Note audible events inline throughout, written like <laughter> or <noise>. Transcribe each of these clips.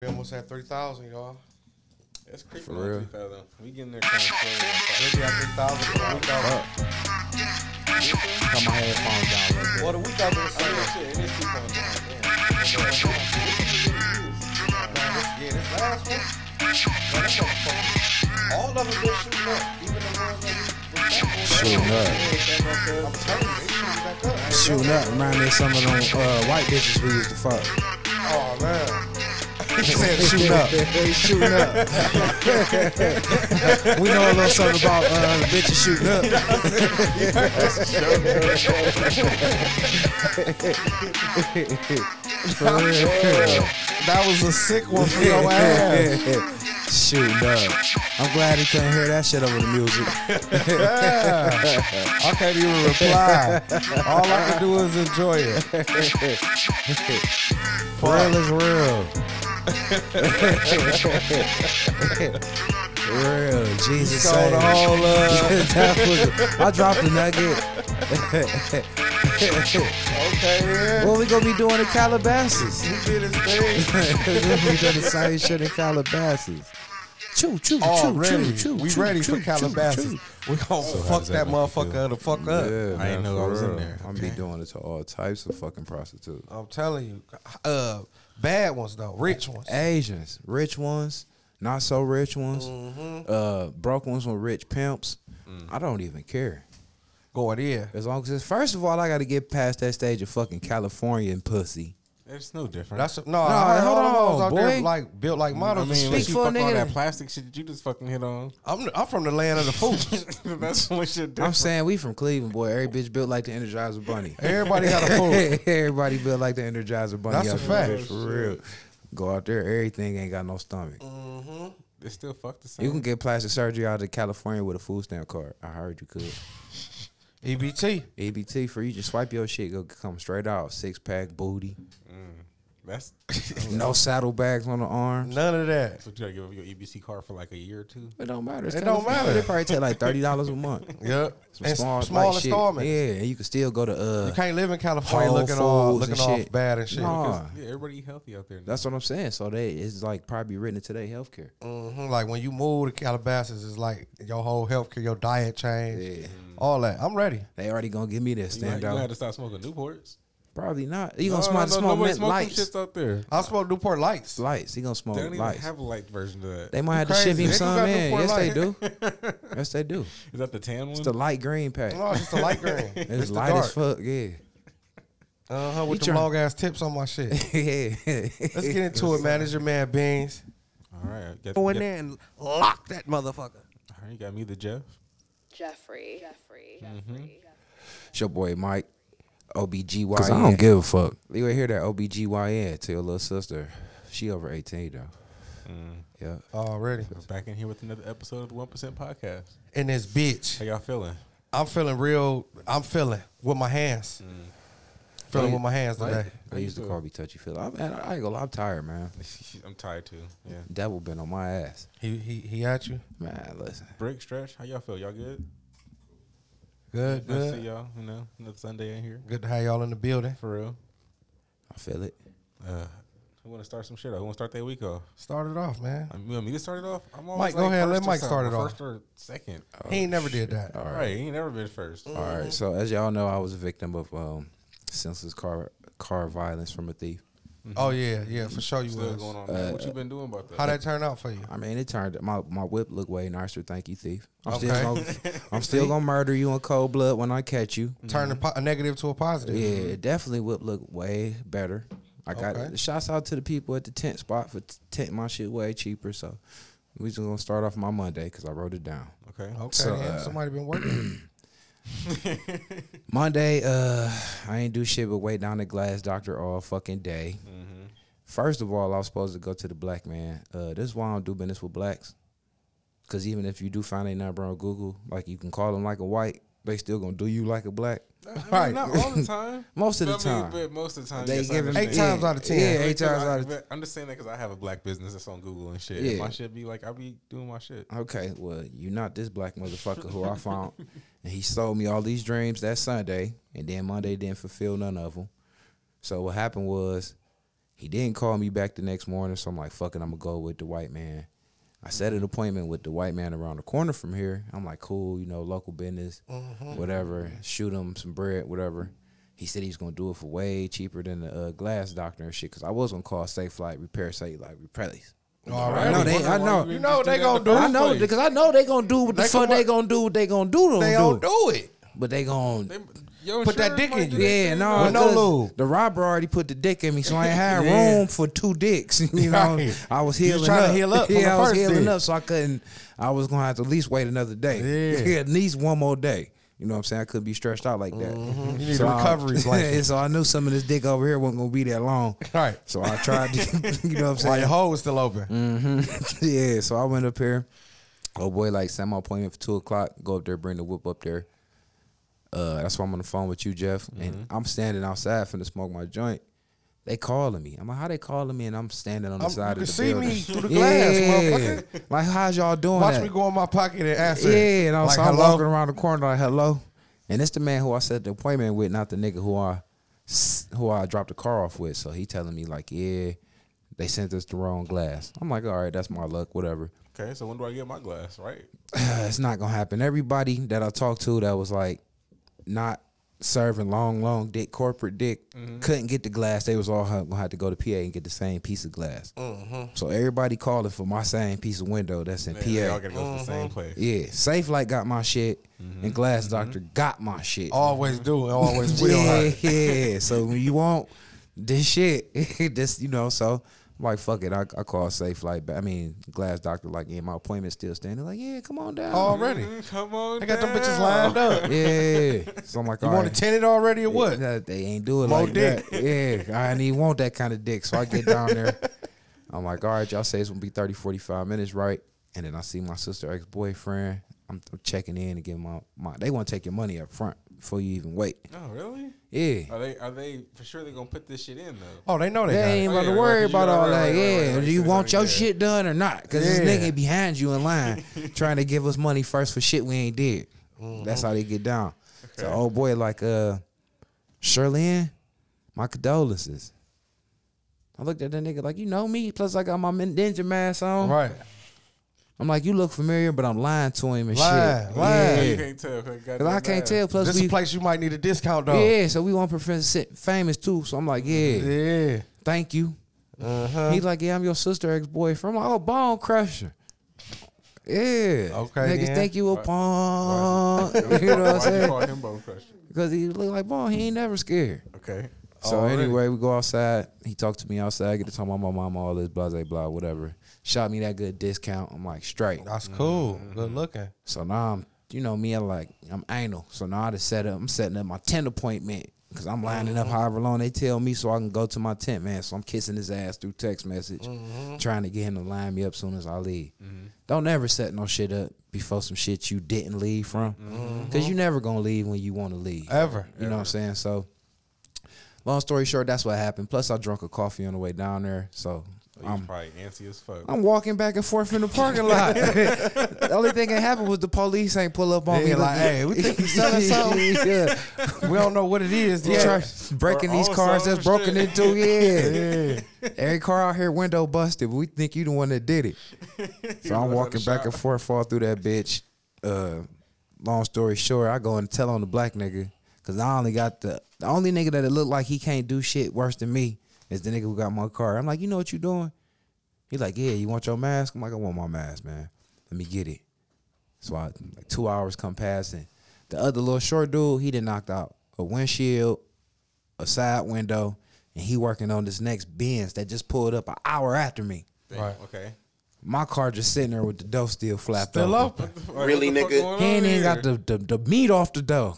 We almost had three thousand, y'all. That's creeping For on real. 3,000. We getting there kind of slow. Maybe at three thousand for the week out. Cut my headphones down a little bit. Well, the week out was I mean, Sunday. shit, it is keep on down. Man, this, yeah, this last one. Man, that motherfucker. All of them been shooting up, even the ones that we was back on. Shooting up. I'm telling you, they shooting back up. Shooting up. Remind me of some of them uh, white bitches we used to fuck. Oh man. Said shooting up. they shooting up. <laughs> we know a little something about uh, bitches shooting up. <laughs> For real. That was a sick one for your ass. Shooting up. I'm glad he couldn't hear that shit over the music. <laughs> I can't even reply. All I can do is enjoy it. Real is real. Real. Jesus So saved. the uh, <laughs> That was- I dropped the nugget. okay then. What we gonna be doing in Calabasas? He did his thing. we gonna be doing the same shit in Calabasas. Choo choo choo Already, choo choo. we choo, ready choo, for Calabasas. choo, We gonna So fuck that that motherfucker the fuck up. choo. I didn't know I was in there. I'm Okay. be doing it to all types of fucking prostitutes. I'm telling you, uh, bad ones though, rich ones. Asians, rich ones, not so rich ones, Mm-hmm. uh, broke ones with rich pimps. I don't even care. Going in. As long as it's, first of all, I got to get past that stage of fucking Californian pussy. It's no different. That's no. No, I hold all them hoes on, out there boy. like built like I models. mean, and unless you for a fuck all nigga that that- plastic shit that you just fucking hit on. I'm I'm from the land of the fools. <laughs> That's the only shit I'm saying we from Cleveland, boy. Every bitch built like the Energizer Bunny. <laughs> Everybody got a fool. <laughs> Everybody built like the Energizer Bunny. That's a fact. bitch, For real. Go out there, everything ain't got no stomach. Mhm. They still fuck the same. You can get plastic surgery out of California with a food stamp card. I heard you could. EBT. EBT for you, just swipe your shit, go come straight out. Six pack booty, That's <laughs> no saddlebags on the arms. None of that. so you gotta give up your EBT card for like a year or two. It don't matter. It's It don't matter. They probably take like thirty dollars a month. <laughs> Yep. Some And small, small light shit. Yeah, and you can still go to uh. You can't live in California looking all looking and all shit. bad and shit. Nah. Because, yeah, everybody eat healthy out there. Now. That's what I'm saying. So they it's like probably written into their healthcare. hmm Like when you move to Calabasas, it's like your whole healthcare, your diet change, Yeah. all that. I'm ready. They already gonna give me that you gonna, you stand have out. to stop smoking Newports. Probably not. You No, gonna no, smoke, no, smoke nobody mint smoke lights. shits out there. I smoke Newport Lights. Lights. He gonna smoke They don't even lights. have a light version of that. They might have to ship him They do some got in. Newport Yes, they do. <laughs> yes, they do. Is that the tan one? It's the light green pack. No, it's the light green. <laughs> It's, it's the light as fuck. Yeah. Uh huh. With You the long ass tips on my shit. <laughs> yeah. Let's get into it, man. It's your man Beans. All right, got, Go in got- there and lock that motherfucker. All right, you got me, the Jeff. Jeffrey. Jeffrey. Jeffrey. It's your boy Mike. OBGYN. Cause I don't give a fuck. You would hear that OBGYN to your little sister. She over 18 though. Mm. Yeah. Already. We're back in here with another episode of the One Percent Podcast. And this bitch. How y'all feeling? I'm feeling real. I'm feeling with my hands. Feeling with my hands Like- today. They used to call me touchy feel. I, man, I ain't gonna lie, I'm tired, man. <laughs> I'm tired too. Yeah. Devil been on my ass. He he he at you. Man, listen. Brick stretch. How y'all feel? Y'all good? Good, Nice to see y'all. You know, another Sunday in here Good to have y'all in the building. for real. I feel it. Uh, who want to start some shit? Who want to start that week off? Start it off, man. I mean, you want me to start it off? I'm always Mike, go ahead, let Mike start it off. First or second. he ain't never did that. All right, he ain't never been first. All right. So as y'all know, I was a victim of um, senseless car car violence from a thief. Oh yeah, yeah, for sure you Still was. going on. man. what you been doing about that? How that turn out for you? I mean, it turned my my whip looked way nicer. Thank you, thief. I'm Okay. still <laughs> gonna, I'm still gonna murder you in cold blood when I catch you. Turn a, po- a negative to a positive. Yeah, it definitely whip look way better. I got Okay. shouts out to the people at the tent spot for t- tent my shit way cheaper. So we just gonna start off my Monday because I wrote it down. Okay. Okay, So, uh, somebody been working. <clears throat> <laughs> Monday, uh, I ain't do shit but wait down the glass doctor all fucking day. Mm-hmm. First of all, I was supposed to go to the black man. Uh, this is why I don't do business with blacks. Cause even if you do find a number on Google, like you can call them like a white, they still gonna do you like a black. Right. Not all the time. <laughs> Most of the But I mean, time. but most of the time, They yes, give Eight understand. times out of ten. Yeah, Like, eight 'cause times I- out of ten. I'm just saying that because I have a black business that's on Google and shit. Yeah. My shit be like, I be doing my shit. Okay, well, you're not this black motherfucker who I found, <laughs> and he sold me all these dreams that Sunday, and then Monday didn't fulfill none of them. So what happened was, He didn't call me back the next morning, so I'm like, fuck it, I'm gonna go with the white man. I set an appointment with the white man around the corner from here. I'm like, cool, you know, local business, whatever. Shoot him some bread, whatever. He said he's gonna do it for way cheaper than the uh, glass doctor and shit. Cause I was gonna call Safelite Repair, Safelite replace. All right. I know they, I know, You know they gonna do I know because I know they gonna do what the They fuck they gonna do. What they gonna do? They do. don't do it. But they gonna They, your Put that dick in you. yeah, thing, no, With no 'cause lube. the robber already put the dick in me, so I ain't had <laughs> Yeah. room for two dicks. <laughs> You know, Right. I was You was healing trying to up. heal up from <laughs> yeah, the I was first healing dick. up, so I couldn't. I was gonna have to at least wait another day. Yeah. at least one more day. You know what I'm saying? I couldn't be stretched out like that. You need So a I- recovery blanket. so I knew some of this dick over here wasn't gonna be that long. Right. So I tried to, you know what I'm saying? While your hole was still open. Mm-hmm. yeah, so I went up here. Oh boy, like set my appointment for two o'clock. Go up there, bring the whip up there. Uh, that's why I'm on the phone with you, Jeff. And I'm standing outside finna smoke my joint. They calling me. I'm like, how they calling me? And I'm standing on the I'm- side you of can the see building. me through the glass, motherfucker. Like, how's y'all doing Watch that? me go in my pocket and answer. Yeah, and I was like, I'm walking around the corner like, hello. And it's the man who I set the appointment with, not the nigga who I who I dropped the car off with. So he telling me like, yeah, they sent us the wrong glass. I'm like, all right, that's my luck, whatever. Okay, so when do I get my glass? Right. <sighs> it's not gonna happen. Everybody that I talked to that was like not serving long, long dick, corporate dick, mm-hmm. couldn't get the glass. They was all ha- gonna have to go to PA and get the same piece of glass. Mm-hmm. So everybody calling for my same piece of window that's in They, they all PA. gotta go to the same mm-hmm. place. Yeah, Safelite got my shit, and Glass Doctor got my shit. Always do. Always will. <laughs> yeah, yeah. So when you want this shit, <laughs> this you know, so I'm like fuck it. I, I call Safelite back. I mean Glass Doctor like, yeah, my appointment's still standing. Like, yeah, come on down. Already. Mm, come on, I got them bitches lined up. <laughs> Yeah. So I'm like, You all want right. to tenant already or what? Yeah, they ain't do it More like dick. that. Yeah, I didn't even want that kind of dick. So I get down there. <laughs> I'm like, all right, y'all say it's gonna be 30, 45 minutes, right? And then I see my sister ex boyfriend. I'm, I'm checking in to get my, my they want to take your money up front before you even wait. Oh, really? Yeah. Are they? Are they for sure? they're gonna put this shit in though. Oh, they know they, They got ain't it. about Oh, to worry right, 'cause about got- all right, that. right, right, yeah, do you want your shit done or not? Because this nigga behind you in line <laughs> trying to give us money first for shit we ain't did. Mm-hmm. That's how they get down. So, old boy, like, uh, Shirley, my condolences. I looked at that nigga like, you know me. Plus, I got my ninja mask on. Right. I'm like, you look familiar, but I'm lying to him and Lying, shit. lying. You can't tell. 'cause it got 'Cause I can't bad. tell. Plus, This is we, a place you might need a discount though. yeah. So we want Professor famous too. So I'm like, yeah, Yeah. thank you. Uh-huh. He's like, yeah, I'm your sister ex boyfriend. I'm like, oh, bone crusher. Yeah. Okay, Niggas then. think you a Why- pawn. Why- you know what I'm Why'd you saying? call him Bone Crusher? Because he look like bone. He ain't never scared. Okay. So Already. anyway, we go outside. He talked to me outside. I get to talk about my mama, all this, blah, blah, blah, whatever. Shot me that good discount. I'm like, straight. That's cool. Mm-hmm. Good looking. So now I'm, you know, me, I'm like, I'm anal. So now I just set up, I'm setting up my tent appointment because I'm lining up mm-hmm. however long they tell me so I can go to my tent, man. So I'm kissing his ass through text message, mm-hmm. trying to get him to line me up as soon as I leave. Mm-hmm. Don't ever set no shit up before some shit you didn't leave from because you never going to leave when you want to leave. Ever. You know what I'm saying? So, long story short, that's what happened. Plus, I drunk a coffee on the way down there. So, So you I'm, probably antsy as fuck. I'm walking back and forth in the parking lot. <laughs> the only thing that happened was the police ain't pull up on They me. like, hey, we <laughs> think you selling something? <laughs> yeah. We don't know what it is yet. try breaking these cars that's broken shit. into. Yeah. Every car out here window busted, we think you the one that did it. So I'm walking back and forth, fall through that bitch. Uh, long story short, I go and tell on the black nigga because I only got the the only nigga that it looked like he can't do shit worse than me is the nigga who got my car. I'm like, you know what you doing? He like, yeah, you want your mask? I'm like, I want my mask, man. Let me get it. So I like two hours come past and the other little short dude, he done knocked out a windshield, a side window, and he working on this next Benz that just pulled up an hour after me. Right. Okay. My car just sitting there with the door still flapped Still open. open. Really, nigga? He ain't even got the, the the meat off the door.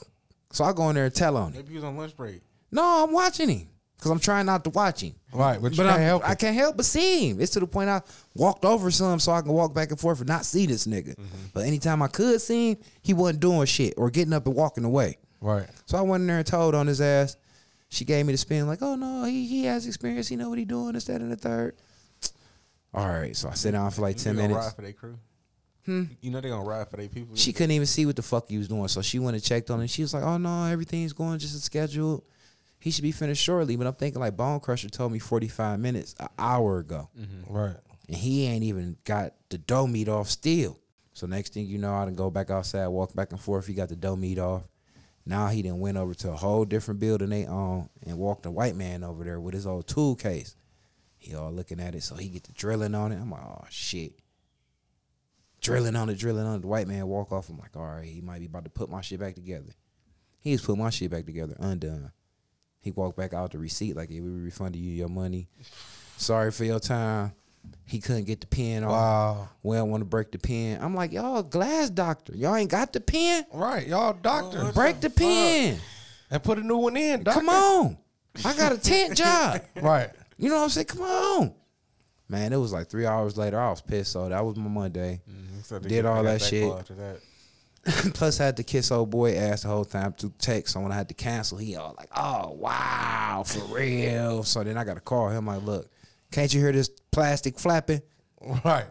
So I go in there and tell on him. Maybe he was on lunch break. No, I'm watching him because I'm trying not to watch him. Right, but you But can't help I can't help but see him. It's to the point I walked over some so I can walk back and forth and not see this nigga. Mm-hmm. But anytime I could see him, he wasn't doing shit or getting up and walking away. Right. So I went in there and told on his ass. She gave me the spin like, oh no, he he has experience. He know what he doing. This, that, and the third. All right, so I sit down for like You ten minutes. Ride for their crew. Hmm. You know they gonna ride for their people. She couldn't even see what the fuck he was doing, so she went and checked on him. She was like, "Oh no, everything's going just as scheduled." He should be finished shortly. But I'm thinking like Bone Crusher told me 45 minutes an hour ago, Right. and he ain't even got the dough meat off still. So next thing you know, I done go back outside, walk back and forth. He got the dough meat off. Now he done went over to a whole different building they own and walked a white man over there with his old tool case. He all looking at it, so he get the drilling on it. I'm like, oh shit. Drilling on it, drilling on it. The white man walk off. I'm like, all right, he might be about to put my shit back together. He just put my shit back together, undone. He walked back out the receipt like, yeah, we refunded you your money. Sorry for your time. He couldn't get the pen off. Wow. We don't want to break the pen. I'm like, y'all glass doctor. Y'all ain't got the pen? Right. Y'all doctor. What Break the, the pen. and put a new one in, doctor. Come on. I got a tent job. <laughs> Right. You know what I'm saying? Come on. Man, it was like three hours later. I was pissed. So that was my Monday. Mhm, so they Did all that shit. that. <laughs> Plus, I had to kiss old boy ass the whole time to text. So when I had to cancel, he all like, "Oh wow, for <laughs> real." So then I got to call him like, "Look, can't you hear this plastic flapping?" Right.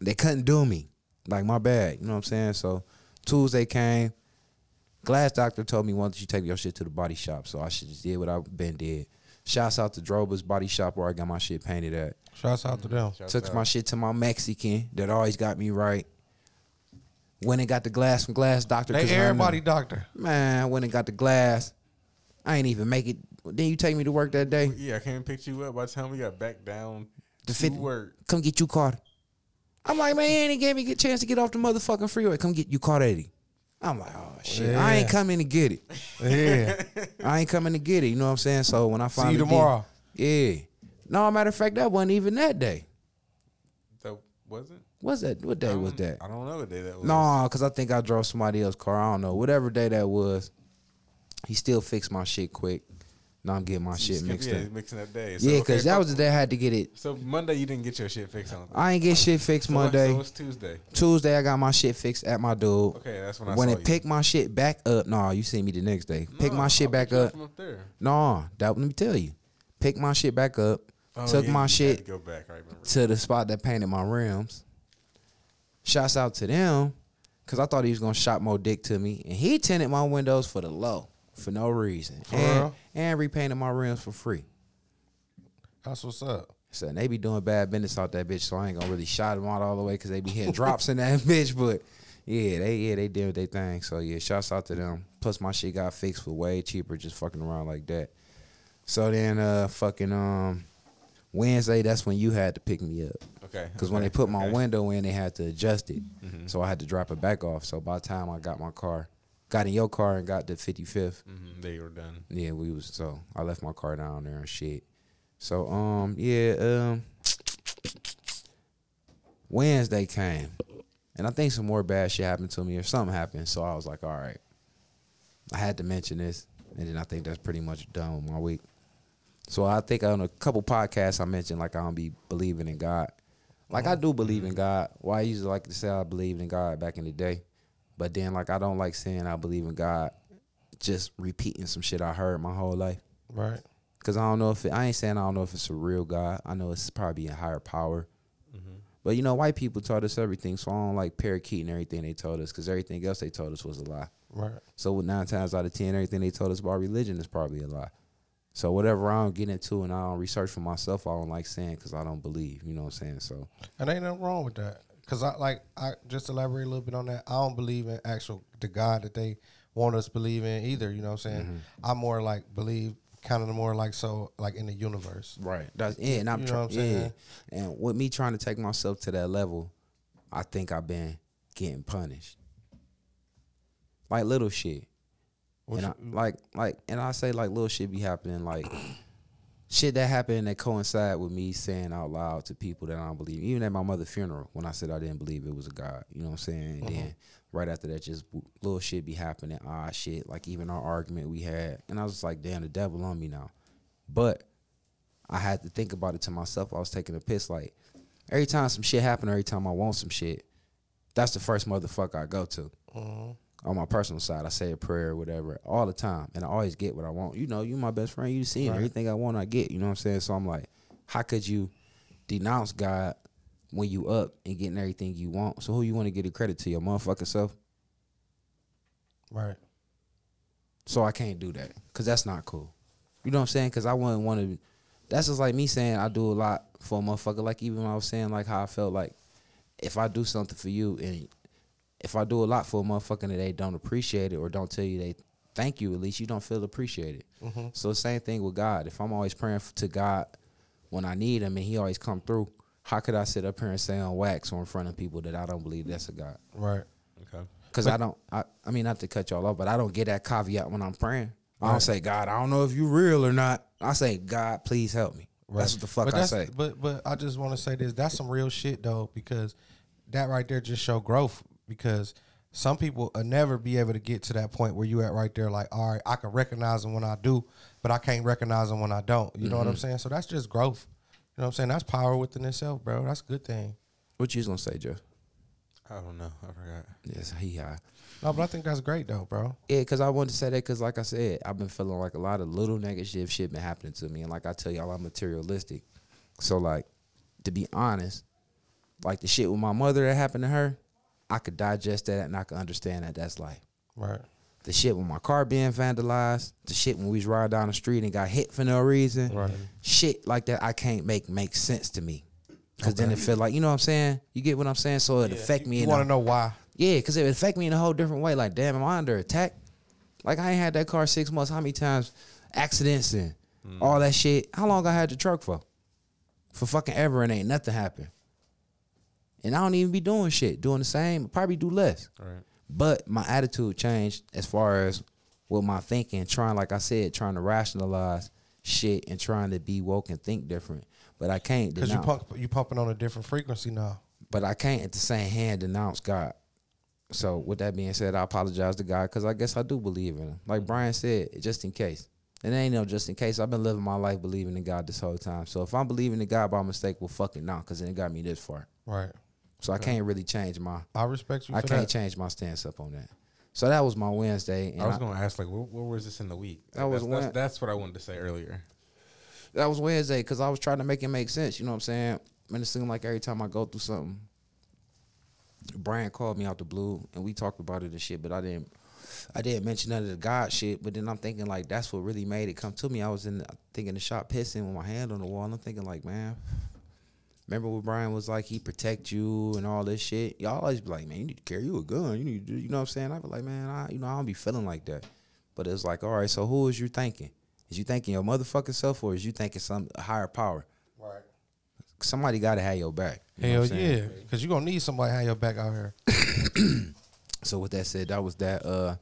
They couldn't do me. Like my bad. You know what I'm saying? So Tuesday came. Glass doctor told me, "Why don't you take your shit to the body shop?" So I should just did what I've been did. Shouts out to Droba's Body Shop where I got my shit painted at. Shouts out to them. Shouts Took out. my shit to my Mexican that always got me right. Went and got the glass from Glass Doctor. They 'cause I knew- everybody doctor. Man, I went and got the glass. I ain't even make it. Then you take me to work that day. Yeah, I came and picked you up. By the time we got back down The to 50 work, Come get you caught. I'm like, man, he gave me a chance to get off the motherfucking freeway. Come get you caught, Eddie. I'm like, oh shit, I ain't coming to get it. Yeah. <laughs> I ain't coming to get it. You know what I'm saying? So when I finally See finally you did- tomorrow. yeah. No, matter of fact, that wasn't even that day. That was it? What's that? What day was that? I don't know what day that was. No, because I think I drove somebody else's car. I don't know. Whatever day that was, he still fixed my shit quick. Now I'm getting my You shit mixed yeah, up. mixing that day. So, Yeah, okay, because that was the day I had to get it. So Monday you didn't get your shit fixed on. I ain't get shit fixed So Monday. So it's Tuesday. Tuesday, I got my shit fixed at my dude. Okay, that's when I when it you. picked my shit back up, no, you see me the next day. Pick No, my shit I back up. Up there. No, that let me tell you. Pick my shit back up. Oh, took yeah, my shit to go back. I remember. to the spot that painted my rims. Shouts out to them, cause I thought he was gonna shot more dick to me, and he tinted my windows for the low for no reason, For and, real? and repainted my rims for free. That's what's up. So they be doing bad business out that bitch, so I ain't gonna really shout them out all the way because they be hitting drops in that <laughs> bitch. But yeah, they yeah they did their thing. So yeah, shouts out to them. Plus my shit got fixed for way cheaper, just fucking around like that. So then uh fucking um Wednesday, that's when you had to pick me up Okay. because when they put my okay. window in, they had to adjust it. Mhm. So I had to drop it back off. So by the time I got my car, got in your car and got the 55th, Mhm, They were done. yeah, we was so I left my car down there and shit. So um yeah um Wednesday came, and I think some more bad shit happened to me or something happened. So I was like, all right, I had to mention this, and then I think that's pretty much done with my week. So I think on a couple podcasts I mentioned like I don't be believing in God. Like I do believe in God. Well, I used to like to say I believed in God back in the day, but then like I don't like saying I believe in God, just repeating some shit I heard my whole life. Right. Cause I don't know if it, I ain't saying I don't know if it's a real God. I know it's probably a higher power. Mm-hmm. But you know, white people taught us everything, so I don't like parakeeting everything they told us, cause everything else they told us was a lie. Right. So with nine times out of ten, everything they told us about religion is probably a lie. So whatever I don't get into and I don't research for myself, I don't like saying because I don't believe. You know what I'm saying? So And ain't nothing wrong with that. Cause I like I just elaborate a little bit on that. I don't believe in actual the God that they want us to believe in either. You know what I'm saying? Mm-hmm. I more like believe kind of more like so like in the universe. Right. That's yeah, and I'm You know try- what I'm yeah. And with me trying to take myself to that level, I think I've been getting punished. Like little shit. And I, like like and I say like little shit be happening like shit that happened that coincide with me saying out loud to people that I don't believe. Even at my mother's funeral when I said I didn't believe it was a God. You know what I'm saying? And then right after that just little shit be happening, odd shit, like even our argument we had. And I was just like, damn, the devil on me now. But I had to think about it to myself. I was taking a piss like every time some shit happen, every time I want some shit, that's the first motherfucker I go to. Mhm. On my personal side, I say a prayer or whatever all the time, and I always get what I want. You know, you my best friend. You see Right. everything I want, I get. You know what I'm saying? So I'm like, how could you denounce God when you up and getting everything you want? So who you want to get the credit to your motherfucking self? Right. So I can't do that because that's not cool. You know what I'm saying? Because I wouldn't want to. That's just like me saying I do a lot for a motherfucker. Like even when I was saying like how I felt like if I do something for you and if I do a lot for a motherfucker and they don't appreciate it or don't tell you they thank you, at least you don't feel appreciated. Mm-hmm. So same thing with God. If I'm always praying to God when I need Him and He always come through, how could I sit up here and say on wax or in front of people that I don't believe that's a God? Right. Okay. Because I don't. I, I mean, not to cut y'all off, but I don't get that caveat when I'm praying. I don't say God. I don't know if you're real or not. I say God, please help me. That's what the fuck but I that's- say. But but I just want to say this. That's some real shit though, because that right there just show growth. Because some people will never be able to get to that point where you at right there. Like, all right, I can recognize them when I do, but I can't recognize them when I don't. You know what I'm Mm-hmm. saying? So that's just growth. You know what I'm saying? That's power within itself, bro. That's a good thing. What you was gonna say, Jeff? I don't know. I forgot. Yes, he high. No, but I think that's great though, bro. Yeah, because I wanted to say that because, like I said, I've been feeling like a lot of little negative shit been happening to me, and like I tell y'all, I'm materialistic. So, like, to be honest, like the shit with my mother that happened to her, I could digest that and I could understand that that's life. Right. The shit with my car being vandalized, the shit when we was riding down the street and got hit for no reason, Right. shit like that, I can't make make sense to me. Cause then it feel like you know what I'm saying. You get what I'm saying. So it affect me. You want to know why? yeah, because it would affect me in a whole different way. Like, damn, am I under attack? Like, I ain't had that car six months. How many times accidents and mm. all that shit? How long I had the truck for? For fucking ever, and ain't nothing happened. And I don't even be doing shit, doing the same. Probably do less. Right. But my attitude changed as far as with my thinking, trying, like I said, trying to rationalize shit and trying to be woke and think different. But I can't. Because you pump you pumping on a different frequency now. but I can't at the same hand denounce God. So with that being said, I apologize to God because I guess I do believe in Him. Like Brian said, just in case. And it ain't no just in case. I've been living my life believing in God this whole time. So if I'm believing in God by mistake, well, fucking now, because it got me this far. Right. So I can't really change my. I respect you. I can't that. change my stance up on that. So that was my Wednesday, and I was going to ask, like, where, where was this in the week? That was that's, that's, when- that's what I wanted to say earlier. that was Wednesday because I was trying to make it make sense. You know what I'm saying? And it seemed like every time I go through something, Brian called me out the blue and we talked about it and shit, but I didn't. I didn't mention none of the God shit, but then I'm thinking like that's what really made it come to me. I was in, the, I think in the shop pissing with my hand on the wall. And I'm thinking like, man, remember when Brian was like he protect you and all this shit? Y'all always be like, man, you need to carry you a gun. You need, to, you know what I'm saying? I be like, man, I, you know, I don't be feeling like that. But it's like, all right, so who is you thinking? Is you thinking your motherfucking self or is you thinking some higher power? Right. Somebody got to have your back. You Hell what I'm saying? yeah. Because you're going to need somebody to have your back out here. <coughs> So with that said, that was that. Uh,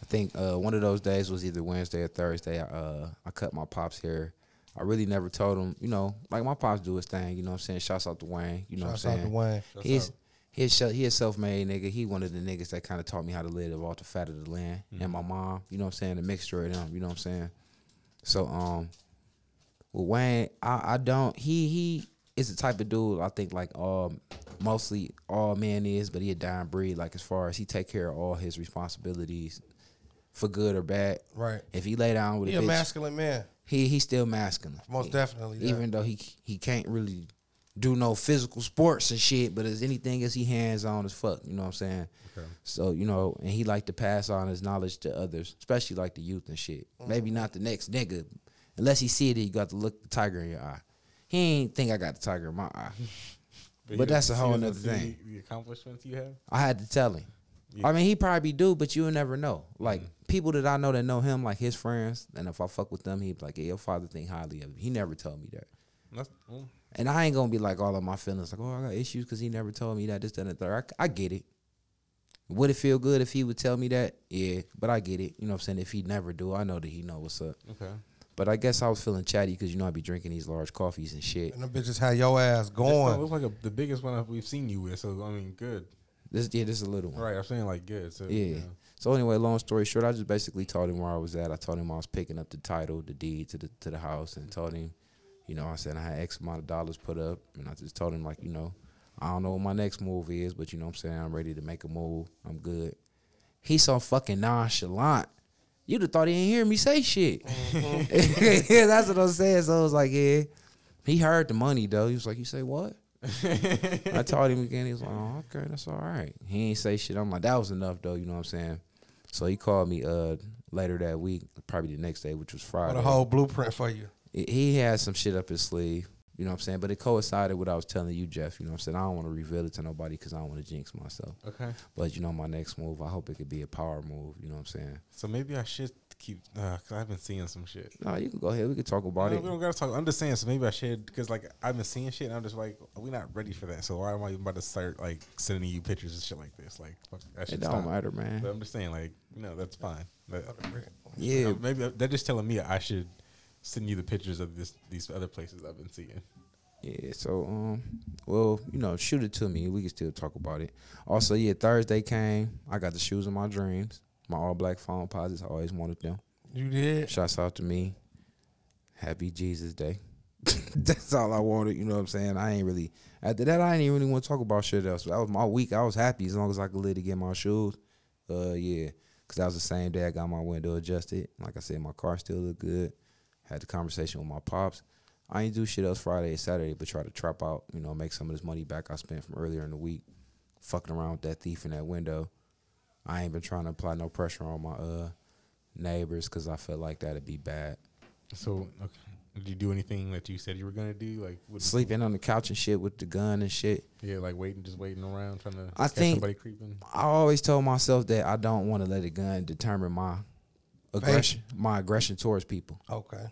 I think uh, one of those days was either Wednesday or Thursday. I, uh, I cut my pops hair. I really never told him, you know, like my pops do his thing. You know what I'm saying? Shouts out to Wayne. You know Shouts what out I'm to saying? Wayne. He's he's he a self made nigga. He one of the niggas that kind of taught me how to live off the fat of the land. And my mom, you know what I'm saying? The mixture of them. You know what I'm saying? So um, with Wayne, I, I don't. He he is the type of dude I think like um mostly all men is, but he a dying breed. Like as far as he take care of all his responsibilities for good or bad. Right. If he lay down with He a a bitch, masculine man. He he still masculine. Most He- definitely. yeah. Even though he he can't really do no physical sports and shit, but as anything as he hands on as fuck. You know what I'm saying? Okay. So you know, and he like to pass on his knowledge to others, especially like the youth and shit. Mm-hmm. Maybe not the next nigga, unless he see it. You got to look the tiger in your eye. He ain't think I got the tiger in my eye. he <laughs> But that's a whole he doesn't nother thing. The accomplishments you have. I had to tell him. I mean, he probably do, but you'll never know. Like mm-hmm. people that I know that know him, like his friends, and if I fuck with them, he'd be like, "Yeah, your father think highly of you." He never told me that. That's, well, And I ain't gonna be like all of my feelings, like, oh, I got issues because he never told me that, this, that, and the third. I, I get it. Would it feel good if he would tell me that? Yeah, but I get it. You know what I'm saying? If he never do, I know that he know what's up. okay. But I guess I was feeling chatty because you know I be drinking these large coffees and shit. And them bitches had your ass This going. looks like a, the biggest one we've seen you with. So I mean, good. This yeah, this is a little one. Right. I'm saying like good. So Yeah. So anyway, long story short, I just basically told him where I was at. I told him I was picking up the title, the deed to the to the house, and told him, you know, I said I had X amount of dollars put up, and I just told him like, you know, I don't know what my next move is, but you know what I'm saying I'm ready to make a move. I'm good. He's so fucking nonchalant. You'd have thought he didn't hear me say shit. yeah, mm-hmm. <laughs> that's what I'm saying. So I was like, yeah. He heard the money though. He was like, you say what? I told him again. He was like, "Oh, okay, that's all right." He ain't say shit. I'm like, "That was enough, though." You know what I'm saying? So he called me uh later that week, probably the next day, which was What Friday. a whole blueprint for you. He- he had some shit up his sleeve. You know what I'm saying? But it coincided with what I was telling you, Jeff. You know what I'm saying? I don't want to reveal it to nobody because I don't want to jinx myself. Okay. But you know, my next move, I hope it could be a power move. You know what I'm saying? So maybe I should keep uh, cause I've been seeing some shit. No, you can go ahead. We can talk about No, it. we don't gotta talk. I'm just saying. So maybe I should because like I've been seeing shit. and I'm just like, we're not ready for that. So why am I even about to start like sending you pictures and shit like this? Like, fuck, I It should don't stop. matter, man. But I'm just saying, like, you know, that's fine. But, Yeah, uh, maybe they're just telling me I should send you the pictures of this these other places I've been seeing. Yeah, so um, well, you know, shoot it to me. We can still talk about it. Also, yeah, Thursday came. I got the shoes of my dreams. My all black Foamposites. I always wanted them. You did. Shouts out to me. Happy Jesus Day. <laughs> That's all I wanted. You know what I'm saying? I ain't really after that. I ain't even really want to talk about shit else. That was my week. I was happy as long as I could live to get my shoes. Uh, yeah, because that was the same day I got my window adjusted. Like I said, my car still look good. Had the conversation with my pops. I ain't do shit else Friday and Saturday, but try to trap out. You know, make some of this money back I spent from earlier in the week, fucking around with that thief in that window. I ain't been trying to apply no pressure on my uh neighbors because I felt like that'd be bad. So, okay. did you do anything that you said you were gonna do? Like what- Sleeping on the couch and shit with the gun and shit. Yeah, like waiting, just waiting around, trying to I catch think- somebody creeping. I always told myself that I don't want to let a gun determine my aggression, my aggression towards people. Okay.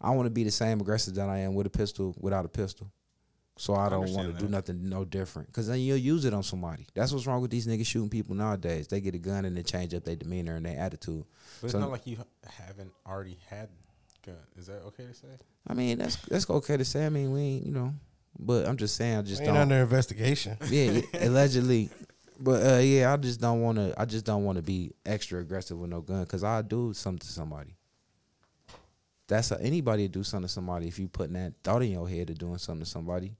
I want to be the same aggressive that I am with a pistol, without a pistol. So I don't want to do nothing no different. Because then you'll use it on somebody. That's what's wrong with these niggas shooting people nowadays. They get a gun and they change up their demeanor and their attitude. But it's not like you haven't already had gun. Is that okay to say? I mean, that's that's okay to say. I mean, we ain't, you know. But I'm just saying, I just ain't don't. under investigation. <laughs> yeah, yeah, allegedly. <laughs> But uh, yeah, I just don't want to. I just don't want to be extra aggressive with no gun because I do something to somebody. That's a, anybody do something to somebody if you putting that thought in your head of doing something to somebody.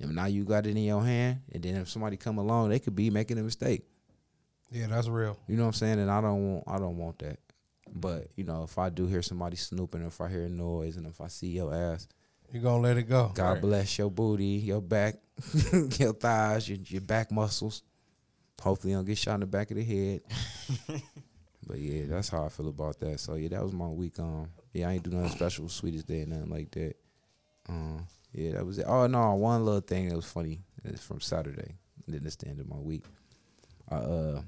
And now you got it in your hand, and then if somebody come along, they could be making a mistake. Yeah, that's real. You know what I'm saying? And I don't want. I don't want that. But you know, if I do hear somebody snooping, if I hear a noise, and if I see your ass, You gonna let it go. God Right. bless your booty, your back, <laughs> your thighs, your, your back muscles. Hopefully, you don't get shot in the back of the head. <laughs> but yeah, that's how I feel about that. So yeah, that was my week. Um, yeah, I ain't do nothing special Sweetest Day, or nothing like that. Um, yeah, that was it. Oh no, one little thing that was funny is from Saturday. And then it's the end of my week. I uh,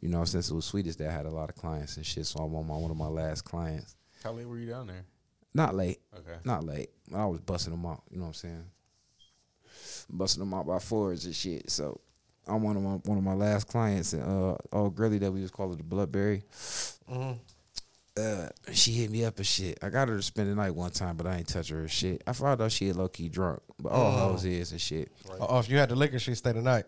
you know, since it was Sweetest Day, I had a lot of clients and shit. So I'm on my one of my last clients. How late were you down there? Not late. Okay. Not late. I was busting them out. You know what I'm saying? Busting them out by fours and shit. So I'm one of my one of my last clients, and uh, old girly that we just call her the Bloodberry. Mhm. Uh, she hit me up and shit. I got her to spend the night one time, but I ain't touch her or shit. I found out she had low key drunk, but all Oh. hoes is and shit. Oh, if you had the liquor, she stay the night.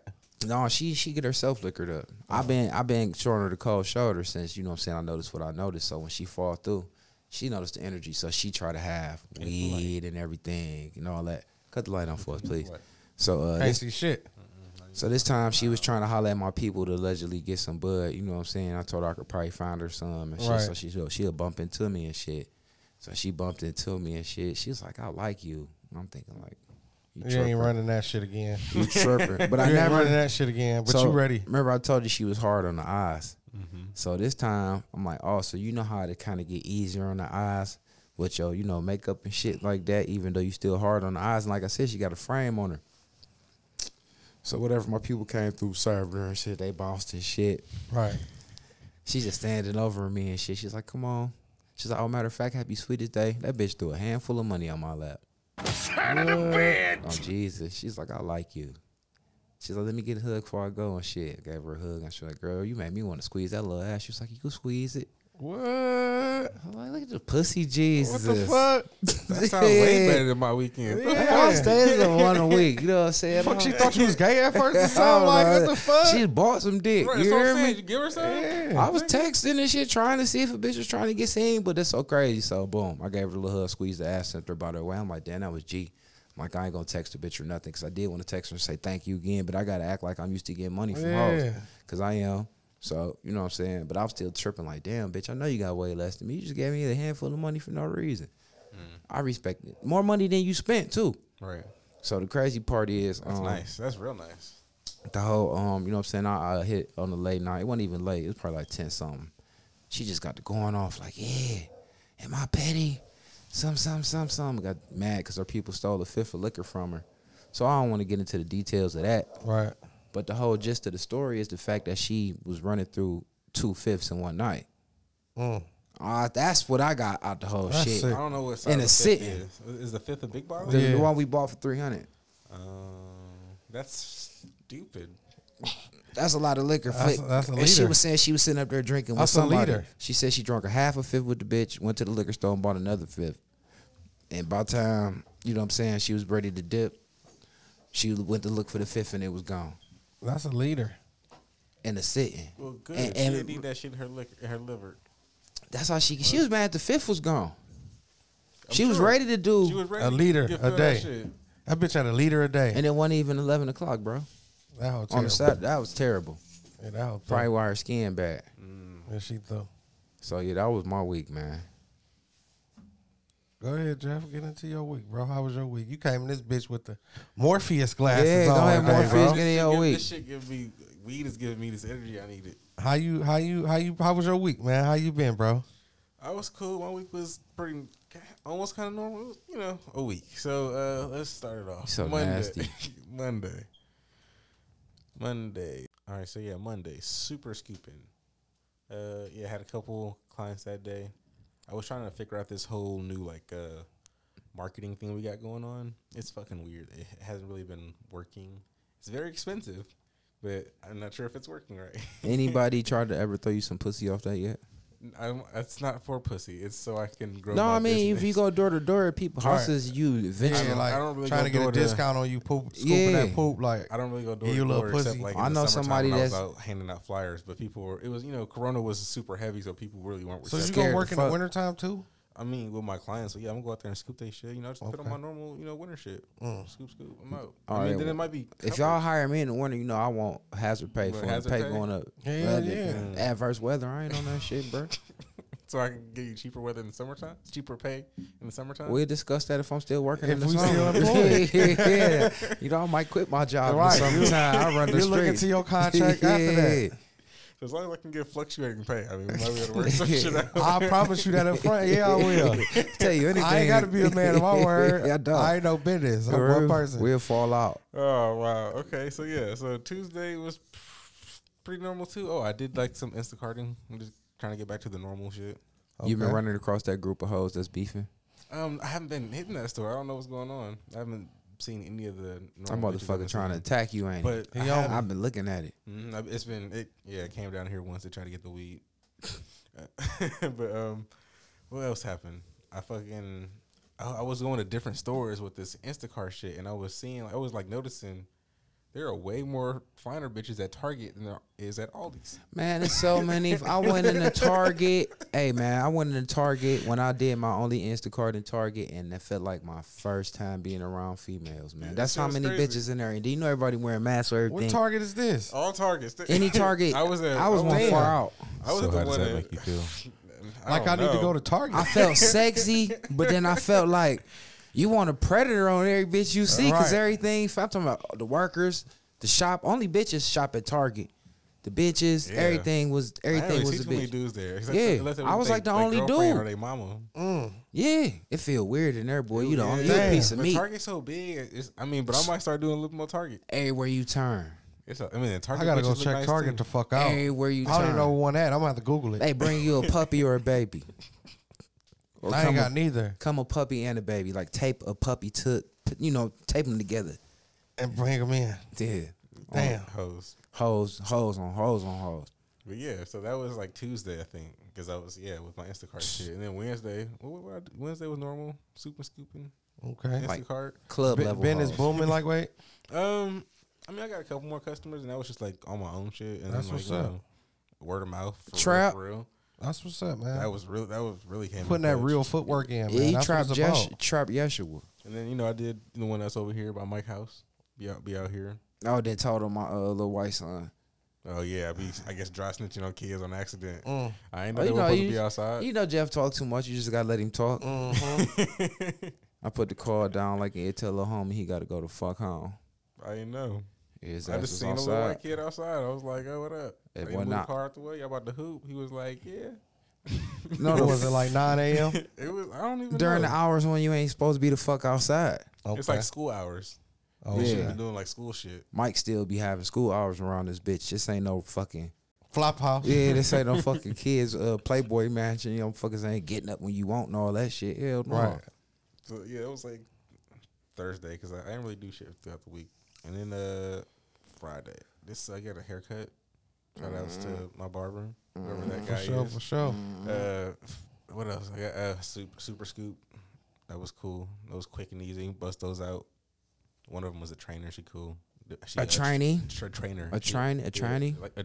No, she she get herself liquored up. I've been I've been showing her the cold shoulder since you know what I'm saying I noticed what I noticed. So when she fall through, she noticed the energy. So she try to have weed and everything and all that. Cut the light on for us, please. Right. So uh, Can't this, see shit. So this time she was trying to holler at my people to allegedly get some bud. You know what I'm saying? I told her I could probably find her some and shit. Right. So she she'll bump into me and shit. So she bumped into me and shit. She was like, "I like you." And I'm thinking like, "You, You ain't running that shit again. <laughs> You tripping?" But you I ain't never running that shit again. But so, you ready? Remember, I told you she was hard on the eyes. Mm-hmm. So this time, I'm like, oh, so you know how to kind of get easier on the eyes with your, you know, makeup and shit like that, even though you still hard on the eyes. And like I said, she got a frame on her. So whatever my people came through, served her and shit, they bounced and shit. Right. She's just standing over me and shit. She's like, come on. She's like, oh, matter of fact, happy sweetest day. That bitch threw a handful of money on my lap. Oh, Jesus. She's like, I like you. She's like, let me get a hug before I go and shit. I gave her a hug and she's like, girl, you made me want to squeeze that little ass. She was like, you can squeeze it. What? I'm like, look at the pussy Jesus. What the fuck? That sounds way better than my weekend. Yeah. I'm staying in one a week. You know what I'm saying? Fuck, she thought you was gay at first. It <laughs> I sound like what the fuck? She bought some dick. Right, you hear me? Did you give her some? Yeah. I was texting and shit, trying to see if a bitch was trying to get seen, but that's so crazy. So boom, I gave her a little hug, squeezed the ass, sent her about her way. I'm like, damn, that was G. I'm like, I ain't gonna text the bitch or nothing, cause I did want to text her and say thank you again, but I gotta act like I'm used to getting money from hoes, cause I am. So you know what I'm saying. But I'm still tripping like, damn, bitch, I know you got way less than me. You just gave me a handful of money for no reason. I respect it. More money than you spent too. Right. So the crazy part is, That's um, nice. That's real nice. the whole um, you know what I'm saying, I, I hit on the late night. It wasn't even late. It was probably like ten something. She just got to going off like, yeah, am I petty? Some, some, some, some. Got mad because her people stole a fifth of liquor from her. So I don't want to get into the details of that. Right. But the whole gist of the story is the fact that she was running through two fifths in one night. Mm. Uh, that's what I got out the whole That's shit. sick. I don't know what In a fifth sitting. is. Is the fifth a big bottle? The, the Yeah. one we bought for three hundred. Um, that's stupid. That's a lot of liquor. That's- Flick. that's a and she was saying she was sitting up there drinking with That's somebody. liter. She said she drank a half a fifth with the bitch, went to the liquor store and bought another fifth. And by the time, you know what I'm saying, she was ready to dip, she went to look for the fifth and it was gone. That's a leader. In the sitting. Well, good. And- she and- didn't need that shit in her liquor, her liver. That's how she she was mad the fifth was gone. I'm she was ready to do She was ready A to liter a filled that day. shit. That bitch had a liter a day. and it wasn't even eleven o'clock, bro. that whole On the side that was terrible. Yeah, that whole Probably thing. why her skin bad. Yeah, she thought. So yeah, that was my week, man. Go ahead, Jeff. Get into your week, bro. How was your week? You came in this bitch with the Morpheus glasses Yeah, go on. ahead, Morpheus, bro. get in your week. This shit give me weed is giving me this energy I needed. How you? How you? How you? How was your week, man? How you been, bro? I was cool. My week was pretty, almost kind of normal. Was, you know, a week. So uh let's start it off. So Monday. nasty. <laughs> Monday. Monday. All right. So yeah, Monday. Super scooping. Uh, yeah, had a couple clients that day. I was trying to figure out this whole new like uh marketing thing we got going on. It's fucking weird. It hasn't really been working. It's very expensive, but I'm not sure if it's working right. <laughs> Anybody tried to ever throw you some pussy off that yet? I'm, it's not for pussy. It's so I can grow. No, I mean if you go door to door at people Right. houses, you eventually. don't- like I don't really trying go to get a discount on you poop, scooping Yeah. that poop. Like I don't really go door to you a little door except like I know somebody when I was that's- out handing out flyers, but people were. It was you know Corona was super heavy, so people really weren't. so, you gonna work in the wintertime too? I mean, with my clients, so yeah, I'm gonna go out there and scoop they shit. You know, just put on my normal, you know, winter shit. Mm. Scoop, scoop, I'm out. All I mean, right, then it might be. If y'all hire me in the winter, you know I want hazard pay for hazard pay pay? going up. Yeah, Weather- yeah. Adverse weather, I ain't on that shit, bro. <laughs> so I can get you cheaper weather in the summertime, cheaper pay in the summertime. We'll discuss that if I'm still working If in the summer. <laughs> yeah, <laughs> you know I might quit my job Right. in the summertime. I run the You look street. to your contract after that. So as long as I can get fluctuating pay, I mean, we might be able to work <laughs> some shit out. I promise you that up front. <laughs> Yeah, I will. Tell you anything. I ain't got to be a man of my word. I don't. I ain't no business. I'm We'll- one person. We'll fall out. Oh wow. Okay. So yeah. So Tuesday was pretty normal too. Oh, I did like some Instacarting. I'm just trying to get back to the normal shit. You've been running across that group of hoes that's beefing. Um, I haven't been hitting that store. I don't know what's going on. I haven't seen any of the. Some normal bitches I've motherfucker been trying to attack you, ain't But he? I He on haven't- I've been looking at it. I- It's been it. Yeah, it came down here once to try to get the weed. <laughs> but um, what else happened? I fucking I, I was going to different stores with this Instacart shit, and I was seeing I was like noticing there are way more finer bitches at Target than there is at Aldi's. Man, there's so many. I went in the <laughs> Target. Hey, man, I went in the Target when I did my only Instacart in Target, and that felt like my first time being around females, man. Yeah, That's how many crazy. bitches in there. And do you know everybody wearing masks or everything? What target is this? All Targets. <laughs> Any Target. <laughs> I was at. I was one at- far out. I was So at the how does one that make you feel? Like I, need to go to Target. I felt sexy, but then I felt like you want a predator on every bitch you see because Right. everything. I'm talking about the workers, the shop. Only bitches shop at Target. The bitches, Yeah. everything was everything really was see a too many bitch. dudes there. except- Yeah, unless I was they- like the only dude. Or they mama. Mm. Yeah, it feel weird in there, boy. You the only you a Damn. piece of but meat Target's so big. It's, I mean, but I might start doing a little more Target. everywhere you turn. It's a, I mean, Target. I gotta go check nice, Target too. to fuck out. Everywhere you I don't even turn. know one at. I'm gonna have to Google it. They bring you a puppy or a baby. <laughs> Or I ain't come got a, neither. come a puppy and a baby. Like tape a puppy to, you know, tape them together. And bring them in. Yeah. Damn. Hoes. Hoes, hoes on hoes on hoes. But yeah, so that was like Tuesday, I think, because I was yeah with my Instacart shit, and then Wednesday, what, what, what Wednesday was normal, super scooping, Okay. Instacart. Club Ben, level. ben is booming <laughs> like wait. Um, I mean, I got a couple more customers, and that was just like on my own shit, and That's then like what's you up. word of mouth, for Trap. real, for real. That's what's up, man. That was real. That was really came in Putting that clutch. real footwork in, man. Yeah, he That's what trapped it's Yesh, about. trapped Yeshua. And then you know I did the one that's over here by Mike House. Be out, be out here. Oh, they told him my uh, little white son. Oh yeah, I be I guess dry snitching on kids on accident. Mm. I ain't Oh, know they you were know, supposed you- to be outside. You know Jeff talk too much. You just gotta let him talk. Mm-hmm. <laughs> I put the call down like it tell a homie he gotta go to fuck home. I didn't know. His I ass just was seen a little white kid outside. I was like, "Oh, what up?" It He went moved out. the car out the way. Y'all about to hoop? He was like, "Yeah." <laughs> No, What the, was it like 9 <laughs> a.m.? It was. I don't even during know. the hours when you ain't supposed to be the fuck outside. It's like school hours. Oh, We should yeah. be doing like school shit. Mike still be having school hours around this bitch. This ain't no fucking flop house. yeah. This ain't no <laughs> fucking kids uh Playboy mansion. You know, fuckers ain't getting up when you want and all that shit. Hell no. Right. So yeah, it was like Thursday because I, I didn't really do shit throughout the week, and then uh Friday. This I got a haircut. Shout outs to my barber, whoever that guy For sure, is. for sure. Uh, what else? I got uh, super, super scoop. That was cool. That was quick and easy. Bust those out. One of them was a trainer. She cool. She, A trainee? tra- trainer. A train- a Yeah, trainee? like a,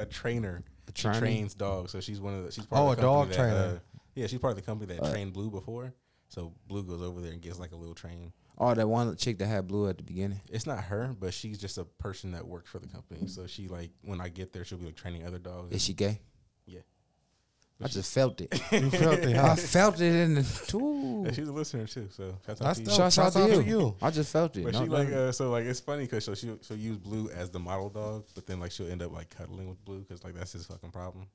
a trainer. A She trains dogs, so she's one of the. She's part Oh, of the a dog that, trainer. Uh, yeah, she's part of the company that trained Blue before. So Blue goes over there and gets like a little train. Oh, that one chick that had blue at the beginning. It's not her, but she's just a person that works for the company. So she like when I get there, she'll be like training other dogs. Is she gay? Yeah. I just felt it. <laughs> You felt it, I felt it in the. <laughs> Ooh. Yeah, she's a listener too. So shout out That's to you. dope. Shouts out Shouts out to to you. you. I just felt it. But No, she no, like no. uh, so like it's funny because she'll, she'll she'll use Blue as the model dog, but then like she'll end up like cuddling with Blue because like that's his fucking problem.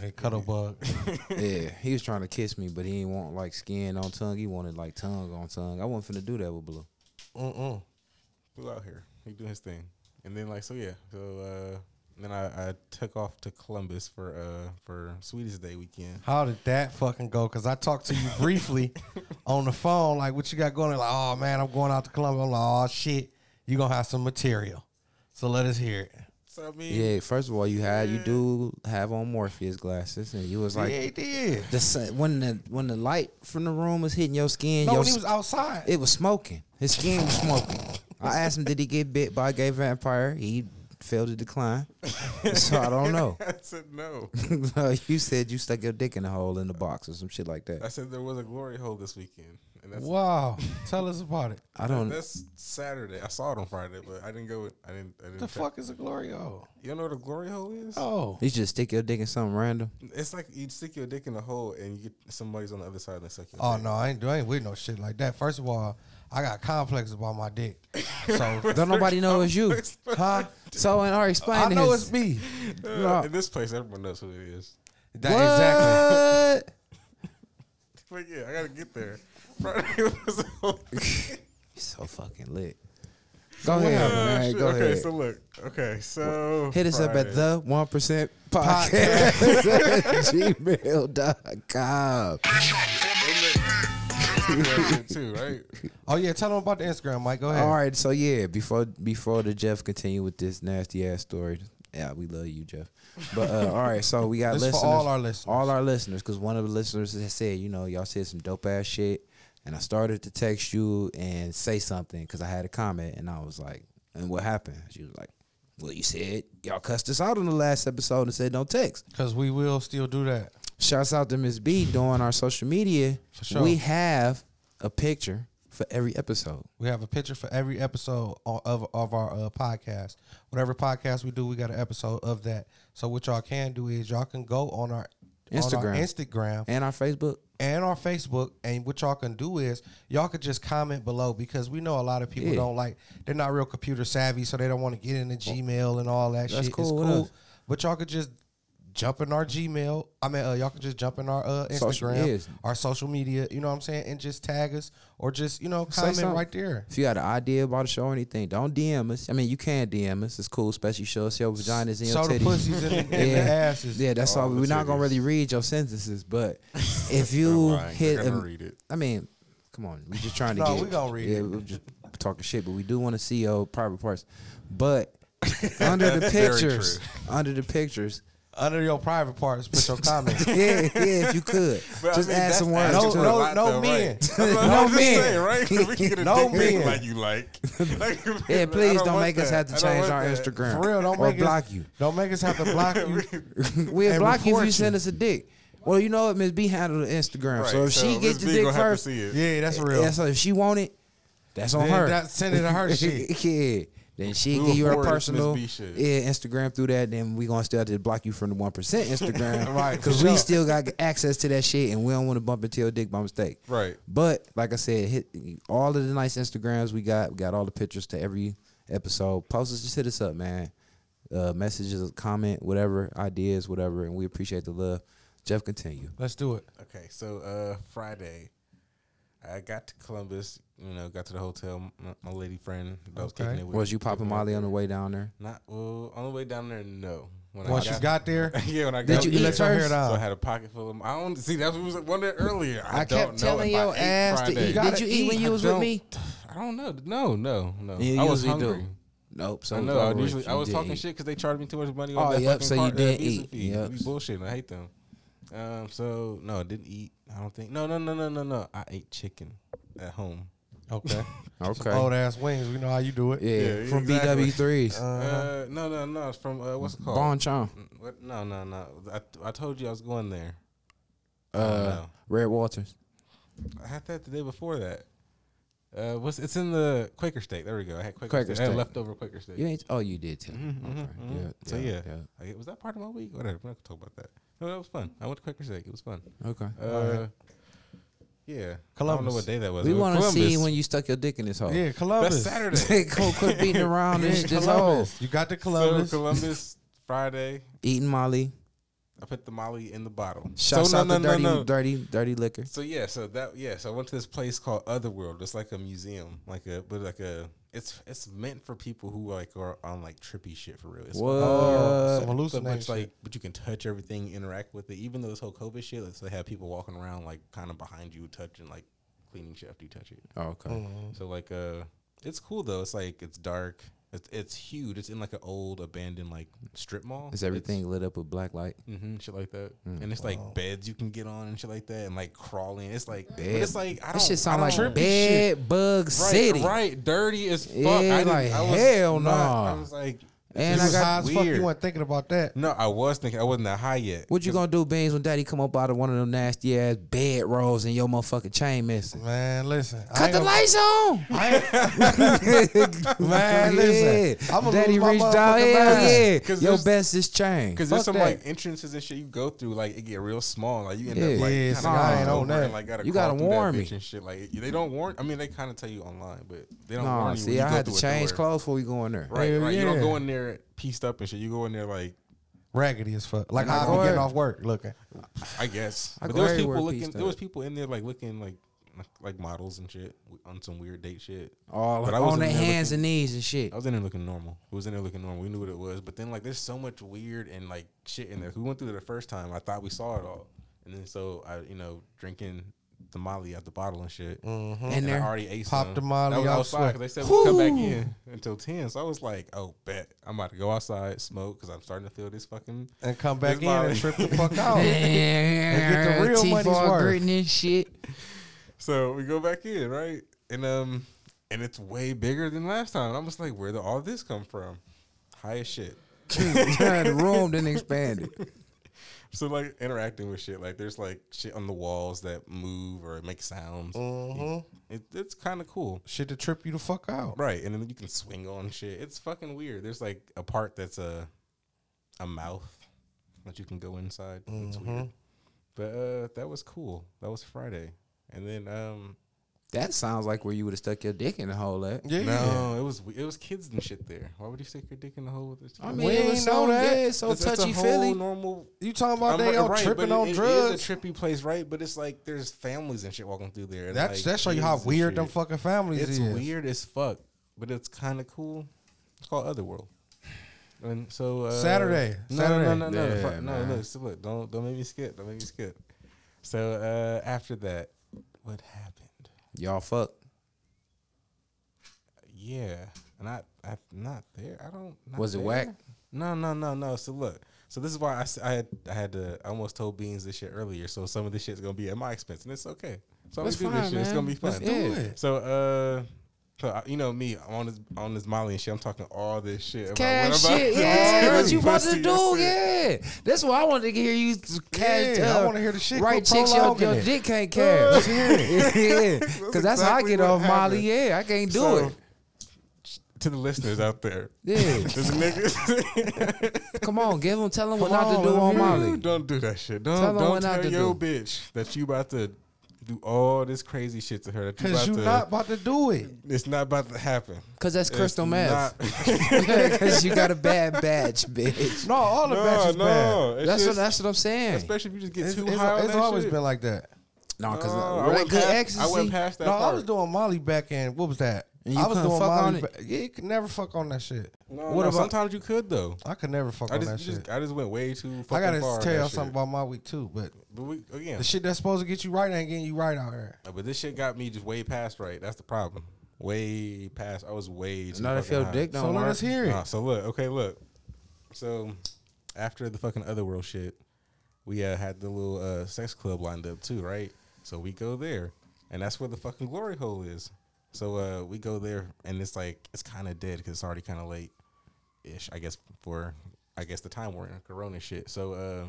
Hey, cuddle bug. <laughs> yeah, he was trying to kiss me, but he didn't want like skin on tongue. He wanted like tongue on tongue. I wasn't finna do that with blue. Mm-mm. Blue out here, he doing his thing, and then like so yeah, so uh, then I, I took off to Columbus for uh for Sweetest Day weekend. How did that fucking go? Because I talked to you <laughs> briefly on the phone, like what you got going. On? Like, oh man, I'm going out to Columbus. I'm like, oh shit, you gonna have some material. So let us hear it. So I mean, Yeah, first of all, you had you do have on Morpheus glasses, and you was like yeah, did. the sun, when the when the light from the room was hitting your skin. No, your when he was outside. it was smoking. His skin was smoking. I asked him, did he get bit by a gay vampire? He failed to decline. so I don't know. <laughs> I said no. <laughs> you said you stuck your dick in a hole in the box or some shit like that. I said there was a glory hole this weekend, and that's wow, tell us about it. I don't. That's Saturday. I saw it on Friday, but I didn't go. With, I didn't. I didn't. The check. fuck is a glory hole? You don't know what a glory hole is? Oh, You just stick your dick in something random. It's like you stick your dick in a hole and you get somebody's on the other side and they suck your oh dick. no, I ain't doing with no shit like that. First of all, I got complexes about my dick. <laughs> So, Don't nobody know it's you. huh? So and already explain I know this. it's me. Uh, in this place, everyone knows who it is. That, exactly. What? <laughs> But yeah, I gotta get there. Friday was a whole- So fucking lit. Go ahead, man. shit. Go okay, ahead. so look. Okay, so Hit us up at the one percent podcast gmail.com. That shit too, right? Oh yeah, tell them about the Instagram, Mike. Go ahead. All right, so yeah, before before the Jeff continue with this nasty ass story. Yeah, we love you, Jeff. But uh, all right, so we got This listeners, for all our listeners. all our listeners, because one of the listeners has said, you know, y'all said some dope ass shit, and I started to text you and say something because I had a comment, and I was like, and what happened? She was like, well, you said y'all cussed us out on the last episode and said don't text. Because we will still do that. Shouts out to Miss B doing our social media. For sure. We have a picture for every episode. We have a picture for every episode of of our uh, podcast. Whatever podcast we do, we got an episode of that. So what y'all can do is y'all can go on our Instagram. Instagram And our Facebook. and our Facebook, and what y'all can do is y'all could just comment below because we know a lot of people Yeah. don't like they're not real computer savvy, so they don't want to get into Gmail and all that That's shit. cool It's cool, but y'all could just jump in our Gmail. I mean, uh, y'all can just jump in our uh, Social- Instagram, yes. our social media. You know what I'm saying, and just tag us or just you know comment right there. If you got an idea about a show or anything, don't DM us. I mean, you can DM us. It's cool, especially show us your vaginas and your Show the titties. pussies and, and the <laughs> Yeah. asses. Yeah, that's All all. We're not gonna really read your sentences, but <laughs> if you lying. hit, a- read it. I mean, come on, we're just trying to <laughs> No, get. we gonna read yeah, it. we're just talking shit, but we do want to see your private parts. But under the pictures, under the pictures, Under your private parts, put your comments. <laughs> yeah, yeah, if you could, <laughs> But I just mean, add some words No, to for it. no, no though, men. <laughs> Right? No men. saying, right? 'Cause we can get a No men. like you like. Like, Yeah, I please don't, want make us have to change our that. Instagram For real, don't or make block us, you. Don't make us have to block you. We'll block you if you you. send us a dick. Well, you know what, Miss B handled the Instagram, so Right, if she gets the dick gonna have to first, see yeah, that's real. yeah, so if she want it, that's on her. that- send it to her shit. yeah. Then she We give you her forward it to personal Miss B shit. yeah Instagram through that. Then we gonna still have to block you from the one percent <laughs> Instagram, Right, for Because we still got access to that shit, and we don't want to bump into your dick by mistake. Right. But like I said, hit all of the nice Instagrams we got. We got all the pictures to every episode. Post us, just hit us up, man. Uh, messages, comment, whatever ideas, whatever, and we appreciate the love. Jeff, continue. Let's do it. Okay, so uh Friday, I got to Columbus. You know, got to the hotel. My, my lady friend that was Okay. kicking it with. Was you popping Molly on the way down there? Not well on the way down there. No. When Once you got there, <laughs> yeah, when I Did got you there, eat let your hair first? So I had a pocket full of. I don't see. That's what was wondering earlier. I, I, don't kept know telling if I your ate ass to Friday. eat. gotta Did you eat when eat. you was with don't- me? <sighs> I don't know. No, no, no. You I was usually do. hungry. Nope. So I know. I usually I was talking eat. shit because they charged me too much money on Oh, that yep, fucking so you card, that did visa eat. fee. Yep. Be bullshit. I hate them. Um. So no, I didn't eat. I don't think. No, no, no, no, no, no. I ate chicken at home. okay. <laughs> Okay. Old ass wings. We know how you do it. yeah, Yeah, from exactly. BW3s. Uh, no, no, no. It's from uh, what's it called? Bon Chon. Mm, What? No, no, no. I, I told you I was going there. Uh, no. Red Walters. I had that the day before that. Uh, what's it's in the Quaker Steak. There we go. I had Quaker, Quaker steak. I had leftover Quaker steak. You ain't. Oh, you did too. Mhm, Okay. mhm, mhm. Yeah. So yeah, yeah. Like, was that part of my week? Whatever. We're not gonna talk about that. No, that was fun. I went to Quaker Steak. It was fun. Okay. Uh, yeah. I don't know what day that was. We It want to see when you stuck your dick in this hole. Yeah, Columbus. That's Saturday. <laughs> Go quit beating <laughs> around this, this hole. You got the Columbus. So Columbus Friday. Eating Molly. I put the Molly in the bottle. Shouts so, out no, the no, dirty, no, no. dirty, dirty liquor. So yeah, so that yeah, so I went to this place called Otherworld. It's like a museum, like a but like a it's it's meant for people who like are on like trippy shit for real. It's What? Oh, some So, hallucination. but like, but you can touch everything, interact with it. Even though this whole COVID shit, like, so they have people walking around like kind of behind you, touching like cleaning shit after you touch it. Oh, okay. Mhm. So like, uh, it's cool though. It's like it's dark. It's it's huge. It's in like an old abandoned like strip mall. Is everything lit up with black light? Mm-hmm, shit like that, Mm. and it's Wow. like beds you can get on and shit like that, and like crawling. It's like, Bed. it's like I don't. This shit sound like trippy bed shit. bug Right, city. right, dirty as fuck. Yeah, I didn't, like, I was hell not- I nah. was like, And I You is was got- high as fuck. You weren't thinking about that. No, I was thinking I wasn't that high yet. What you gonna do, Beans, when Daddy come up out of one of them nasty ass bed rolls and your motherfucking chain missing? Man, listen. Cut the gonna- lights on. <laughs> <laughs> Man, listen. Yeah. I'ma Daddy reached out. motherfucking Hell mind. yeah. 'Cause Your best is chain. Because there's some that. like entrances and shit you go through, like it get real small. Like you end Yeah. up like Yeah, kinda I ain't on over that. and, like gotta You gotta through warn me. And shit. Like they don't warn. I mean, they kind of tell you online, but they don't No, warn you. see, when you I had to change clothes before we go in there. Right, right. You don't go in there pieced up and shit. You go in there like Raggedy as fuck. Like I how I go getting off work looking. I guess. I but there was people looking. There was people in there like looking like like, like models and shit on some weird date shit. All But I on wasn't their in there hands looking- and knees and shit. I was in there looking normal. It was in there looking normal. We knew what it was. But then like there's so much weird and like shit in there. We went through it the first time. I thought we saw it all. And then so I, you know, drinking the Molly out the bottle and shit. Mm-hmm. In And I already ate Pop some. the Molly That was outside because they said we'll come back in until ten. So I was like, oh, bet I'm about to go outside, smoke because I'm starting to feel this fucking. And come back This in and trip the fuck out. <laughs> and get the real teeth money's worth. and shit. <laughs> So we go back in, right? And um, and it's way bigger than last time. I'm just like, where did all this come from? High as shit. the room didn't expand it. <laughs> So like interacting with shit, like there's like shit on the walls that move or make sounds. hmm It, it's kind of cool, Shit to trip you the fuck out. right? And then you can swing on shit. It's fucking weird. There's like a part that's a a mouth that you can go inside. It's weird. But uh, that was cool. That was Friday, and then um, That sounds like where you would have stuck your dick in the hole at. Yeah. no, it was it was kids and shit there. Why would you stick your dick in the hole with this? I We mean, it was ain't so know that. yeah, so It's- it's touchy whole feely. Normal You talking about I'm they right- out right, tripping on it- drugs? It is a trippy place, right? But it's like there's families and shit walking through there. That's like that show you how weird them fucking families is. It's is. weird as fuck, but it's kind of cool. It's called Otherworld. And so uh, Saturday. No, Saturday. no, no, no, no, Yeah, fuck- no, no. Look, don't don't make me skip. Don't make me skip. So uh, after that, what happened? Y'all fuck. Yeah, not I, not there. I don't. Was it there. whack? No, no, no, no. So look, so this is why I, had I had to I almost told Beans this shit earlier. So some of this shit's gonna be at my expense, and it's okay. So That's we do this shit. It's gonna be fun. Let's do it. So uh, I, you know me I'm on this on this Molly and shit. I'm talking all this shit. About Cash about shit, to yeah. What you about to do? Yeah, that's why I wanted to hear you cash. Yeah, I uh, wanna hear the shit Right, chicks, your, your dick can't <laughs> cash. yeah, because <laughs> that's, how I get off Molly. Yeah, I can't do So, it. To the listeners out there, Yeah, <laughs> there's a nigga. come on, give them, tell them what Come not to do on Molly. Don't do that shit. Don't them don't what not tell your do. bitch that you about to do do all this crazy shit to her that you Cause about you to, not about to do it. it's not about to happen. Cause that's It's crystal meth. <laughs> <laughs> Cause you got a bad batch, bitch. No, all the no, batches no. bad. It's That's what that's what I'm saying. especially if you just get It's, too it's- high. on it's that always shit. been like that. No, cause No, I that went good past- I went past that No, part. I was doing Molly back in what was that? And you I was couldn't doing fuck Molly. on it? Back, yeah, you could never fuck on that shit. No, What no, about- sometimes you could though. I could never fuck I on just, that you just shit. I just went way too far. I gotta far. tell y'all something about my week too, but But we again, the shit that's supposed to get you right ain't getting you right out here. Uh, But this shit got me just way past right. That's the problem. Way past. I was way too. Not if fucking your high. dick So don't let work. us hear it. Nah, so look, okay, look. So after the fucking other world shit, we uh, had the little uh, sex club lined up too, right? So we go there, and that's where the fucking glory hole is. So uh, we go there, and it's like it's kind of dead because it's already kind of late, ish. I guess for I guess the time we're in Corona shit. So uh,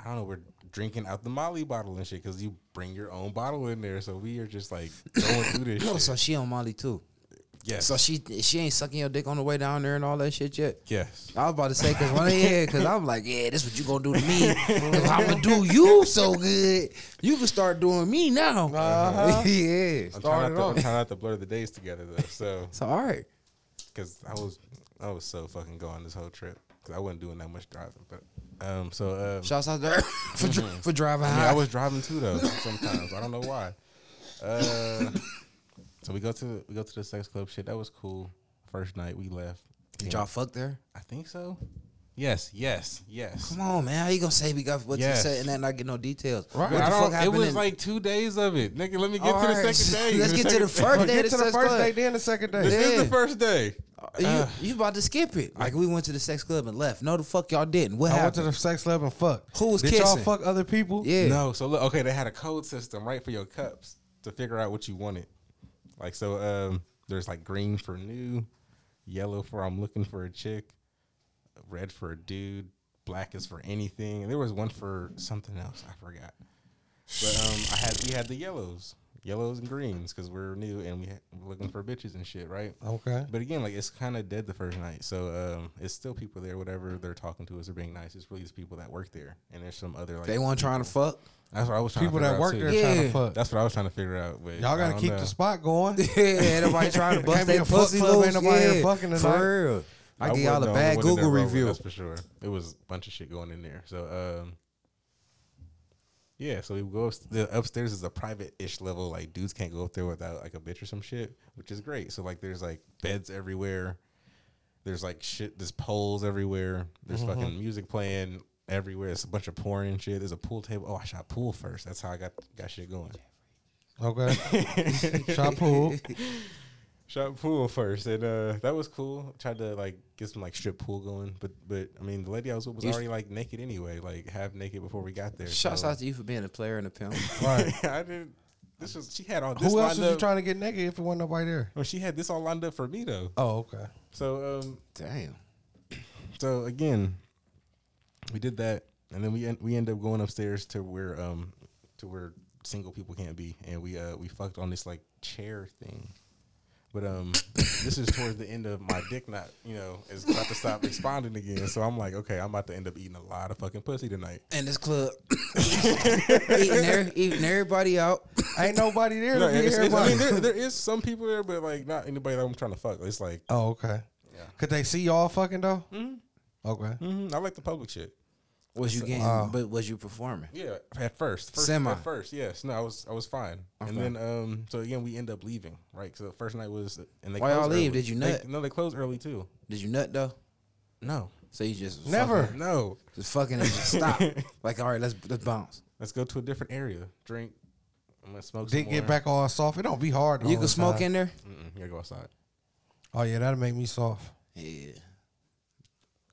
I don't know. We're drinking out the Molly bottle and shit because you bring your own bottle in there. So we are just like going through this. <coughs> No, shit. so she on Molly too. Yes, So she she ain't sucking your dick on the way down there and all that shit yet. yes. I was about to say because when I yeah, because I'm like yeah, this what you gonna do to me? <laughs> Cause I'm gonna do you so good. You can start doing me now. Uh-huh. <laughs> yeah. I'm trying, not to, I'm trying not to blur the days together though. So, So all right. because I was, I was so fucking going this whole trip because I wasn't doing that much driving. But, um, so um, Shouts out there <laughs> for dri- for driving I mean. I was driving too though. Sometimes I don't know why. Uh, so we go to we go to the sex club. Shit, that was cool. First night we left. Did y'all fuck there? I think so. Yes, yes, yes. Come on, man. How you gonna say we got what Yes. you said and then not get no details? Right. What I the don't- fuck it happened? was in- like two days of it, nigga. Let me get to the Alright, second <laughs> day. let's get to the <laughs> second- first Well, day. get of to the sex first club. day, then the second day. This is Yeah. the first day. Uh, you, <sighs> you about to skip it? Like we went to the sex club and left. No, the fuck y'all didn't. What happened? I went to happened? the sex club and fuck. Who was Did y'all kissing? fuck other people? yeah. No, so look, okay, they had a code system right for your cups to figure out what you wanted. Like so, um, there's like green for new, yellow for I'm looking for a chick, red for a dude, black is for anything, and there was one for something else I forgot. But um, I had we had the yellows, yellows and greens because we're new and we had, we're looking for bitches and shit, right? Okay. But again, like it's kind of dead the first night, so um, it's still people there. Whatever they're talking to us or being nice, it's really just people that work there, and there's some other like They weren't trying to fuck. That's what I was trying People to figure that out work too. there trying to fuck. That's what I was trying to figure out. But Y'all gotta keep know. the spot going. <laughs> yeah, nobody trying to <laughs> bust Can't their fuck pussy club, loose. ain't nobody here yeah, fucking tonight. for real. I, give y'all a bad one Google there review. That's for sure. It was a bunch of shit going in there. So um, yeah. So we go up, the upstairs is a private ish level. Like dudes can't go up there without like a bitch or some shit, which is great. So like there's like beds everywhere. There's like shit. There's poles everywhere. There's Mm-hmm. fucking music playing everywhere. It's a bunch of porn and shit. There's a pool table. Oh, I shot pool first. That's how I got got shit going. Okay. <laughs> Shot pool. Shot pool first, and uh, that was cool. Tried to like get some like strip pool going, but but I mean the lady I was with was You- already like naked anyway, like half naked before we got there. Shouts so- out to you for being a player and a pimp. <laughs> Right. <laughs> I didn't. This was she had all this Who else lined was you trying to get naked if it wasn't nobody there? well, she had this all lined up for me though. Oh, okay. So um, Damn. so again, we did that, and then we en- we end up going upstairs to where um to where single people can't be, and we uh we fucked on this like chair thing. But um, <coughs> this is towards the end of my dick knot. You know, is about to stop responding again. So I'm like, okay, I'm about to end up eating a lot of fucking pussy tonight. And this club <laughs> eating, every, eating everybody out. Ain't nobody there No, to it's- it's- I mean, there, there is some people there, but like not anybody that I'm trying to fuck. It's like, oh, okay. Yeah. Could they see y'all fucking though? Mhm. Okay. mhm, I like the public shit. Was you getting? Wow. But was you performing? Yeah, at first, first Semi. At first, yes. No, I was I was fine. And then um, so again, we end up leaving. Right. So the first night was and they Why y'all closed leave? early. Did you They- nut? no, they closed early too. Did you nut though? No, So you just Never. fucking, no. just fucking and just stop. <laughs> like all right, let's let's bounce. Let's go to a different area. Drink. I'm gonna smoke. Dick some get more. back all soft. It don't be hard. You can smoke time. in there. Mm-mm, you gotta go outside. Oh yeah, that'll make me soft. Yeah.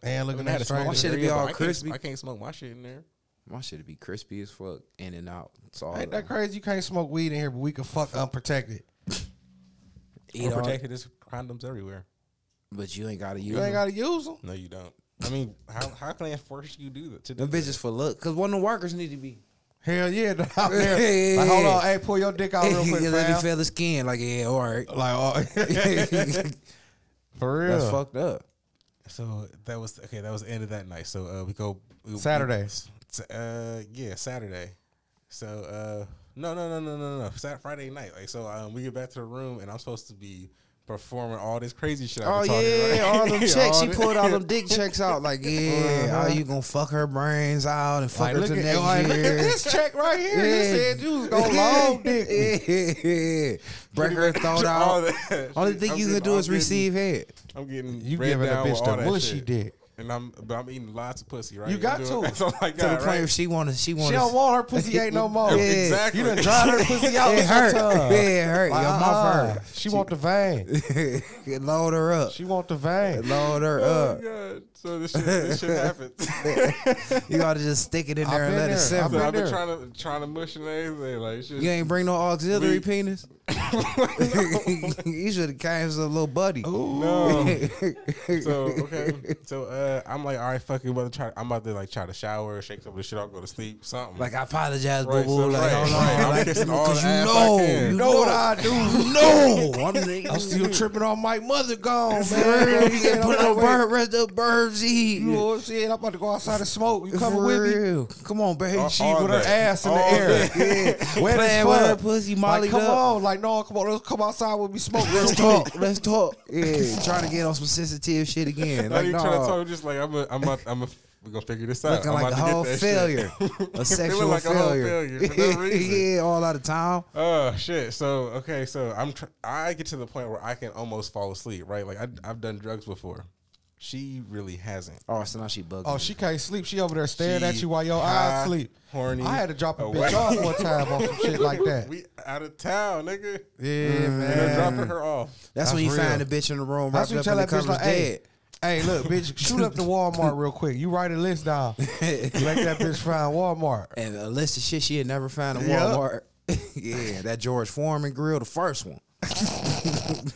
And I looking mean, I had at to smoke My shit'd be there, but all I can't- crispy. I can't smoke my shit in there. My shit'd be crispy as fuck, in and out. It's all Ain't that crazy? You can't smoke weed in here, but we can fuck unprotected. <laughs> Eat Or all, protected. There's condoms everywhere. but you ain't gotta use You ain't them. gotta use them. No, you don't. I mean, how how can I force you to do that? To do Them bitches for look, cause one of the workers need to be. Hell yeah, they're <laughs> out there. <laughs> Like, hold on, hey, pull your dick out real quick, Yeah, Let me fam. feel the skin. Like yeah, all right. Like, oh, for real. That's fucked up. So that was okay. That was the end of that night. So uh, we go we, Saturday. we- uh, yeah, Saturday. So uh, no, no, no, no, no, no. Saturday, Friday night. Like so, um, we get back to the room, and I'm supposed to be performing all this crazy shit. Oh yeah, talking, right? all them <laughs> checks. All she pulled all them <laughs> dick checks out. Like, yeah, oh, you gonna fuck her brains out and fuck Like, her to at, next like, look at this check right here. This said you was going <laughs> long dick. yeah. Break her throat out. Only thing I'm you can do is receive head. I'm getting You giving a bitch the mushy shit. dick. and I'm but I'm eating lots of pussy. Right? You got doing- to. That's all I To the point right? where she wanna, she She wanna. don't want her pussy ain't no <laughs> more. Yeah. Exactly. You done dried her pussy <laughs> out It with hurt. Yeah, it hurt. Your uh-uh. mouth hurt. She want the vein. <laughs> Load her up. She want the vein. Load her Oh up. god! So this shit, this shit happens. You gotta just stick it in I've there and let there. it I've simmer. been I've been trying to trying to mush and everything. Like just, You ain't bring no auxiliary We- penis. <laughs> you should have came as a little buddy. No. <laughs> so okay. So uh, I'm like, all right, fuck it. I'm about to try. I'm about to like try to shower, shake some of the shit off, go to sleep, something. Like I apologize, boo Right, boo. so- like, right, hold right. I'm like, because you know, you You know, know what I do? you know. <laughs> I'm, I'm still tripping on my mother gone, man. you Yeah, can put I'm no like, bird, rest of birds eat. You know what I'm saying? I'm about to go outside and smoke. You For coming with me? Come on, baby. She all with her ass in the air. that. Yeah. Wet Playing with her pussy, molly come on. Like, no, come on. Let's come outside with me smoke. Let's quick. talk. Let's talk. Yeah, trying to get on some sensitive shit again. not Like, even trying to no. talk. Just like I'm a, I'm a, I'm a, we're gonna figure this out. Looking I'm like a about to get whole that failure, Shit. <laughs> a Feeling sexual like a whole failure. failure for no <laughs> reason. yeah, all out of time. Oh shit! So okay, so I'm tr- I get to the point where I can almost fall asleep. Right? Like I, I've done drugs before. She really hasn't. Oh, so now she bugging. Oh, me. she can't sleep. She over there staring at you while your high, eyes sleep. horny, I had to drop a awake. bitch off one time on some shit <laughs> like that. We out of town, nigga. Yeah, mm. And they're man. dropping her off. That's, That's when you real. find a bitch in the room That's wrapped what you tell that bitch like, dead. hey, hey, look, bitch, <laughs> shoot up to Walmart real quick. You write a list down. <laughs> Make that bitch find Walmart. And a list of shit she had never found in Yep. Walmart. yeah, that George Foreman grill, the first one.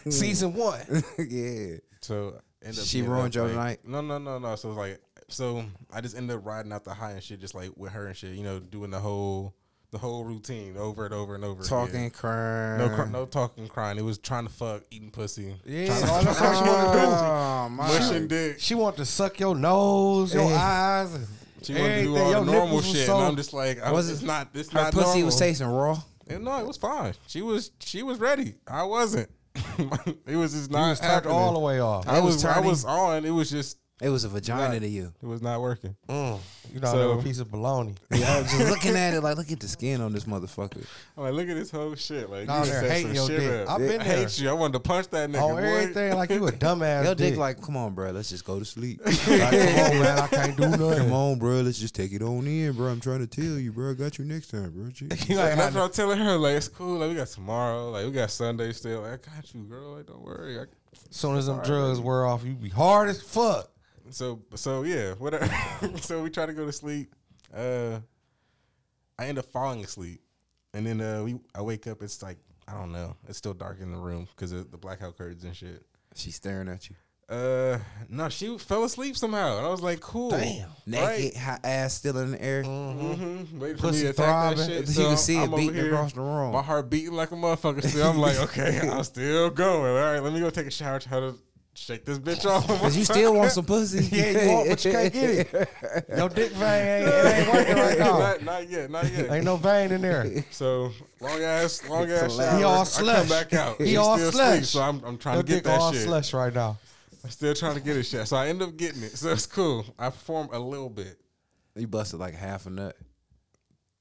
Season one. yeah. So end up She ruined up, your like- night? No, no, no, no. So it's like, so I just ended up riding out the high and shit, just like with her and shit. You know, doing the whole, the whole routine over and over and over. Talking, again. crying. No, cr- no talking, crying. It was trying to fuck, eating pussy, Yeah, trying all to that's she want to do. Oh, my. mushing dick. She want to suck your nose, your eyes, She wanted to do everything. all Your the normal shit, so- and I'm just like, I Was was it- it's not, this. Her not pussy normal. was tasting raw. And no, it was fine. She was, she was ready. I wasn't. <laughs> it was just you not was turned all the way off. I was was, I was on. It was just, It was a vagina Right. to you. it was not working. Mm. You know, So- a piece of bologna. <laughs> Yeah, I was just looking at it like, look at the skin on this motherfucker. I'm <laughs> like, look at this whole shit. Like, you hating your shit dick. I've been I there. hate you. I wanted to punch that nigga. On boy. everything like you a <laughs> dumbass. Your dick dick. like, come on, bro, let's just go to sleep. Like, come on, man, I can't do nothing. Come on, bro, let's just take it on in, bro. I'm trying to tell you, bro. I got you next time, bro. You like, and that's I- what I'm telling her. Like, it's cool. Like, we got tomorrow. Like, we got Sunday still. Like, I got you, girl. Like, don't worry. As soon as them Alright, drugs wear off, you be hard as fuck. So, so yeah, whatever. <laughs> so we try to go to sleep. Uh, I end up falling asleep, and then uh, we I wake up. It's like I don't know. It's still dark in the room because of the blackout curtains and shit. She's staring at you. Uh, no, she fell asleep somehow, and I was like, cool, Damn. Naked, hot ass still in the air. Mm-hmm. Waiting for Pussy me to attack that throbbing. shit. <laughs> You So can I'm- see I'm it beating here, across the room. My heart beating like a motherfucker. Still, I'm like, <laughs> okay, I'm still going. All right, let me go take a shower. Try to shake this bitch off. <laughs> Cause you still want some pussy. <laughs> Yeah, you want, but you can't get it. <laughs> Your dick vein ain't, it ain't working right now. not, not yet, not yet. Ain't no vein in there. So long ass, long ass. Collapse. shower. He all slush. I slush. come back out. He She all still slush. asleep, so I'm, I'm trying Your to get dick that all shit. slush right now. I'm still trying to get it shit. So I end up getting it. So it's cool. I perform a little bit. You busted like half a nut.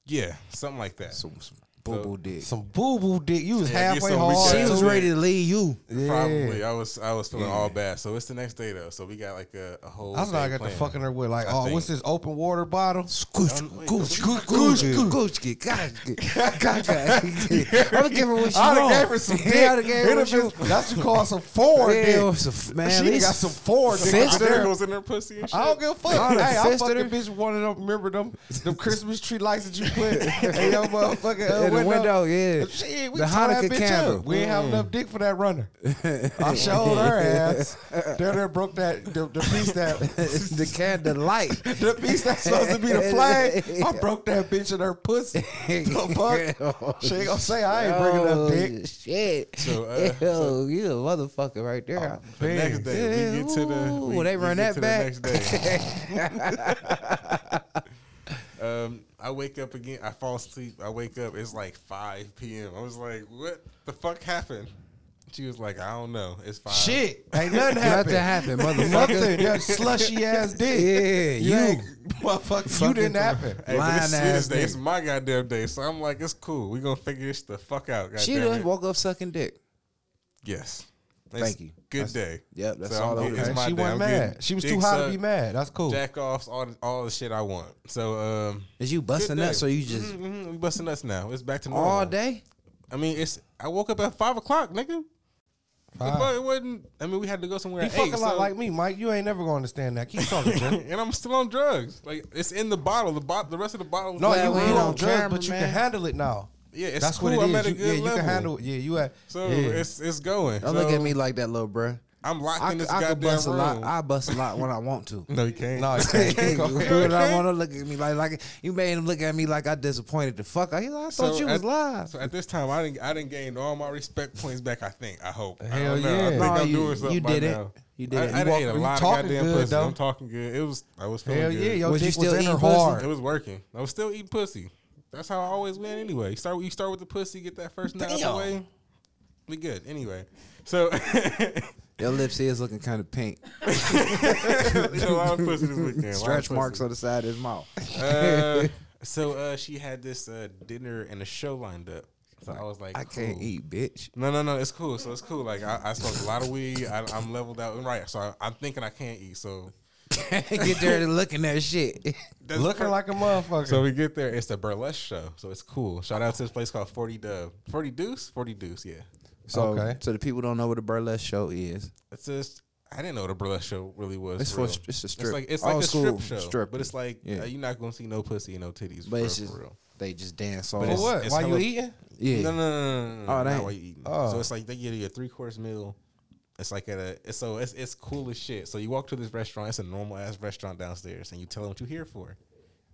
Yeah, something like that. Some, some boo boo dick. Some boo boo dick. You was Yeah, halfway some hard. She was ready to leave you. Yeah. Probably. I was I was feeling Yeah. all bad. So it's the next day though. So we got like a, a whole. I was day like, I got to planned. fucking her with like, I oh, think. what's this open water bottle? Scooch, Um, wait, gooch, what gooch, you- gooch, gooch, gooch, gooch. I'm gonna give her what she I done want. gave her some dick. Yeah, I done gave her It what she done been- That's what you call some foreign Yeah, dick. it was a f- man, she at done least- got some foreign dick. Fist up her? there. goes in her pussy and shit. I don't give a fuck. I done hey, I fisted fucking her. bitch one of them. Remember them them Christmas tree lights that you put in your motherfucking the window, yeah. Shit, we The tore Hanukkah candle. up. We ain't have enough dick for that runner. <laughs> I showed her ass. There, there broke that the, the piece that <laughs> the candle light. <laughs> the piece that's supposed to be the flag. I broke that bitch in her pussy. the fuck? She ain't gonna say I ain't bringing up Oh, dick. Shit. So, uh, Ew, so- you a motherfucker right there. The next day, we get to the. Ooh, We, they we run get that to back. The next day. um, I wake up again. I fall asleep. I wake up. It's like 5 p.m. I was like, what the fuck happened? She was like, I don't know. It's five. Shit, <laughs> ain't nothing happened. Nothing happened, Nothing. <laughs> motherfucker. That <laughs> slushy ass dick. Yeah, you, you. motherfucker. You didn't happen. Hey, but it's ass day. It's my goddamn day. So I'm like, it's cool. We gonna figure this the fuck out. She goddamn done woke up sucking dick. Yes. Thank you. Good That's- day. Yep, that's So all I'm I it's my she day. wasn't I'm mad. She was too dick hot to be mad. That's cool. Jack offs, all the, all the shit I want. So um, Is you busting good day. nuts or you just Mhm, mhm, we busting nuts now. It's back to normal. all day? I mean, it's. I woke up at five o'clock, nigga. The Five. it wasn't. I mean, we had to go somewhere He at fucking eight. lot so- like me, Mike. You ain't never gonna understand that. Keep talking, <laughs> and I'm still on drugs. Like it's in the bottle. The bottle. The rest of the bottle. No, Glad you we ain't ain't on on drugs, camera, but you man. can handle it now. Yeah, it's That's cool. what it I'm is. at a You, good yeah, you level. can handle. Yeah, you at. So yeah. it's it's going. Don't So look at me like that, little bruh. I'm locked I, in this I could goddamn bust a room. lot. I bust a lot when I want to. <laughs> no, you can't. No, you <laughs> can't. Hey, Go do ahead. what I want to look at me like like you made him look at me like I disappointed the fuck. I, I thought So you at- was live. So at this time, I didn't. I didn't gain all my respect points back. I think. I hope. I Hell don't know. yeah. I think No, I'm you- doing something you by did it. now. You did I, it. I You done walk- ate a you lot of talking goddamn good, pussy. though. I'm talking good. It was. I was feeling Hell good. yeah, your Was you dick still was in her eating pussy? hard. It was working. I was still eating pussy. That's how I always win anyway. You start you start with the pussy, get that first nut out the way. We good. Anyway. So <laughs> Your lips is looking kind of pink. you know, a lot of pussy this weekend. a lot of Stretch pussy. marks on the side of his mouth. Uh, <laughs> so uh, she had this uh, dinner and a show lined up. So I was like, I can't eat, bitch. No, no, no. It's cool. So it's cool. Like I, I smoked a lot of weed. I, I'm leveled out. And right. So I, I'm thinking I can't eat. So <laughs> Get there and looking at shit. <laughs> that's Looking like a motherfucker. So we get there. It's a burlesque show. So it's cool. Shout out to this place called Forty Dub. Forty Deuce. Forty Deuce. Yeah. So, Okay. so the people don't know what a burlesque show is. It's just. I didn't know what a burlesque show really was. It's for for real. it's a strip. It's like it's like Old a strip show, strip. but it's like Yeah. uh, you're not gonna see no pussy and no titties. But for, it's real, just for real. they just dance But all. For it's- what? While you hella- eating? yeah. No, no, no, no, no, no. Oh, not that while ain't- you eating. Oh. So it's like they give you a three course meal. It's like at a. It's, so it's it's cool as shit. So you walk to this restaurant. It's a normal ass restaurant downstairs, and you tell them what you're here for.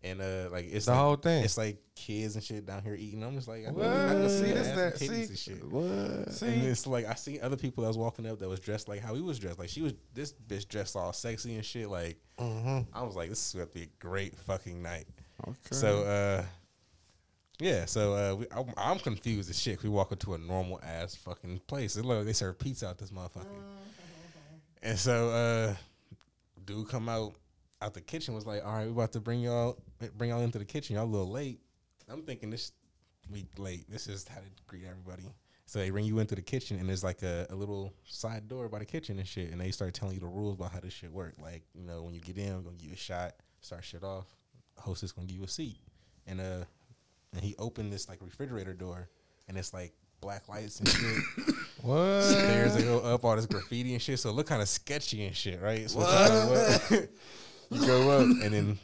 And uh, like it's The like- whole thing. It's like kids and shit down here eating. I'm just like, I, What? I can see See, that, that's that that- titties see? and shit. What? And See, it's like I see other people that was walking up that was dressed like how he was dressed. Like she was this bitch dressed all sexy and shit. Like Mhm. I was like, this is gonna be a great fucking night. Okay. So uh yeah, so uh we, I'm, I'm confused as shit. We walk into a normal ass fucking place. Look like they serve pizza out this motherfucker. And so uh dude come out out the kitchen was like, "All right, we about to bring y'all bring y'all into the kitchen. Y'all a little late." I'm thinking this we late. This is how to greet everybody. So they bring you into the kitchen and there's like a, a little side door by the kitchen and shit, and they start telling you the rules about how this shit work. Like, you know, when you get in, we're gonna give you a shot, start shit off. Hostess gonna give you a seat, and uh, and he opened this like refrigerator door, and it's like black lights and shit. <laughs> what? Stairs that go up, all this graffiti and shit. So it look kind of sketchy and shit, right? So you go up, you go up, and then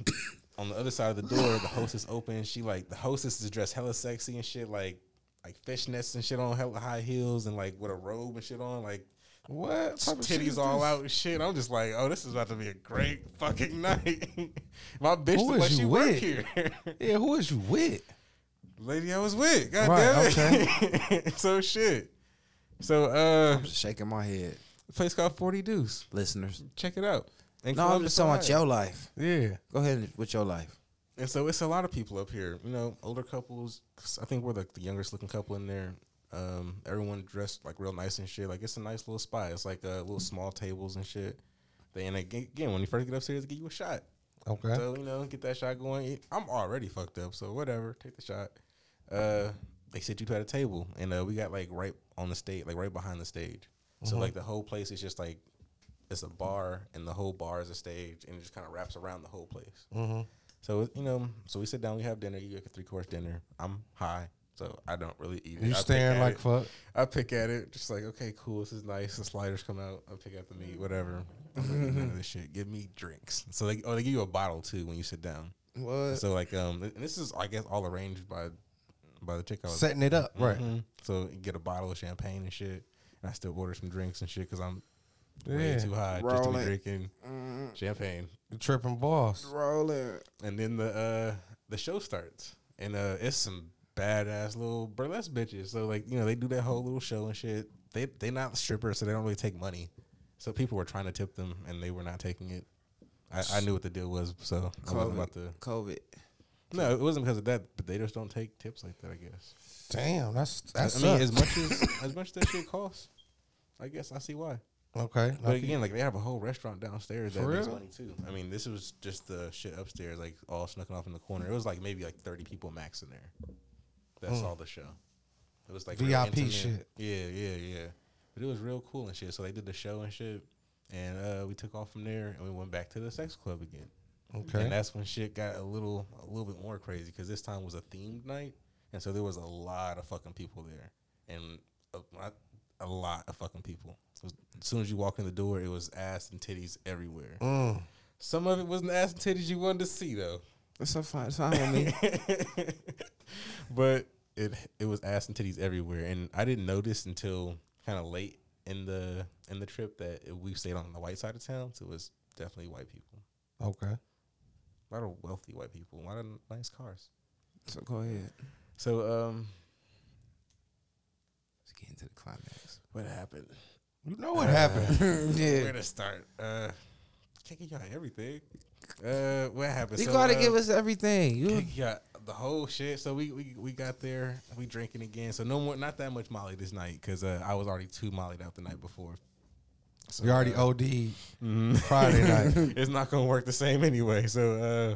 on the other side of the door, the hostess opens. She like the hostess is dressed hella sexy and shit, like like fishnets and shit on, hella high heels and like with a robe and shit on, like What? type of shit titties all out and shit. I'm just like, oh, this is about to be a great fucking <laughs> night. <laughs> My bitch Who like is she you work with? here. Yeah, who is you with? Lady I was with. God Right, damn it. <laughs> so shit. So uh I'm just shaking my head, place called Forty Deuce. listeners. Check it out. In No, I'm Columbus, just talking about your life. Yeah. Go ahead with your life. And so it's a lot of people up here. You know, older couples. 'cause I think we're like the youngest looking couple in there. Um, everyone dressed like real nice and shit. Like it's a nice little spot. It's like uh, little small tables and shit. They and again, again, when you first get upstairs, they give you a shot. Okay. So you know, get that shot going. I'm already fucked up, so whatever. Take the shot. Uh, they sit you at a table, and uh, we got like right on the stage, like right behind the stage. So like the whole place is just like it's a bar, and the whole bar is a stage, and it just kind of wraps around the whole place. Mm-hmm. So you know, so we sit down, we have dinner. You get a three course dinner. I'm high, so I don't really eat You staring like it. fuck. I pick at it, just like okay, cool. This is nice. The sliders come out. I pick at the meat, whatever. None of this shit. Give me drinks. So they oh they give you a bottle too when you sit down. What? So like um, and this is I guess all arranged by by the chick I was Setting it up. Right. Mhm. So you get a bottle of champagne and shit. And I still order some drinks and shit because I'm way too high just to be Rolling. drinking champagne. The tripping boss. Rolling. And then the uh the show starts, and uh it's some badass little burlesque bitches. So like you know they do that whole little show and shit. They they not strippers, so they don't really take money. So people were trying to tip them, and they were not taking it. I, I knew what the deal was, so I wasn't about to. COVID. No, it wasn't because of that, but they just don't take tips like that. I guess. Damn, that's that's. I mean, as much as as much as that shit costs, I guess I see why. okay. But again, like they have a whole restaurant downstairs that makes money too. I mean, this was just the shit upstairs, like all snuck off in the corner. It was like maybe like thirty people max in there. That's all the show. It was like VIP shit. Yeah, yeah, yeah. But it was real cool and shit. So they did the show and shit, and uh, we took off from there and we went back to the sex club again. Okay. And that's when shit got a little a little bit more crazy because this time was a themed night, and so there was a lot of fucking people there, and a, lot- a lot of fucking people. So as soon as you walk in the door, it was ass and titties everywhere. Mm. Some of it wasn't ass and titties you wanted to see though, That's so fine. It's fine with me. <laughs> but it it was ass and titties everywhere, and I didn't notice until kind of late in the in the trip that we stayed on the white side of town, so it was definitely white people, Okay. A lot of wealthy white people, a lot of nice cars. So go ahead. So um. Let's get into the climax. What happened? You know what happened? <laughs> yeah. <laughs> Where to start? Uh, can't give y'all everything. Uh, what happened? You So, gotta uh, give us everything. You can't give y'all the whole shit. So we, we we got there. We drinking again. So no more, not that much Molly this night because uh, I was already too Mollyed out the night before. So, We already uh, OD mhm. Friday <laughs> night. it's not gonna work the same anyway. So uh,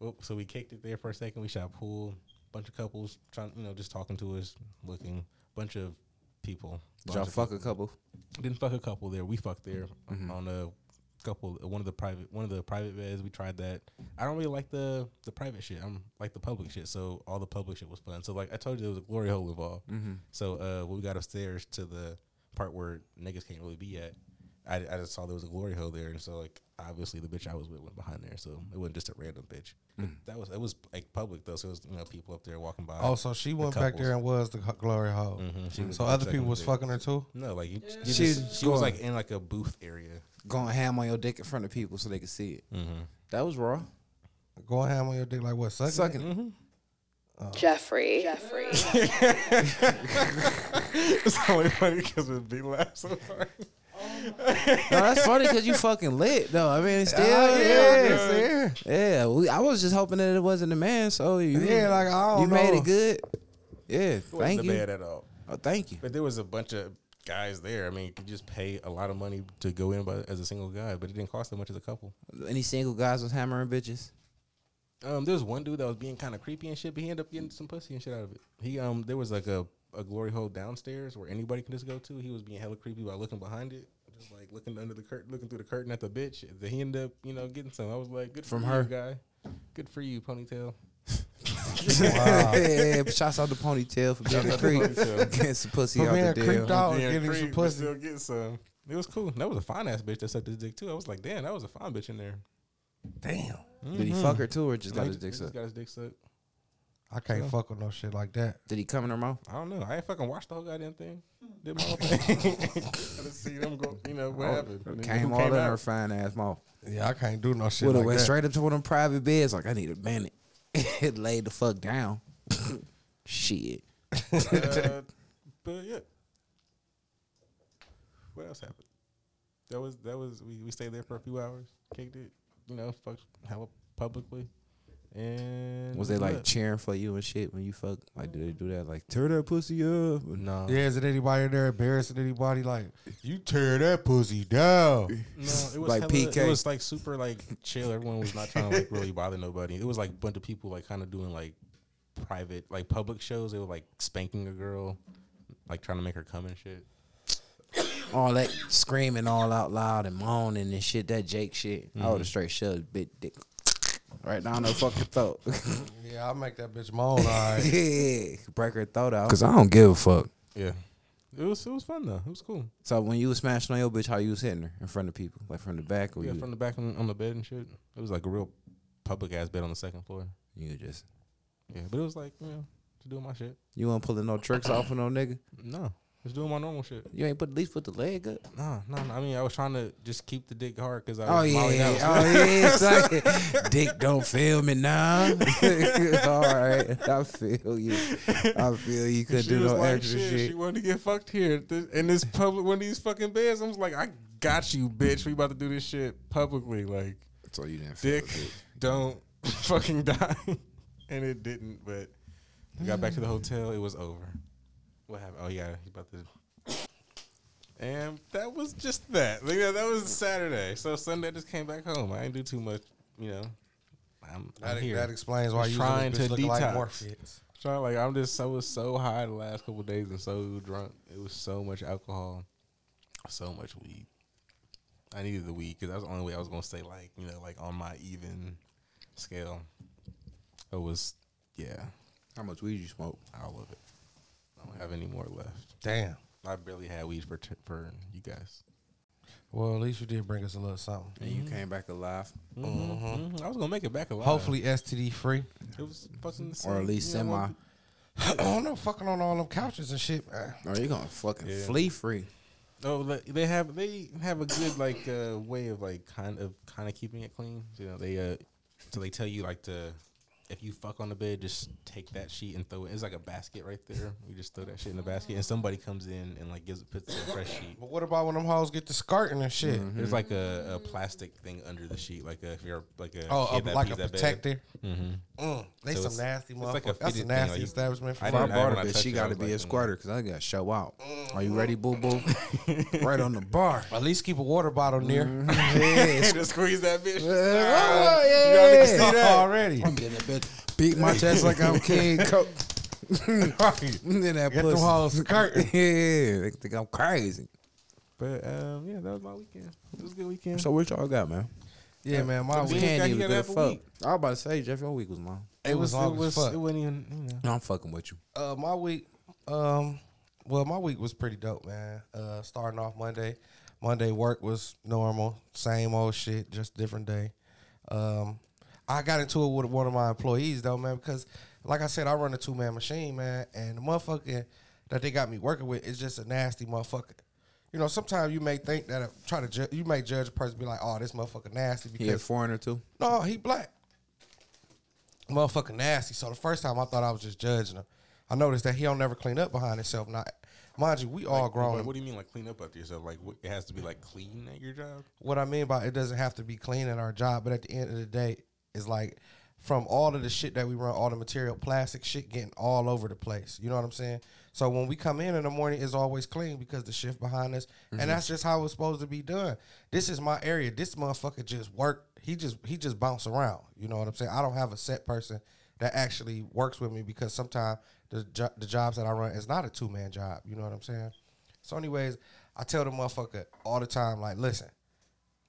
well, so we kicked it there for a second. We shot pool. Bunch of couples trying, you know, just talking to us, looking. Bunch of people. Did y'all Bunch of fuck a couple? didn't fuck a couple there. We fucked there on a couple. One of the private, one of the private beds. We tried that. I don't really like the the private shit. I'm like the public shit. So all the public shit was fun. So like I told you, there was a glory hole involved. So uh, when we got upstairs to the part where niggas can't really be at, I, I just saw there was a glory hole there, and so like obviously the bitch I was with went behind there. So it wasn't just a random bitch. But that was it was like public though. So it was you know people up there walking by. Oh, so she went back there and was the glory hole. Mhm, was So other people was dick. fucking her too. No, like you, you She just- was she was like in like a booth area. Going ham on your dick in front of people so they could see it. Mm-hmm. That was raw. Going ham on your dick like what? Sucking. Sucking. it? Jeffrey. Jeffrey. <laughs> it's only funny because it be laugh so hard. No, that's funny because you fucking lit though. I mean, it's still Ah, yeah, yeah, yeah. we, I was just hoping that it wasn't a man. So you, Yeah, like, I don't you made it good. Yeah, It wasn't thank you. bad at all. Oh, thank you. But there was a bunch of guys there. I mean, you could just pay a lot of money to go in by, as a single guy, but it didn't cost that much as a couple. Any single guys was hammering bitches? Um, there was one dude that was being kind of creepy and shit, but he ended up getting some pussy and shit out of it. He um, there was like a, a glory hole downstairs where anybody can just go to. He was being hella creepy by looking behind it, just like looking under the curtain, looking through the curtain at the bitch. Then he ended up, you know, getting some. I was like, good From for her? you, guy. Good for you, ponytail. <laughs> yeah, yeah, but shouts out to ponytail for being Shout a out to creep, Ponytail. <laughs> getting some pussy For out being the a deal. creeped out. Oh, Being getting some creep, but pussy. Still get some. It was cool. That was a fine ass bitch that sucked his dick too. I was like, damn, that was a fine bitch in there. Damn. Did he fuck her too, or just got his dick sucked? Got his dick sucked. I can't fuck with no shit like that. Did he come in her mouth? I don't know. I ain't fucking watched the whole goddamn thing. Did my whole thing. <laughs> Gotta see them go. You know what happened. And then Came all in out. her fine ass mouth. Yeah, I can't do no shit Would have like went that. straight up to one of them private beds. Like I need a minute. <laughs> it laid the fuck down. <laughs> Shit. Uh, but yeah. What else happened? That was that was we, we stayed there for a few hours, kicked it, you know, fucked hella publicly. And Was they like what? cheering for you and shit when you fuck? Like, did they do that? Like, tear that pussy up. no, Yeah, is it anybody in there embarrassing anybody? Like, you tear that pussy down. No, it was <laughs> Like hella- PK. It was like super like chill. Everyone was not trying to like really bother nobody. It was like a bunch of people like kind of doing like private, like public shows. They were like spanking a girl, like trying to make her come and shit. All that screaming all out loud and moaning and shit. That Jake shit. I would have mm-hmm. straight shoved his big dick right down her fucking throat. <laughs> Yeah, I'll make that bitch moan, all right. <laughs> yeah, break her throat out. Cause I don't give a fuck. Yeah, it was it was fun though. It was cool. So when you was smashing on your bitch, how you was hitting her in front of people, like from the back, or Yeah, you, from the back on, on the bed and shit. It was like a real public ass bed on the second floor. you just Yeah, but it was like you know to do my shit. you weren't pulling no tricks off of no nigga. No, just doing my normal shit. You ain't put at least put the leg up. No, no, no. I mean, I was trying to just keep the dick hard because I Oh was yeah, mollied out. oh yeah, <laughs> exactly. <laughs> Dick don't feel me now. <laughs> All right, I feel you. I feel you couldn't do was no like, extra shit, shit. She wanted to get fucked here this- in this public one of these fucking beds. I was like, I got you, bitch. We about to do this shit publicly. Like, So you didn't dick, don't fucking die, and it didn't. But we got back to the hotel. It was over. What happened? Oh yeah, he about to. <coughs> And that was just that. Like, yeah, that was Saturday. So Sunday I just came back home. I didn't do too much. You know, I'm, I'm here. that explains why you trying trying to to like detox. Morpheus. Trying like I'm just I was so high the last couple of days and so drunk. It was so much alcohol, so much weed. I needed the weed because that was the only way I was gonna stay like you know like on my even scale. It was yeah, How much weed you smoke? all of it. I don't have any more left. Damn. I barely had weed for t- for you guys. Well, at least you did bring us a little something. And you came back alive, Mhm. I was gonna make it back alive. Hopefully STD free. it was fucking the or at least you know, semi. one- <clears throat> I don't know, fucking on all them couches and shit, man. Or you gonna fucking Yeah. flea free. Oh, they have they have a good like uh, way of like kind of kind of keeping it clean. You know, they uh, so they tell you like to if you fuck on the bed, just take that sheet and throw it. It's like a basket right there. You just throw that shit in the basket, and somebody comes in and like gives puts a fresh <laughs> sheet. But what about when them hoes get the skirting and shit? There's like a, a plastic thing under the sheet, like a, if you're like a Oh, kid uh, that like a pees that bed. protector. Mm-hmm. Mm, they So some nasty it's like. That's a fitted thing, nasty like establishment for I If I didn't- fun. brought when I a bitch, touched she got to be like, a mm. squirter because I got to show out. Are you ready, boo boo? <laughs> right on the bar. At least keep a water bottle near. <laughs> yeah, just squeeze that bitch. oh, You yeah. know, niggas see that. already. I'm getting a bitch. Beat my chest like I'm <laughs> King Kong. then <laughs> that Get them pussy. hoes <laughs> skirting. yeah, they think I'm crazy. But um, yeah, that was my weekend. It was a good weekend. So what y'all got, man? Yeah, man. My weekend We week, can't even good have a fuck. week. I was about to say, Jeff, your week was long. it was it long was as fuck. it wasn't even you know. No, I'm fucking with you. Uh, my week, um, well, my week was pretty dope, man. Uh, starting off Monday, Monday work was normal, same old shit, just different day. Um, I got into it with one of my employees though, man, because like I said, I run a two man machine, man, and the motherfucker that they got me working with is just a nasty motherfucker. You know, sometimes you may think that I try to ju- you may judge a person be like, oh, this motherfucker nasty He a foreigner too. no, he black. Motherfucking nasty. So the first time I thought I was just judging him. I noticed that he don't never clean up behind himself. Now, mind you, we all grown. What, what do you mean, like clean up after yourself? Like what, it has to be like clean at your job? what I mean by it doesn't have to be clean at our job, but at the end of the day, it's like from all of the shit that we run, all the material, plastic shit getting all over the place. You know what I'm saying? So when we come in in the morning, it's always clean because the shift behind us, and mm-hmm. that's just how it's supposed to be done. This is my area. This motherfucker just work. He just he just bounce around. You know what I'm saying? I don't have a set person that actually works with me because sometimes the jo- the jobs that I run is not a two man job. You know what I'm saying? So, anyways, I tell the motherfucker all the time, like, listen,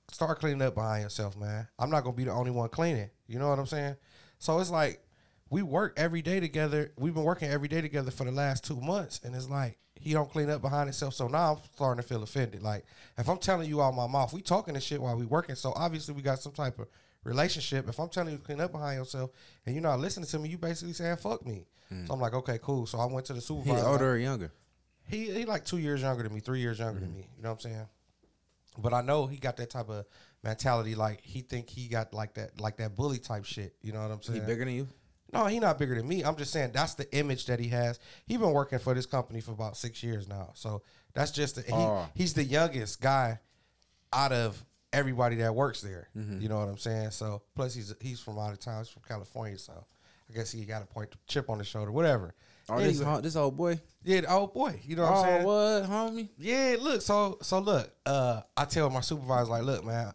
start cleaning up behind yourself, man. I'm not gonna be the only one cleaning. You know what I'm saying? So it's like we work every day together. We've been working every day together for the last two months, and it's like he don't clean up behind himself. So now I'm starting to feel offended. Like if I'm telling you out my mouth, we talking this shit while we working. So obviously we got some type of relationship. If I'm telling you to clean up behind yourself and you're not listening to me, you basically saying fuck me. Hmm. So I'm like, okay, cool. So I went to the He supervisor. older or younger? He he like two years younger than me, three years younger than hmm. me. You know what I'm saying? But I know he got that type of mentality. Like he think he got like that like that bully type shit. You know what I'm saying? He bigger than you? No, he not bigger than me. I'm just saying that's the image that he has. He been working for this company for about six years now. So that's just the, he, Oh. he's the youngest guy out of everybody that works there. You know what I'm saying? So plus he's he's from out of town. He's from California. So I guess he got a point chip on his shoulder. Whatever. Oh, this, Anyway. this old boy. Yeah, old boy, you know what I'm Oh, saying? what, homie? Yeah, look, so so look, uh, I tell my supervisor like, look, man,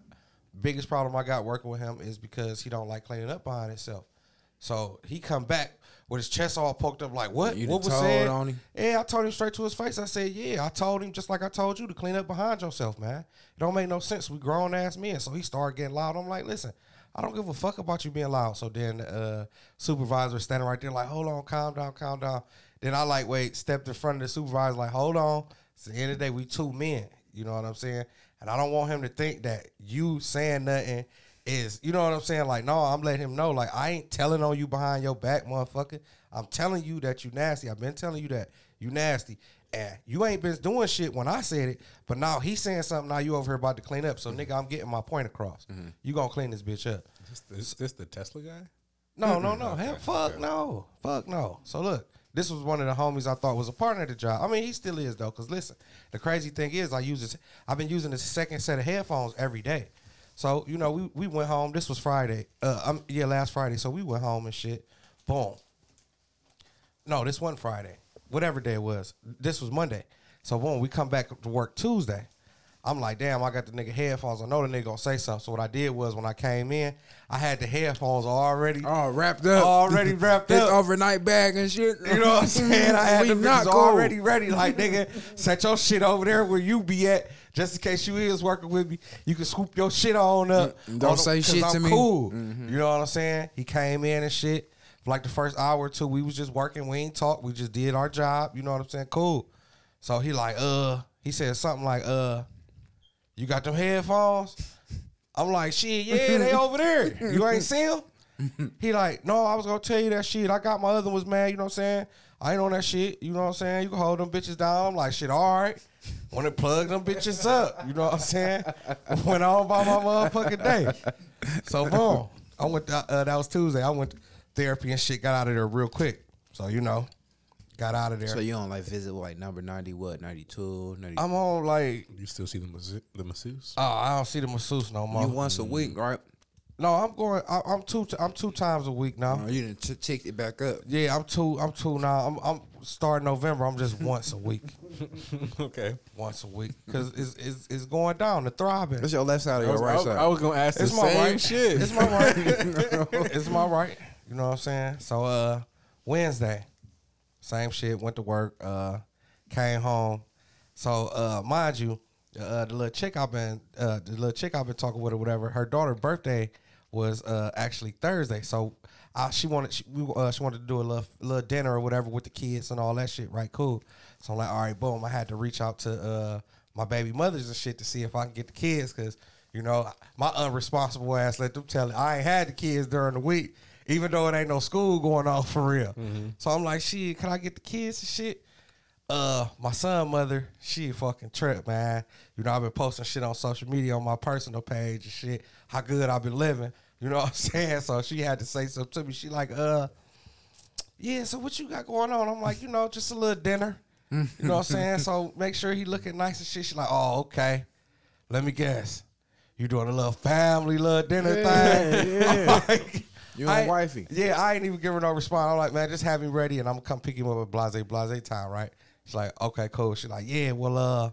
biggest problem I got working with him is because he don't like cleaning up behind himself. So he come back with his chest all poked up, like, what? You what was said? on him? Yeah, I told him straight to his face. I said, yeah, I told him just like I told you to clean up behind yourself, man. It don't make no sense. We grown ass men. So he started getting loud. I'm like, listen, I don't give a fuck about you being loud. So then the uh, supervisor standing right there, like, hold on, calm down, calm down. Then I like, wait, stepped in front of the supervisor, like, hold on. It's the end of the day, we two men. You know what I'm saying? And I don't want him to think that you saying nothing is, you know what I'm saying? Like, no, I'm letting him know, like, I ain't telling on you behind your back, motherfucker. I'm telling you that you nasty. I've been telling you that you nasty. And you ain't been doing shit when I said it, but now he's saying something. Now you over here about to clean up. So mm-hmm. nigga, I'm getting my point across. Mm-hmm. You gonna clean this bitch up? Is this, is this the Tesla guy? No, no, no. <laughs> Okay, Hell, fuck okay. no. Fuck no. So look, this was one of the homies I thought was a partner at the job. I mean, he still is though. Cause listen, the crazy thing is, I use this. I've been using this second set of headphones every day. So you know, we we went home. This was Friday. Uh, um, yeah, last Friday. So we went home and shit. Boom. No, this wasn't Friday. Whatever day it was. This was Monday. So boom, we come back to work Tuesday. I'm like, damn, I got the nigga headphones. I know the nigga gonna say something. So what I did was when I came in, I had the headphones already Oh, wrapped up. already <laughs> wrapped This up. overnight bag and shit. You know what I'm saying? I <laughs> had We them not cool. already ready. Like, nigga, <laughs> set your shit over there where you be at. Just in case you is working with me, you can swoop your shit on up. Mm, don't On- say 'cause shit I'm to me. Mm-hmm. Cool. You know what I'm saying? He came in and shit. For like the first hour or two, we was just working. We ain't talk. We just did our job. You know what I'm saying? Cool. So he like, uh, he said something like, uh, you got them headphones? I'm like, shit, yeah, they <laughs> over there. You ain't see them? He like, no, I was gonna tell you that shit. I got my other ones, man. You know what I'm saying? I ain't on that shit. You know what I'm saying? You can hold them bitches down. I'm like, shit, all right. Want to plug them bitches up. You know what I'm saying? <laughs> Went on by my motherfucking day. So boom, I went. To, uh, that was Tuesday. I went to therapy and shit. Got out of there real quick. So you know, got out of there. So you don't like visit like number 90, what, 92, 90? I'm on like, You still see the masse- the masseuse? oh, I don't see the masseuse no more. you once a week, right? No, I'm going. I, I'm two. I'm two times a week now. Oh, you didn't t- tick it back up. Yeah, I'm two. I'm two now. I'm, I'm starting November. I'm just once a week. <laughs> okay. Once a week because it's, it's it's going down. The throbbing. That's your left side or your was, right I, side? I was gonna ask the It's my same right. shit. It's my right. <laughs> it's my right. You know what I'm saying? So uh Wednesday, same shit, went to work, uh, came home. So uh mind you, uh the little chick I've been uh the little chick I've been talking with or whatever, her daughter's birthday was uh actually Thursday. So I, she wanted she, we, uh, she wanted to do a little little dinner or whatever with the kids and all that shit, right? Cool. So I'm like, all right, boom. I had to reach out to uh my baby mothers and shit to see if I can get the kids because you know my unresponsible ass let them tell it I ain't had the kids during the week, even though it ain't no school going on for real. So I'm like, shit, can I get the kids and shit? Uh, my son mother, she a fucking trip, man. You know, I've been posting shit on social media on my personal page and shit. How good I've been living. You know <laughs> what I'm saying? So she had to say something to me. She like, uh, yeah, so what you got going on? I'm like, you know, just a little dinner. You know what I'm <laughs> saying? So make sure he looking nice and shit. She like, oh, okay. Let me guess. You doing a little family little dinner thing? <laughs> yeah. Like, You and wifey. Yeah, I ain't even give her no response. I'm like, man, just have him ready and I'm gonna come pick him up at Blase Blase time, right? She's like, okay, cool. She's like, yeah, well, uh,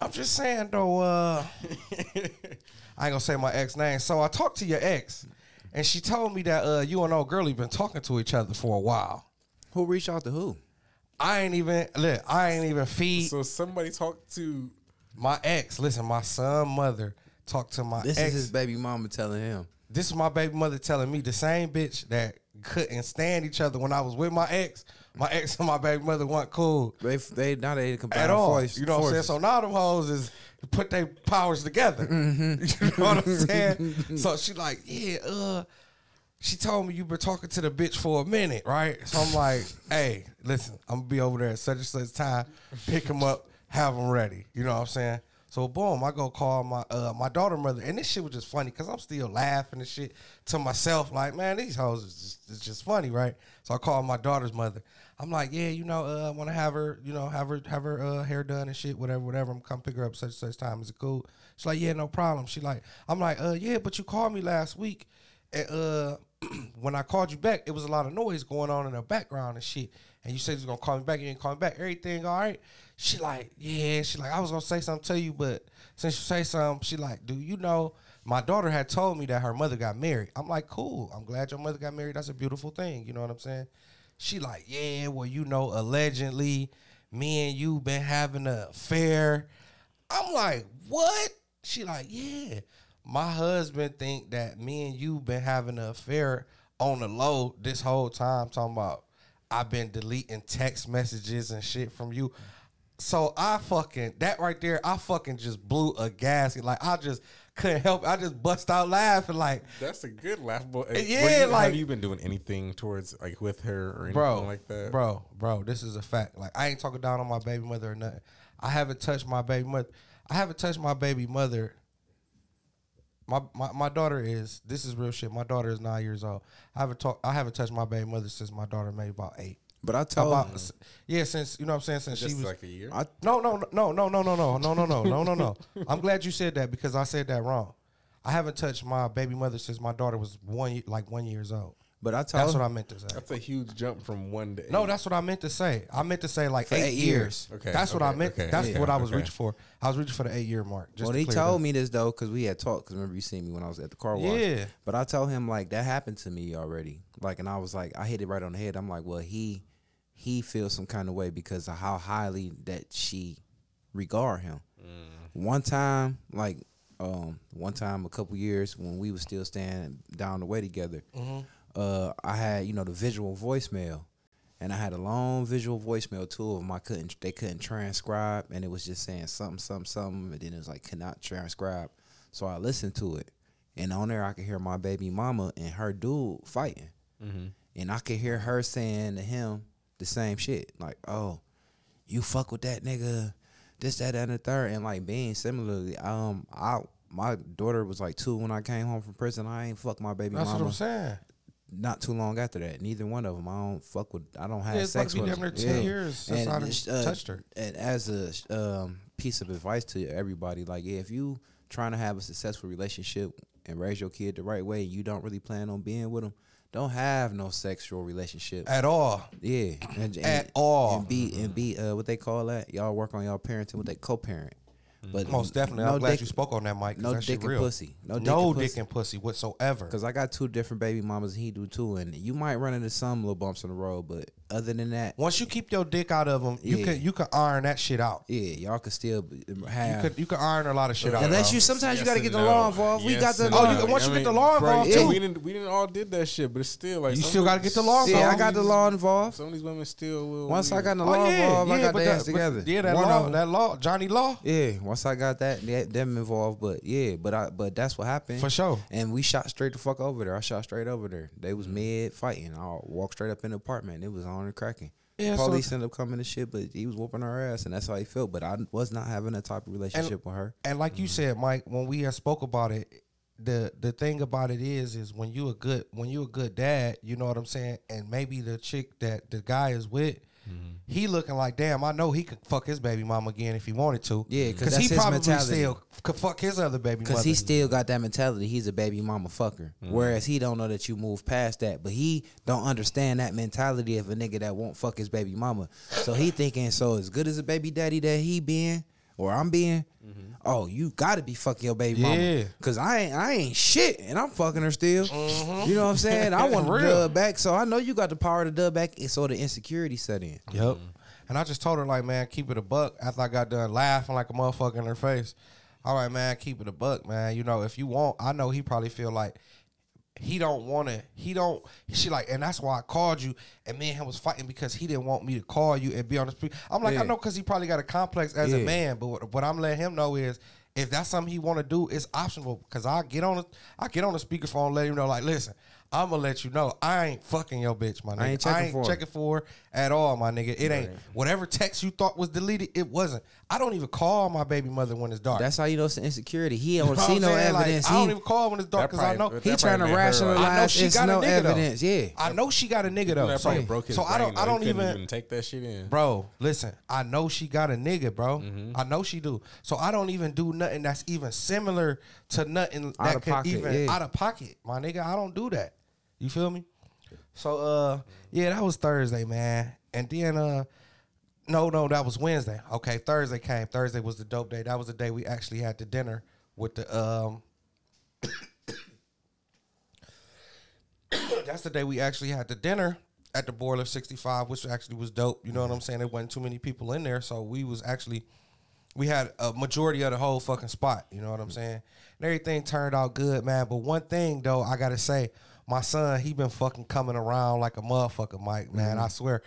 I'm just saying though, uh, <laughs> I ain't gonna say my ex name. So I talked to your ex, and she told me that uh, you and old girlie been talking to each other for a while. Who reached out to who? I ain't even look. I ain't even feed so somebody talked to my ex. Listen, my son mother talked to my This ex. is his baby mama telling him. This is my baby mother telling me the same bitch that couldn't stand each other when I was with my ex. My ex and my baby mother weren't cool They they now they at all. force- you know what I'm saying? So now them hoes is put their powers together. Mm-hmm. <laughs> You know what I'm saying? so she like, yeah, uh, she told me you been talking to the bitch for a minute, right? So I'm like, <laughs> hey, listen, I'm gonna be over there at such and such time, pick him up, have him ready. You know what I'm saying? So boom, I go call my uh, my daughter mother, and this shit was just funny because I'm still laughing and shit to myself, like, man, these hoes is just, it's just funny, right? So I call my daughter's mother. I'm like, yeah, you know, uh, I want to have her, you know, have her have her uh, hair done and shit, whatever, whatever. I'm come pick her up such such time. Is it cool? She's like, yeah, no problem. She like, I'm like, uh, yeah, but you called me last week, and uh, <clears throat> when I called you back, it was a lot of noise going on in the background and shit. And you said you was gonna call me back. You didn't call me back. Everything all right? She like, yeah. She like, I was gonna say something to you, but since you say something, she like, do you know? My daughter had told me that her mother got married. I'm like, cool. I'm glad your mother got married. That's a beautiful thing. You know what I'm saying? She like, yeah. Well, you know, allegedly, me and you been having an affair. I'm like, what? She like, yeah. My husband think that me and you been having an affair on the low this whole time. Talking about I've been deleting text messages and shit from you. So I fucking that right there, I fucking just blew a gasket. Like I just couldn't help. It. I just bust out laughing. Like, That's a good laugh. But Yeah, you- like- have you been doing anything towards like with her or anything bro, like that? bro, bro. This is a fact. Like I ain't talking down on my baby mother or nothing. I haven't touched my baby mother. I haven't touched my baby mother. My, my my daughter is this is real shit. My daughter is nine years old. I haven't talked. I haven't touched my baby mother since my daughter maybe about eight. But I told About yeah, since you know what I'm saying since she was like a year. I no no no no no no no no no no no no no. I'm glad you said that because I said that wrong. I haven't touched my baby mother since my daughter was one like one years old. But I told That's what I meant to say. That's a huge jump from one day. No, that's what I meant to say. I meant to say like For eight, eight years. years. Okay, That's what I meant. okay, That's yeah, what I was okay. reaching for. I was reaching for the eight year mark. Just well, to he clear told that. me this though, because we had talked. Because remember, you seen me when I was at the car wash. Yeah. But I told him like that happened to me already. Like, and I was like, I hit it right on the head. I'm like, well, he he feels some kind of way because of how highly that she regard him. One time, like, um, one time a couple years when we was still staying down the way together, uh, I had you know the visual voicemail. And I had a long visual voicemail. Two of them I couldn't. They couldn't transcribe, and it was just saying something, something, something. And then it was like cannot transcribe. So I listened to it, and on there I could hear my baby mama and her dude fighting, and I could hear her saying to him the same shit, like, "Oh, you fuck with that nigga, this, that, and the third. and like being similarly. Um, I my daughter was like two when I came home from prison. I ain't fuck my baby That's mama That's what I'm saying. Not too long after that. Neither one of them. I don't fuck with. I don't have Yeah, sex with. damn near them. 10 Yeah. years since I done uh, touched her. And as a um, piece of advice to everybody, like yeah, if you trying to have a successful relationship and raise your kid the right way, you don't really plan on being with them. Don't have no sexual relationship. At all. Yeah, and, and- At all. and be and be uh, what they call that. Y'all work on y'all parenting with they co-parent. Mm-hmm. But Most definitely. no I'm glad dick- you spoke on that, Mike. 'cause no that shit dick and real. pussy. No dick No and dick pussy. and pussy whatsoever. Cause I got two different baby mamas and he do too, and you might run into some little bumps in the road, but other than that, Once you keep your dick out of them, you Yeah. can you can iron that shit out. yeah, y'all can still be- You have. could you can iron a lot of shit out. Unless you sometimes you got to get the no. law involved. we got the and law. Oh, you- no. once you I get the law involved, yeah, too. we didn't we didn't all did that shit, but it's still like You still gotta get the law yeah, I got the law involved. Some of these women still will. Once I got the Oh, law yeah, involved, I got but the that- ass together. Yeah, that One law, that law, Johnny Law. Yeah, once I got that, that them involved, but yeah, but I but that's what happened For sure. And we shot straight the fuck over there. I shot straight over there. They was mm. mid fighting. I walked straight up in the apartment. It was on and cracking. Yeah, so- Police ended up coming to shit, but he was whooping her ass, and that's how he felt. But I was not having that type of relationship with her. And like you mm-hmm. said, Mike, when we had spoke about it, the the thing about it is, is when you a good when you a good dad, you know what I'm saying, and maybe the chick that the guy is with. Mm-hmm. He looking like damn. I know he could fuck his baby mama again if he wanted to. Yeah, because he probably mentality. still could fuck his other baby mama. Cause he still got that mentality. He's a baby mama fucker. Mm-hmm. Whereas he don't know that you move past that. But he don't understand that mentality of a nigga that won't fuck his baby mama. So he thinking so as good as a baby daddy that he being or I'm being. Oh, you gotta be fucking your baby Mm-hmm. Yeah. mama. Cause I ain't I ain't shit and I'm fucking her still. You know what I'm saying? I want to Mm-hmm. Dub back. So I know you got the power to dub back. And so the insecurity set in. Yep. And I just told her like, man, keep it a buck. After I got done laughing like a motherfucker in her face, all right, man, keep it a buck, man. You know, if you want, I know he probably feel like he don't want to. He don't. She like, and that's why I called you. And me and him was fighting because he didn't want me to call you and be on the street. I'm like, Yeah. I know because he probably got a complex as a man. But what, what I'm letting him know is. If that's something he want to do, it's optional. Cause I get on, the, I get on the speakerphone, let him know, like, listen, I'm gonna let you know, I ain't fucking your bitch, my nigga. I ain't checking for her. checking for at all, my nigga. It ain't whatever text you thought was deleted. It wasn't. I don't even call my baby mother when it's dark. That's how you know it's the insecurity. He You don't know see no I'm saying? Like, evidence. I don't even call when it's dark because I know probably- he trying to probably made I know rationalize. she It's got a no nigga though. evidence. Yeah. I know she got a nigga though. That So, broke his so I don't. brain, I don't He couldn't even, take that shit in. bro. Listen, I know she got a nigga, bro. Mm-hmm. I know she do. So I don't even do nothing that's even similar to nothing that of could pocket, even yeah. out of pocket, my nigga. I don't do that. You feel me? So uh, yeah, that was Thursday, man. And then uh, no, no, that was Wednesday. Okay, Thursday came. Thursday was the dope day. That was the day we actually had the dinner with the um. <coughs> that's the day we actually had the dinner at the Boiler 65, which actually was dope. You know what I'm saying? There wasn't too many people in there, so we was actually we had a majority of the whole fucking spot. You know what I'm saying? And everything turned out good, man. But one thing though, I gotta say, my son, he been fucking coming around like a motherfucker, Mike. Man, I swear.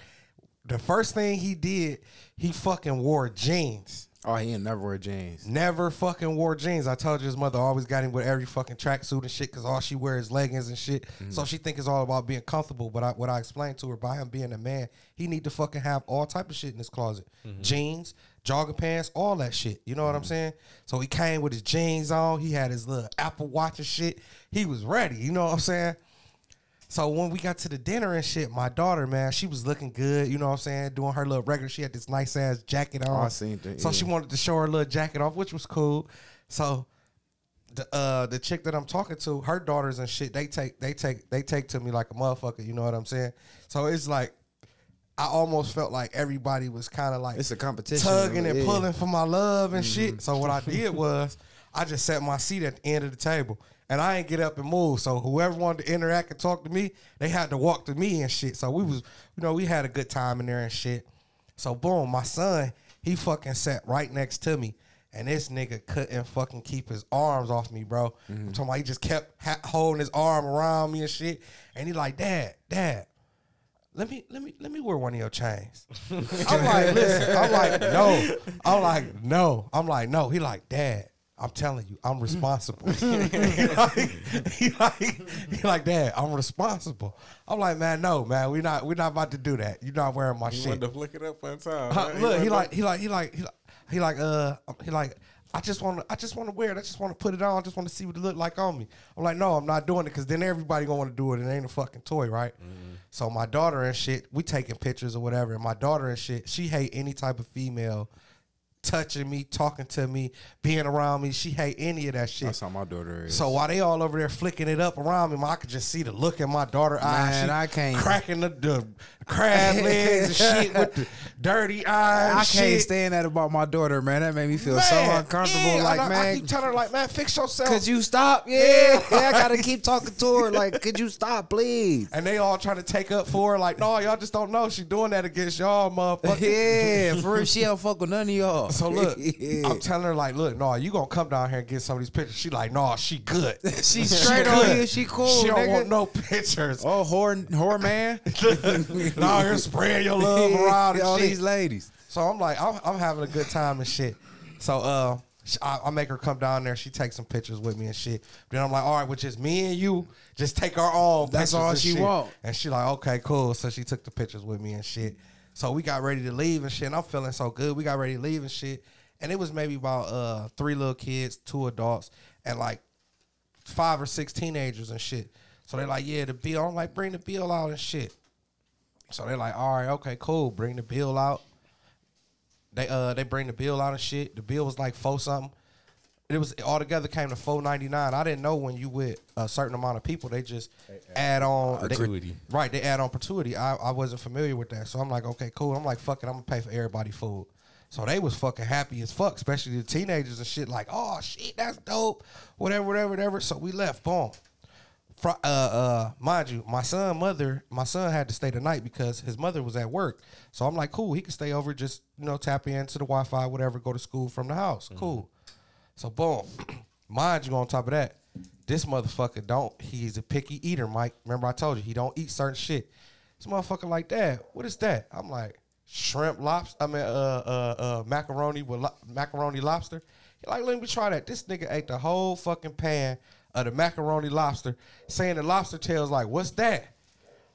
The first thing he did, he fucking wore jeans. Oh, he ain't never wear jeans. Never fucking wore jeans. I told you his mother always got him with every fucking tracksuit and shit because all she wears is leggings and shit. So mm. she think it's all about being comfortable. But I, what I explained to her by him being a man, he need to fucking have all type of shit in his closet, mm-hmm. jeans, jogging pants, all that shit. You know what I'm mm-hmm. saying? So he came with his jeans on. He had his little Apple Watch and shit. He was ready. You know what I'm saying? So when we got to the dinner and shit, my daughter, man, she was looking good. You know what I'm saying? Doing her little record. She had this nice ass jacket on. Oh, I seen that, So yeah. she wanted to show her little jacket off, which was cool. So the uh the chick that I'm talking to, her daughters and shit, they take they take they take to me like a motherfucker. You know what I'm saying? So it's like I almost felt like everybody was kind of like It's a competition. tugging and Yeah. pulling for my love and Mm-hmm. shit. So what I did was I just set my seat at the end of the table. And I ain't get up and move. So whoever wanted to interact and talk to me, they had to walk to me and shit. So we was, you know, we had a good time in there and shit. So boom, my son, he fucking sat right next to me. And this nigga couldn't fucking keep his arms off me, bro. I'm mm-hmm. talking about he just kept ha- holding his arm around me and shit. And he like, Dad, Dad, let me let me let me wear one of your chains. <laughs> I'm like, listen, I'm like, no. I'm like, no. I'm like, no. He like, Dad, I'm telling you, I'm responsible. <laughs> he, like, he like, he like, Dad, I'm responsible. I'm like, man, no, man, we not we not about to do that. You're not wearing my He shit. wanted to flick it up one time. Uh, look, wanted he like, he like, he like, he like, he like, uh, he like. I just want to, I just want to wear it. I just want to put it on. I just want to see what it look like on me. I'm like, no, I'm not doing it because then everybody gonna want to do it. It ain't a fucking toy, right? So my daughter and shit, we taking pictures or whatever. And my daughter and shit, she hate any type of female touching me, talking to me, being around me. She hate any of that shit. That's how my daughter is. So while they all over there flicking it up around me, I could just see the look in my daughter eyes. Man, I can't- cracking the, the crab legs and shit with the <laughs> dirty eyes. I and can't stand that about my daughter, man. That made me feel so uncomfortable. yeah, like, I, I keep telling her like, man, fix yourself. could you stop? Yeah, yeah, I gotta keep talking to her. Like, could you stop, please? and they all trying to take up for her, like, no, y'all just don't know. She doing that against y'all, motherfucker. <laughs> Yeah, for real, she don't fuck with none of y'all. So look, <laughs> I'm telling her like, look, no, you gonna come down here and get some of these pictures. She like, no, she good. <laughs> She straight on here. She cool. She don't nigga. want no pictures. Oh, whore, whore man. no, you're spraying your love <laughs> around and all shit. these ladies. So I'm like, I'm, I'm having a good time and shit. So uh, I, I make her come down there. She takes some pictures with me and shit. Then I'm like, all right, which is me and you, just take our own. That's all she shit. want. And she like, okay, cool. So she took the pictures with me and shit. So we got ready to leave and shit. And I'm feeling so good. We got ready to leave and shit. And it was maybe about uh three little kids, two adults, and like five or six teenagers and shit. So they're like, yeah, the bill. I'm like, bring the bill out and shit. So they're like, all right, okay, cool. Bring the bill out. They uh they bring the bill out and shit. The bill was like four something. It was altogether came to four ninety nine. I didn't know when you with a certain amount of people, they just add on they- right, they add on gratuity. I, I wasn't familiar with that. So I'm like, okay, cool. I'm like, fuck it, I'm gonna pay for everybody food. So they was fucking happy as fuck, especially the teenagers and shit, like, oh shit, that's dope. Whatever, whatever, whatever. So we left, boom. Fri- uh, uh, mind you, my son, mother, my son had to stay the night because his mother was at work. So I'm like, cool, he can stay over, just you know, tap into the Wi-Fi, whatever, go to school from the house. Cool. So boom, <clears throat> mind you, on top of that, this motherfucker don't. He's a picky eater, Mike. Remember I told you he don't eat certain shit. This motherfucker like that. What is that? I'm like shrimp, lobster. I mean, uh, uh, uh, macaroni with lo- macaroni lobster. He like, let me try that. This nigga ate the whole fucking pan of the macaroni lobster, saying the lobster tails. Like, what's that?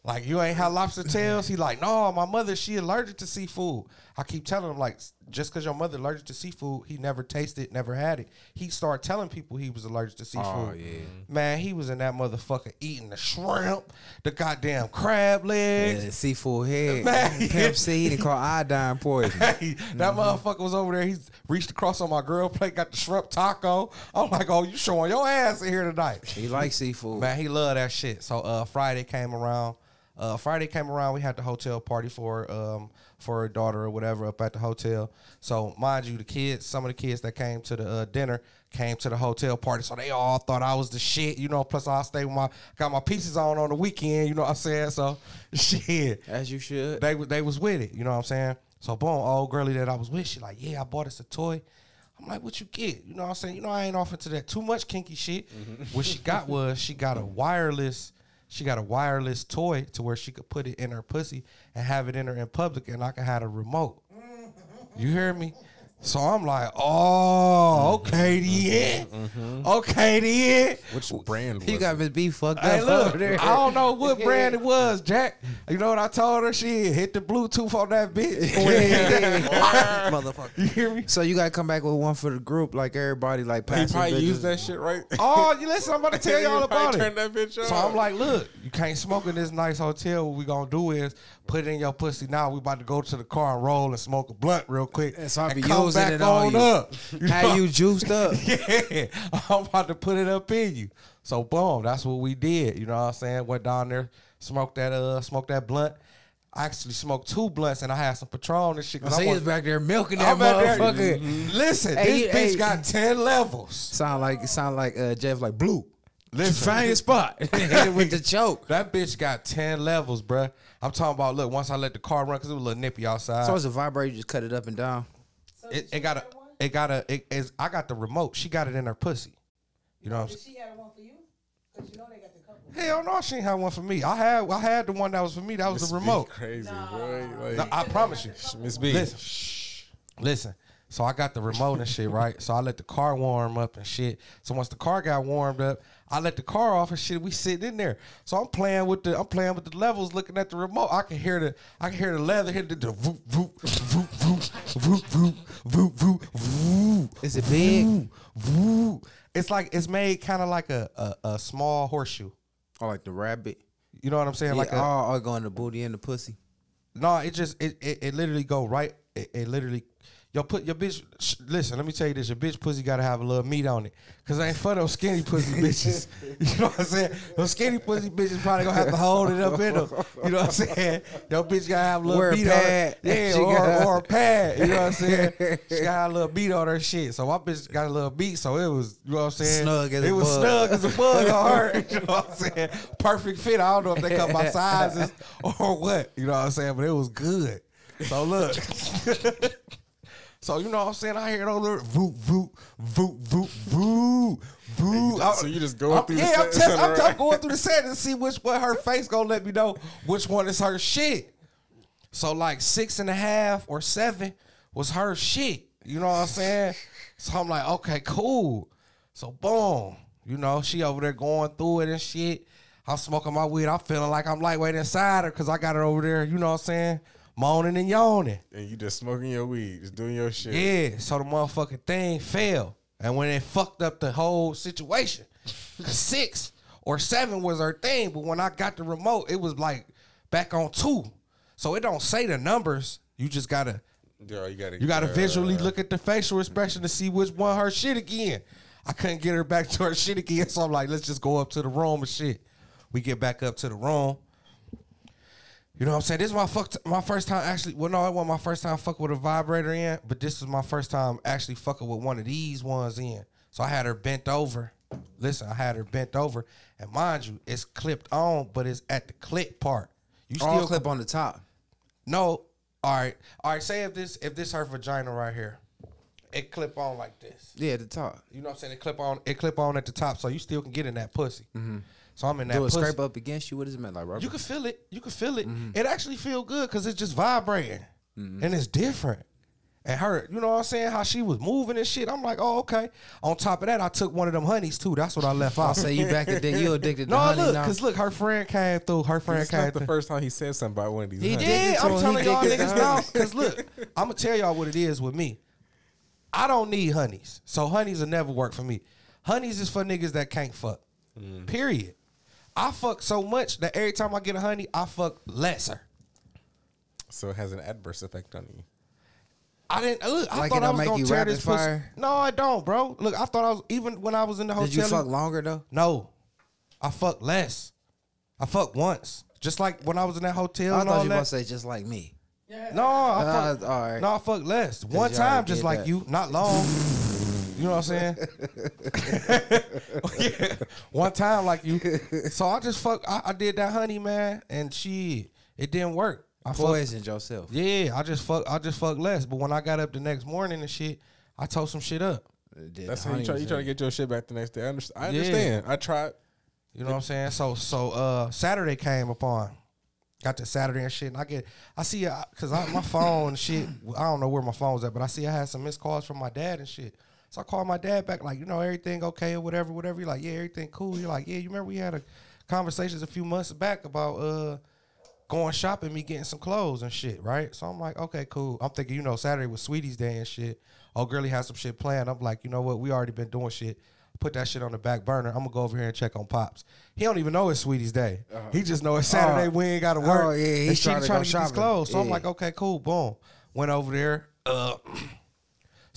Like, you ain't had lobster tails? He like, no, my mother, she allergic to seafood. I keep telling him, like, just because your mother allergic to seafood, he never tasted, never had it. He started telling people he was allergic to seafood. Oh, yeah. Man, he was in that motherfucker eating the shrimp, the goddamn crab legs. Yeah, seafood head. <laughs> Man. Pimp C, he done called iodine poison. <laughs> Hey, that motherfucker was over there. He reached across on my grill plate, got the shrimp taco. I'm like, oh, you showing your ass in here tonight. He likes seafood. Man, he love that shit. So uh, Friday came around. Uh, Friday came around. We had the hotel party for um for her daughter or whatever up at the hotel. So mind you, the kids, some of the kids that came to the uh, dinner came to the hotel party. So they all thought I was the shit, you know. Plus I stayed with my got my pieces on on the weekend, you know what I'm saying. So <laughs> shit, As you should. they was they was with it. You know what I'm saying? So boom, old girlie that I was with, she like, yeah, I bought us a toy. I'm like, what you get? You know what I'm saying? You know, I ain't off into that too much kinky shit. What she got was she got a wireless, she got a wireless toy to where she could put it in her pussy and have it in her in public, and I can have a remote. You hear me? So I'm like, oh, mm-hmm. okay then. Mm-hmm. Mm-hmm. Okay then. Which brand was You got Miss B fucked Hey, up look, over there. I don't know what brand it <laughs> was, Jack. You know what I told her? She hit the Bluetooth on that bitch. <laughs> <laughs> Motherfucker. you hear me? So you gotta come back with one for the group, like everybody, like He passing probably bitches. used that shit right. Oh, you listen, I'm about to tell y'all about Turned it. that bitch So. I'm like, look, You can't smoke in this nice hotel. What we gonna do is put it in your pussy. Now we about to go to the car and roll and smoke a blunt real quick. And so I be come using back it on you. up. <laughs> You How know? you juiced up? <laughs> yeah, <laughs> I'm about to put it up in you. So boom, that's what we did. You know what I'm saying? Went down there, smoked that uh, smoked that blunt. I actually smoked two blunts and I had some Patron and shit. 'cause So I was back there milking that I'm back there- motherfucker. Listen, Hey, this hey. bitch got ten levels. Sound like it. sound like uh, Jeff like blue. Listen. Find your spot. <laughs> Hit it with the choke. That bitch got ten levels, bruh. I'm talking about. Look, once I let the car run, cause it was a little nippy outside. So it's a vibrator. You just cut it up and down. it, it got a, it got a, it, it's, I got the remote. She got it in her pussy. You know what I'm saying? She had one for you? Because you know they got the couple. Hell no, she ain't had one for me. I had, I had the one that was for me. That was Miss the B remote. crazy, boy. Like, No, I promise you. <laughs> Miss B. Listen, listen. So I got the remote and shit, right? So I let the car warm up and shit. So once the car got warmed up, I let the car off and shit. We sitting in there. So I'm playing with the I'm playing with the levels, looking at the remote. I can hear the I can hear the leather hit the, the voop voop voop voop voop voop voop voop voop. Is it big? Voop, voop. It's like it's made kind of like a, a a small horseshoe. Or like the rabbit. You know what I'm saying? Like Like a, all, all going the booty and the pussy. No, it just it it, it literally go right. It, it literally, yo put your bitch. sh- Listen, let me tell you this: your bitch pussy gotta have a little meat on it, cause I ain't for those skinny pussy <laughs> bitches. You know what I'm saying? Those skinny pussy bitches probably gonna have to hold it up in them. You know what I'm saying? Your bitch gotta have a little Wear a meat pad. on it, She yeah, or, gotta- or a pad. You know what I'm <laughs> saying? She got a little beat on her shit. So my bitch got a little beat, so it was, you know what I'm saying? Snug as it a was bug. snug as a bug on her. <laughs> You know what I'm saying? Perfect fit. I don't know if they come by sizes or what. You know what I'm saying? But it was good. So look. So you know what I'm saying? I hear those little voot voot voot voot voot voot. So you just going I'm- through the yeah, I'm, set- test, <laughs> I'm, I'm going through the set and see which one her face gonna let me know which one is her shit. So like six and a half or seven was her shit. You know what I'm saying? So I'm like, okay, cool. So boom, you know, she over there going through it and shit. I'm smoking my weed. I'm feeling like I'm lightweight inside her because I got her over there. You know what I'm saying? Moaning and yawning. and you just smoking your weed, just doing your shit. Yeah, so the motherfucking thing fell. And when it fucked up the whole situation, six or seven was her thing, but when I got the remote, it was like back on two. So it don't say the numbers. You just gotta Yo, you gotta, you gotta uh, visually look at the facial expression to see which one her shit again. I couldn't get her back <laughs> to her shit again, so I'm like, let's just go up to the room and shit. We get back up to the room. You know what I'm saying? This is my fuck my first time actually. Well, no, it wasn't my first time fucking with a vibrator in, but this was my first time actually fucking with one of these ones in. So I had her bent over. Listen, I had her bent over, and mind you, it's clipped on, but it's at the clip part. You All still clip on the top. no. All right, all right. Say if this if this her vagina right here, it clip on like this. Yeah, at the top. You know what I'm saying? It clip on. It clip on at the top, so you still can get in that pussy. Mm-hmm. So I'm in that Do it pussy. scrape up against you. What does it mean? Like rubber? You can feel it. You can feel it. Mm-hmm. It actually feel good because it's just vibrating, mm-hmm. and it's different. And her, you know what I'm saying? How she was moving and shit. I'm like, oh okay. On top of that, I took one of them honeys too. That's what I left <laughs> oh, off. I'll out. say you back addicted. You addicted to <laughs> no, honey look, now. cause look, her friend came through. Her friend It's came not the through. first time he said something about one of these. He honey. did. Yeah, I'm to- telling he y'all niggas now. honey. Cause look, I'm gonna tell y'all what it is with me. I don't need honeys, so honeys will never work for me. Honeys is for niggas that can't fuck. Mm. Period. I fuck so much that every time I get a honey, I fuck lesser. So it has an adverse effect on you. I didn't look. I Like thought it I was make gonna you tear rapid this pussy. fire? No, I don't, bro. Look, I thought I was even when I was in the hotel. Did you fuck longer though? No, I fuck less. I fuck once, just like when I was in that hotel I and all thought you were that. about to say just like me. No, I Uh, fuck. all right. No, I fuck less. One you time, just did like that. you, not long. You know what I'm saying? <laughs> yeah. One time, like you. So I just fuck. I, I did that honey, man, and she, it didn't work. I fuck. Poisoned yourself. Yeah, I just fuck. I just fuck less. But when I got up the next morning and shit, I told some shit up. Did That's how you honey try. You try to get your shit back the next day. I understand. I Yeah. understand. I tried. You know what I'm saying? So so uh Saturday came upon. Got to Saturday and shit, and I get I see uh, cause I, my phone shit. I don't know where my phone was at, but I see I had some missed calls from my dad and shit. So I called my dad back, like you know everything okay or whatever, whatever. You're like, yeah, everything cool. You're like, yeah, you remember we had a conversations a few months back about uh going shopping, me getting some clothes and shit, right? So I'm like, okay, cool. I'm thinking, you know, Saturday was Sweetest Day and shit. Oh, girlie has some shit planned. I'm like, you know what? We already been doing shit. put that shit on the back burner. I'm gonna go over here and check on pops. He don't even know it's Sweetest day. He just know it's Saturday. Oh. we ain't got to work. Oh, yeah, and he's she trying to trying to get these clothes. So I'm like, okay, cool, boom. Went over there. Uh, <clears throat>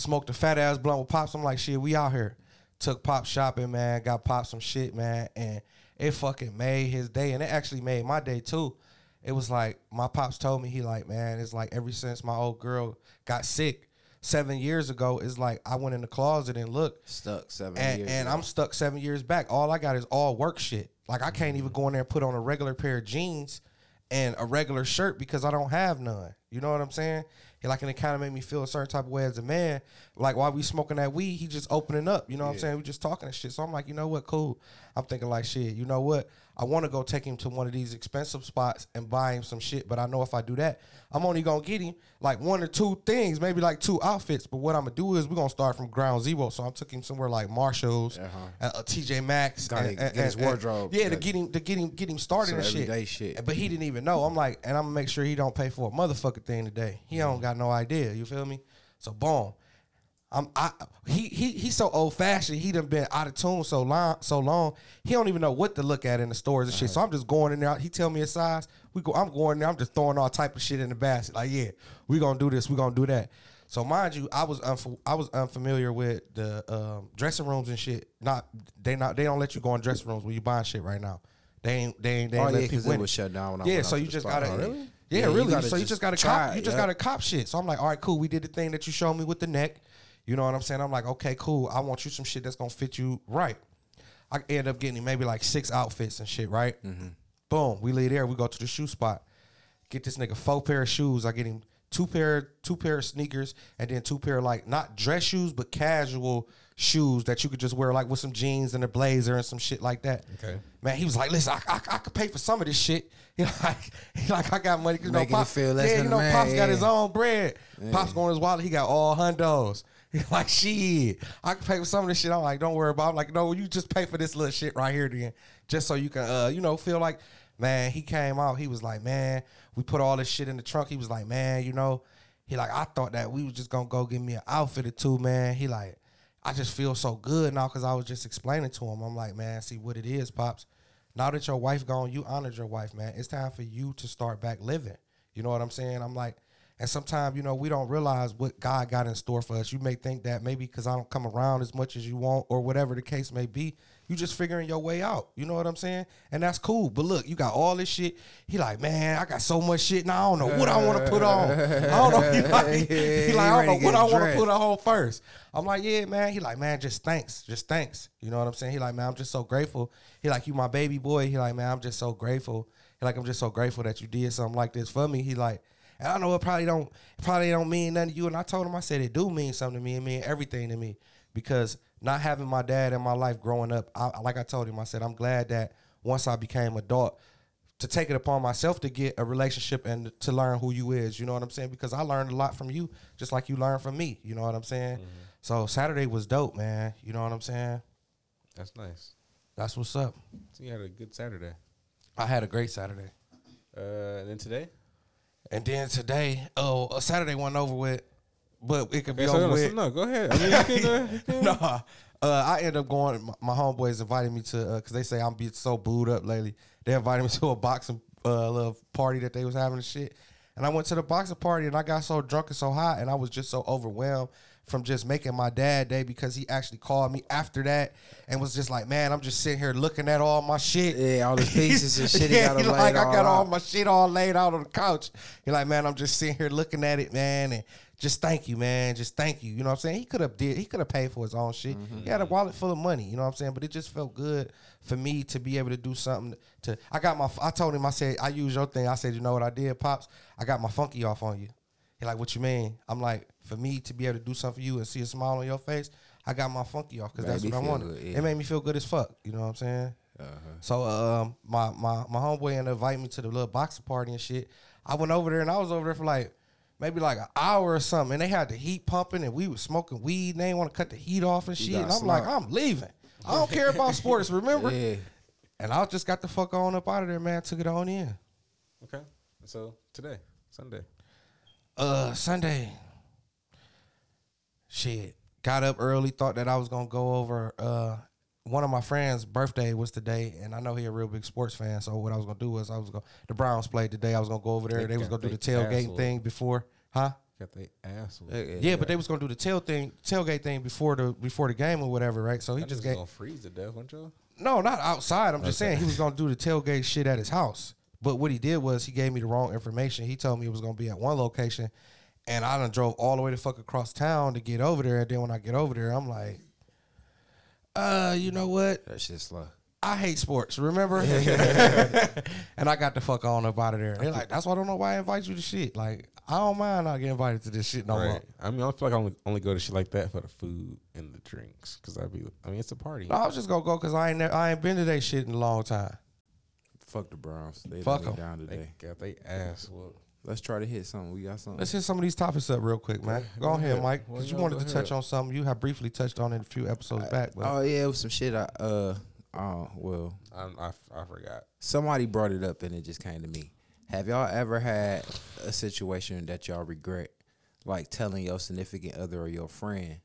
smoked a fat ass blunt with pops. I'm like, shit, we out here. Took pop shopping, man. Got pop some shit, man, and it fucking made his day, and it actually made my day too. It was like my pops told me he like, man, it's like ever since my old girl got sick seven years ago, it's like I went in the closet and looked, Stuck seven and, years. and ago. I'm stuck seven years back. All I got is all work shit. Like I can't mm-hmm. even go in there and put on a regular pair of jeans and a regular shirt because I don't have none. You know what I'm saying? Like and it kind of made me feel a certain type of way as a man. Like while we smoking that weed, he just opening up. You know what I'm saying? We just talking and shit. So I'm like, you know what? Cool. I'm thinking like shit. You know what? I want to go take him to one of these expensive spots and buy him some shit. But I know if I do that, I'm only gonna get him like one or two things, maybe like two outfits. But what I'm gonna do is we're gonna start from ground zero. So I took him somewhere like Marshalls, uh uh, TJ Maxx, Gotta and- get and- his and- wardrobe. Yeah, to get him to get him get him started Some and shit. everyday shit. But he didn't even know. I'm like, and I'm gonna make sure he don't pay for a motherfucking thing today. He don't got no idea. You feel me? So boom. I'm I he he he's so old fashioned. He done been out of tune so long so long. He don't even know what to look at in the stores and shit. So I'm just going in there. He tell me his size. We go. I'm going there. I'm just throwing all type of shit in the basket. Like yeah, we gonna do this. We gonna do that. So mind you, I was unf- I was unfamiliar with the um, dressing rooms and shit. Not they not they don't let you go in dressing rooms when you buying shit right now. They ain't they ain't they Oh, ain't yeah, let 'cause people it was shut down when I yeah, so you just gotta Oh, really? Yeah, Yeah, really. gotta so you just gotta try cop. You just yeah. gotta cop shit. So I'm like, all right, cool. We did the thing that you showed me with the neck. You know what I'm saying? I'm like, okay, cool. I want you some shit that's gonna fit you right. I end up getting maybe like six outfits and shit, right? Mm-hmm. Boom. We leave there. We go to the shoe spot. Get this nigga four pair of shoes. I get him two pair, two pair of sneakers, and then two pair of like not dress shoes, but casual shoes that you could just wear like with some jeans and a blazer and some shit like that. Okay. Man, he was like, listen, I, I, I could pay for some of this shit. <laughs> He like, he like, I got money. You know, Making you Pop, feel less yeah, than you know, man, Pop's got his own bread. Pop's going his wallet. He got all hundos. <laughs> Like, shit, I can pay for some of this shit. I'm like, don't worry about. it. I'm like, no, you just pay for this little shit right here, then, just so you can, uh, you know, feel like, man. He came out. He was like, man, we put all this shit in the trunk. He was like, man, you know, he like, I thought that we was just gonna go get me an outfit or two, man. He like, I just feel so good now because I was just explaining to him. I'm like, man, see what it is, pops. Now that your wife gone, you honored your wife, man. It's time for you to start back living. You know what I'm saying? I'm like, and sometimes you know we don't realize what God got in store for us. You may think that maybe because I don't come around as much as you want, or whatever the case may be, you just figuring your way out. You know what I'm saying? And that's cool. But look, you got all this shit. He like, man, I got so much shit now. I don't know what I want to put on. I don't know. <laughs> He like, <laughs> he like I don't know what I want to put on first. I'm like, yeah, man. He like, man, just thanks, just thanks. You know what I'm saying? He like, man, I'm just so grateful. He like, you my baby boy. He like, man, I'm just so grateful. He like, I'm just so grateful that you did something like this for me. He like, and I know it probably don't, probably don't mean nothing to you. And I told him, I said it do mean something to me. It mean everything to me because not having my dad in my life growing up, I, like I told him, I said I'm glad that once I became adult, to take it upon myself to get a relationship and to learn who you is. You know what I'm saying? Because I learned a lot from you, just like you learned from me. You know what I'm saying? So Saturday was dope, man. You know what I'm saying? That's nice. That's what's up. So you had a good Saturday. I had a great Saturday. Uh, and then today? And then today, oh, uh, Saturday went over with, but it could be so over no, with. no, go ahead. I mean, you can, uh, you no, <laughs> uh, I end up going. My, my homeboys invited me to because they say I'm being so booed up lately. They invited me to a boxing uh, little party that they was having and shit. And I went to the boxing party and I got so drunk and so hot and I was just so overwhelmed from just making my dad day because he actually called me after that and was just like, man, I'm just sitting here looking at all my shit. Yeah, all the pieces and <laughs> shit he yeah, got he like, I got all out. my shit all laid out on the couch. He like, man, I'm just sitting here looking at it, man, and just thank you, man. Just thank you. You know what I'm saying? He could have did he could have paid for his own shit. Mm-hmm. He had a wallet full of money, you know what I'm saying? But it just felt good for me to be able to do something to I got my I told him, I said, I use your thing. I said, you know what I did, Pops? I got my funky off on you. He like, what you mean? I'm like, for me to be able to do something for you and see a smile on your face, I got my funky off because that's what I wanted. good, yeah. It made me feel good as fuck. You know what I'm saying? So um, my my my homeboy ended up inviting me to the little boxing party and shit. I went over there and I was over there for like maybe like an hour or something, and they had the heat pumping and we was smoking weed. And they didn't want to cut the heat off and shit. And I'm like. I'm leaving. I don't care about sports. <laughs> Remember? Yeah. And I just got the fuck on up out of there, man. Took it on in. Okay. So today, Sunday. Uh, Sunday. Shit. Got up early. Thought that I was gonna go over uh one of my friends' birthday was today, and I know he a real big sports fan. So what I was gonna do was I was gonna the Browns played today. I was gonna go over there. They They, was gonna do the they tailgating whooped. thing before, huh? Got they ass. whooped. Yeah, Yeah, but they was gonna do the tail thing, tailgate thing before the before the game or whatever, right? So he Y'all just niggas gave gonna freeze to death, weren't y'all? no, not outside. I'm just Okay. saying he was gonna do the tailgate shit at his house. But what he did was he gave me the wrong information. He told me it was gonna be at one location, and I done drove all the way to fuck across town to get over there. And then when I get over there, I'm like, uh, you know what? That shit slow. I hate sports, remember? <laughs> and I got the fuck on up out of there. They're like, that's why I don't know why I invite you to shit. Like, I don't mind not getting invited to this shit no more. I mean, I feel like I only, only go to shit like that for the food and the drinks, cause I be. I mean, it's a party. No, I was just gonna go because I ain't never, I ain't been to that shit in a long time. Fuck the Browns. They Fuck Fuck 'em. down They today. got they ass whooped. Let's try to hit something. We got something. Let's hit some of these topics up real quick, man. Go, Go ahead, ahead. Mike, Well, because you wanted go to touch ahead. on something you have briefly touched on in a few episodes back. But Oh yeah, it was some shit. I uh oh well, I, I, I forgot. somebody brought it up and it just came to me. Have y'all ever had a situation that y'all regret, like telling your significant other or your friend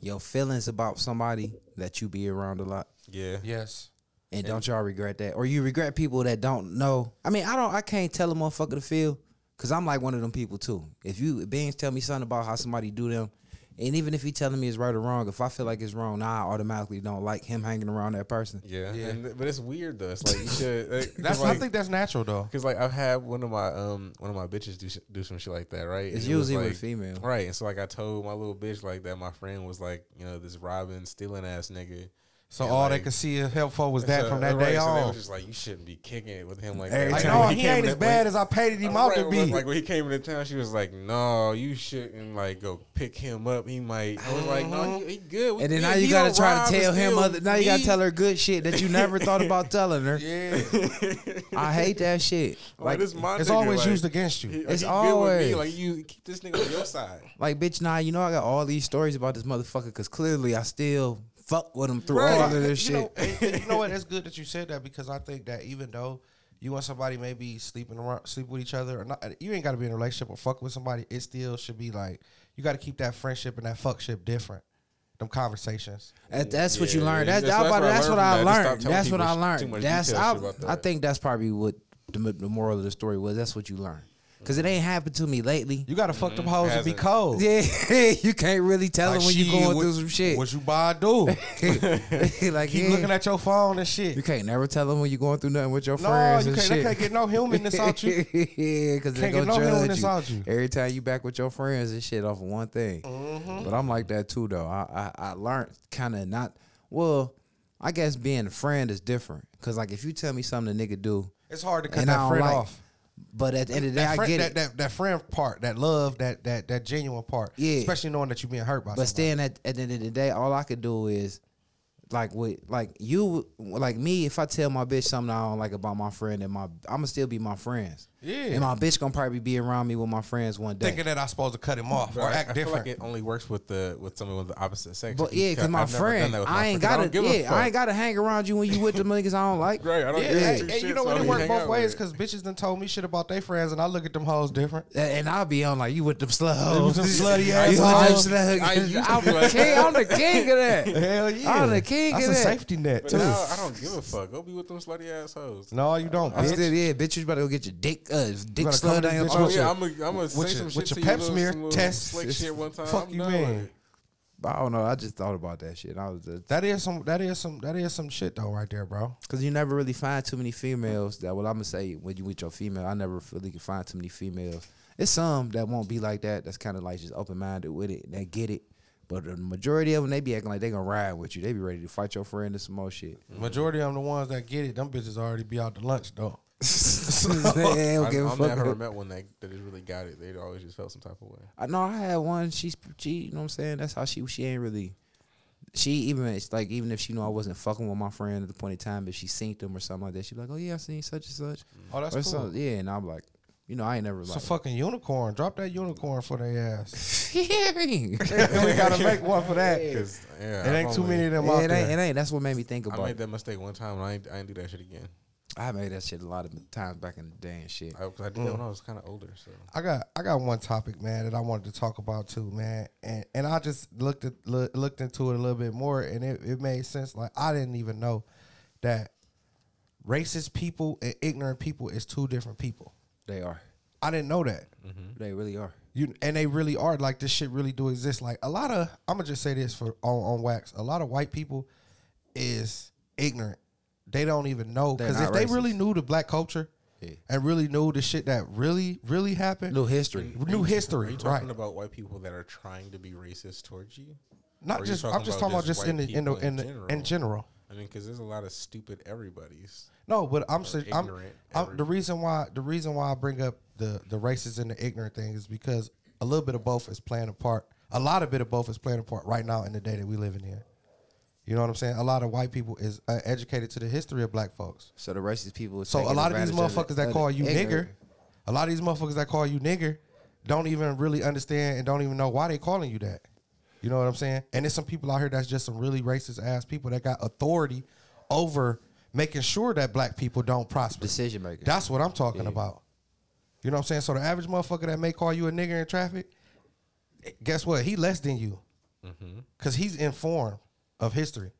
your feelings about somebody that you be around a lot? Yeah. yes, And don't y'all regret that? Or you regret people that don't know? I mean, I don't. I can't tell a motherfucker to feel, cause I'm like one of them people too. If you beings tell me something about how somebody do them, and even if he telling me it's right or wrong, if I feel like it's wrong, now I automatically don't like him hanging around that person. Yeah. Yeah. And, but it's weird though. It's like you should. Like, that's like, I think that's natural though. Cause like I've had one of my um one of my bitches do sh- do some shit like that, right? It's And it was, usually with a like- female. right? And so like I told my little bitch like that my friend was like you know this Robin stealing ass nigga. So And, all they could see is help for was that So- from that right, day so They on. was just like you shouldn't be kicking it with him like that. Like, no, when he ain't as bad he- as I painted him out Right, to be. Like when he came into town, she was like, "No, you shouldn't like go pick him up. He might." I was like, "No, uh-huh. he, he good." We And then now you gotta try to tell him other. Now you gotta tell her good shit that you never thought about <laughs> telling her. yeah, I hate that shit. Like, Like, it's always like, used against you. It's he good with me. always- like you keep this nigga on your side. like, bitch, nah. You know I got all these stories about this motherfucker because clearly I still fuck with him through Right. all of this you shit. Know, and- and you know what? It's good <laughs> that you said that because I think that even though you and somebody maybe sleeping around, sleep with each other, or not, you ain't got to be in a relationship or fuck with somebody. It still should be like you got to keep that friendship and that fuckship different. Them conversations. That, that's what you Yeah, learned. That's, that's- that's, that's what what I I learned from that. Learned. That's what I learned. That's I, shit I think that's probably what the, the moral of the story was. That's what you learned because it ain't happened to me lately. You got to fuck them hoes and be cold. Yeah, <laughs> you can't really tell Like, them when you shit, going what- through some shit. What you buy do? <laughs> <laughs> like Keep yeah. looking at your phone and shit. You can't never tell them when you're going through nothing with your No, friends you and can't. shit. They can't get no humanness out you. yeah, because they Can't gonna get no judge humanness you. out you. every time you back with your friends and shit off of one thing. Mm-hmm. But I'm like that too, though. I I, I learned kind of not. Well, I guess being a friend is different. Cause like if you tell me something a nigga do, It's hard to cut And I that don't friend like- off. But at the end of the day, That, I friend, get that, it. that that friend part, that love, that that that genuine part. Yeah. Especially knowing that you're being hurt by But staying at, at the end of the day, all I could do is like with like you like me. If I tell my bitch something I don't like about my friend, and my I'ma still be my friends. Yeah. And my bitch gonna probably be around me with my friends one day. Thinking that I'm supposed to cut him off or I, act I feel different. like it only works with the with someone with the opposite sex. But yeah, because I've my friend, that my I ain't friends. gotta, don't give a yeah, I ain't gotta hang around you when you with the niggas I don't like. <laughs> Right, I don't yeah, give a and, two and you know so what? I It don't worked hang both ways because bitches done told me shit about their friends, and I look at them hoes different. And and I'll be on like you with them slut hoes. <laughs> slutty ass hoes. I used to I'm the king. I'm the king of that. <laughs> Hell yeah, I'm the king That's a safety net too. I don't give a fuck. Go be with them slutty assholes. No, you don't, I'm bitch. still yeah, bitch. You better go get your dick, uh, dick better come slid to down your this Oh yeah, I'm gonna say With some your- shit with to your pap smear little test. slick shit one time. Fuck I'm you, done man. But I don't know. I just thought about that shit. I was just That is some. That is some. That is some shit though, right there, bro. because you never really find too many females that. Well, I'm gonna say when you with your female, I never really can find too many females. It's some that won't be like that. That's kind of like just open minded with it. They get it. But the majority of them, they be acting like they gonna ride with you. They be ready to fight your friend and some more shit. Majority of them, the ones that get it, them bitches already be out to lunch though. <laughs> they don't I, give a I've never met one that, that just really got it. They always just felt some type of way. I know I had one. She's she, you know what I'm saying. That's how she she ain't really. She even it's like even if she know I wasn't fucking with my friend at the point in time, if she synced them or something like that, she'd be like, oh yeah, I seen such and such. Mm. Oh, that's Or cool. some- yeah, and I'm like, you know, I ain't never It's like. a fucking unicorn. Drop that unicorn for their ass. <laughs> yeah, we gotta make one for that. It 'Cause, yeah, I've ain't too only- many of them it out ain't, there. it ain't. That's what made me think about. I made that mistake one time and I ain't, I ain't do that shit again. I made that shit a lot of times back in the day and shit. I, 'cause I did that when I was kind of older. So I got I got one topic, man, that I wanted to talk about too, man. And and I just looked at loo- looked into it a little bit more, and it, it made sense. Like I didn't even know that racist people and ignorant people is two different people. They are. I didn't know that. Mm-hmm. They really are. You and they really are like this shit really do exist. Like a lot of I'm gonna just say this for on, on wax. A lot of white people is ignorant. They don't even know because if not they racist. really knew the black culture Yeah. and really knew the shit that really really happened, New history. new Are history, you right? talking about white people that are trying to be racist towards you? Not are you just. I'm just talking about just just in the in the in, in the, general? in general. I mean, because there's a lot of stupid everybody's. No, but I'm saying I'm, ignorant I'm the reason why the reason why I bring up the the racist and the ignorant thing is because a little bit of both is playing a part. A lot of bit of both is playing a part right now in the day that we living in. You know what I'm saying? A lot of white people is uh, educated to the history of black folks. So the racist people. So a lot of these motherfuckers that call you nigger, a lot of these motherfuckers that call you nigger, don't even really understand and don't even know why they calling you that. You know what I'm saying? And there's some people out here that's just some really racist ass people that got authority over making sure that black people don't prosper. decision maker. That's what I'm talking about. You know what I'm saying? So the average motherfucker that may call you a nigger in traffic, guess what? He less than you. Cause he's informed of history.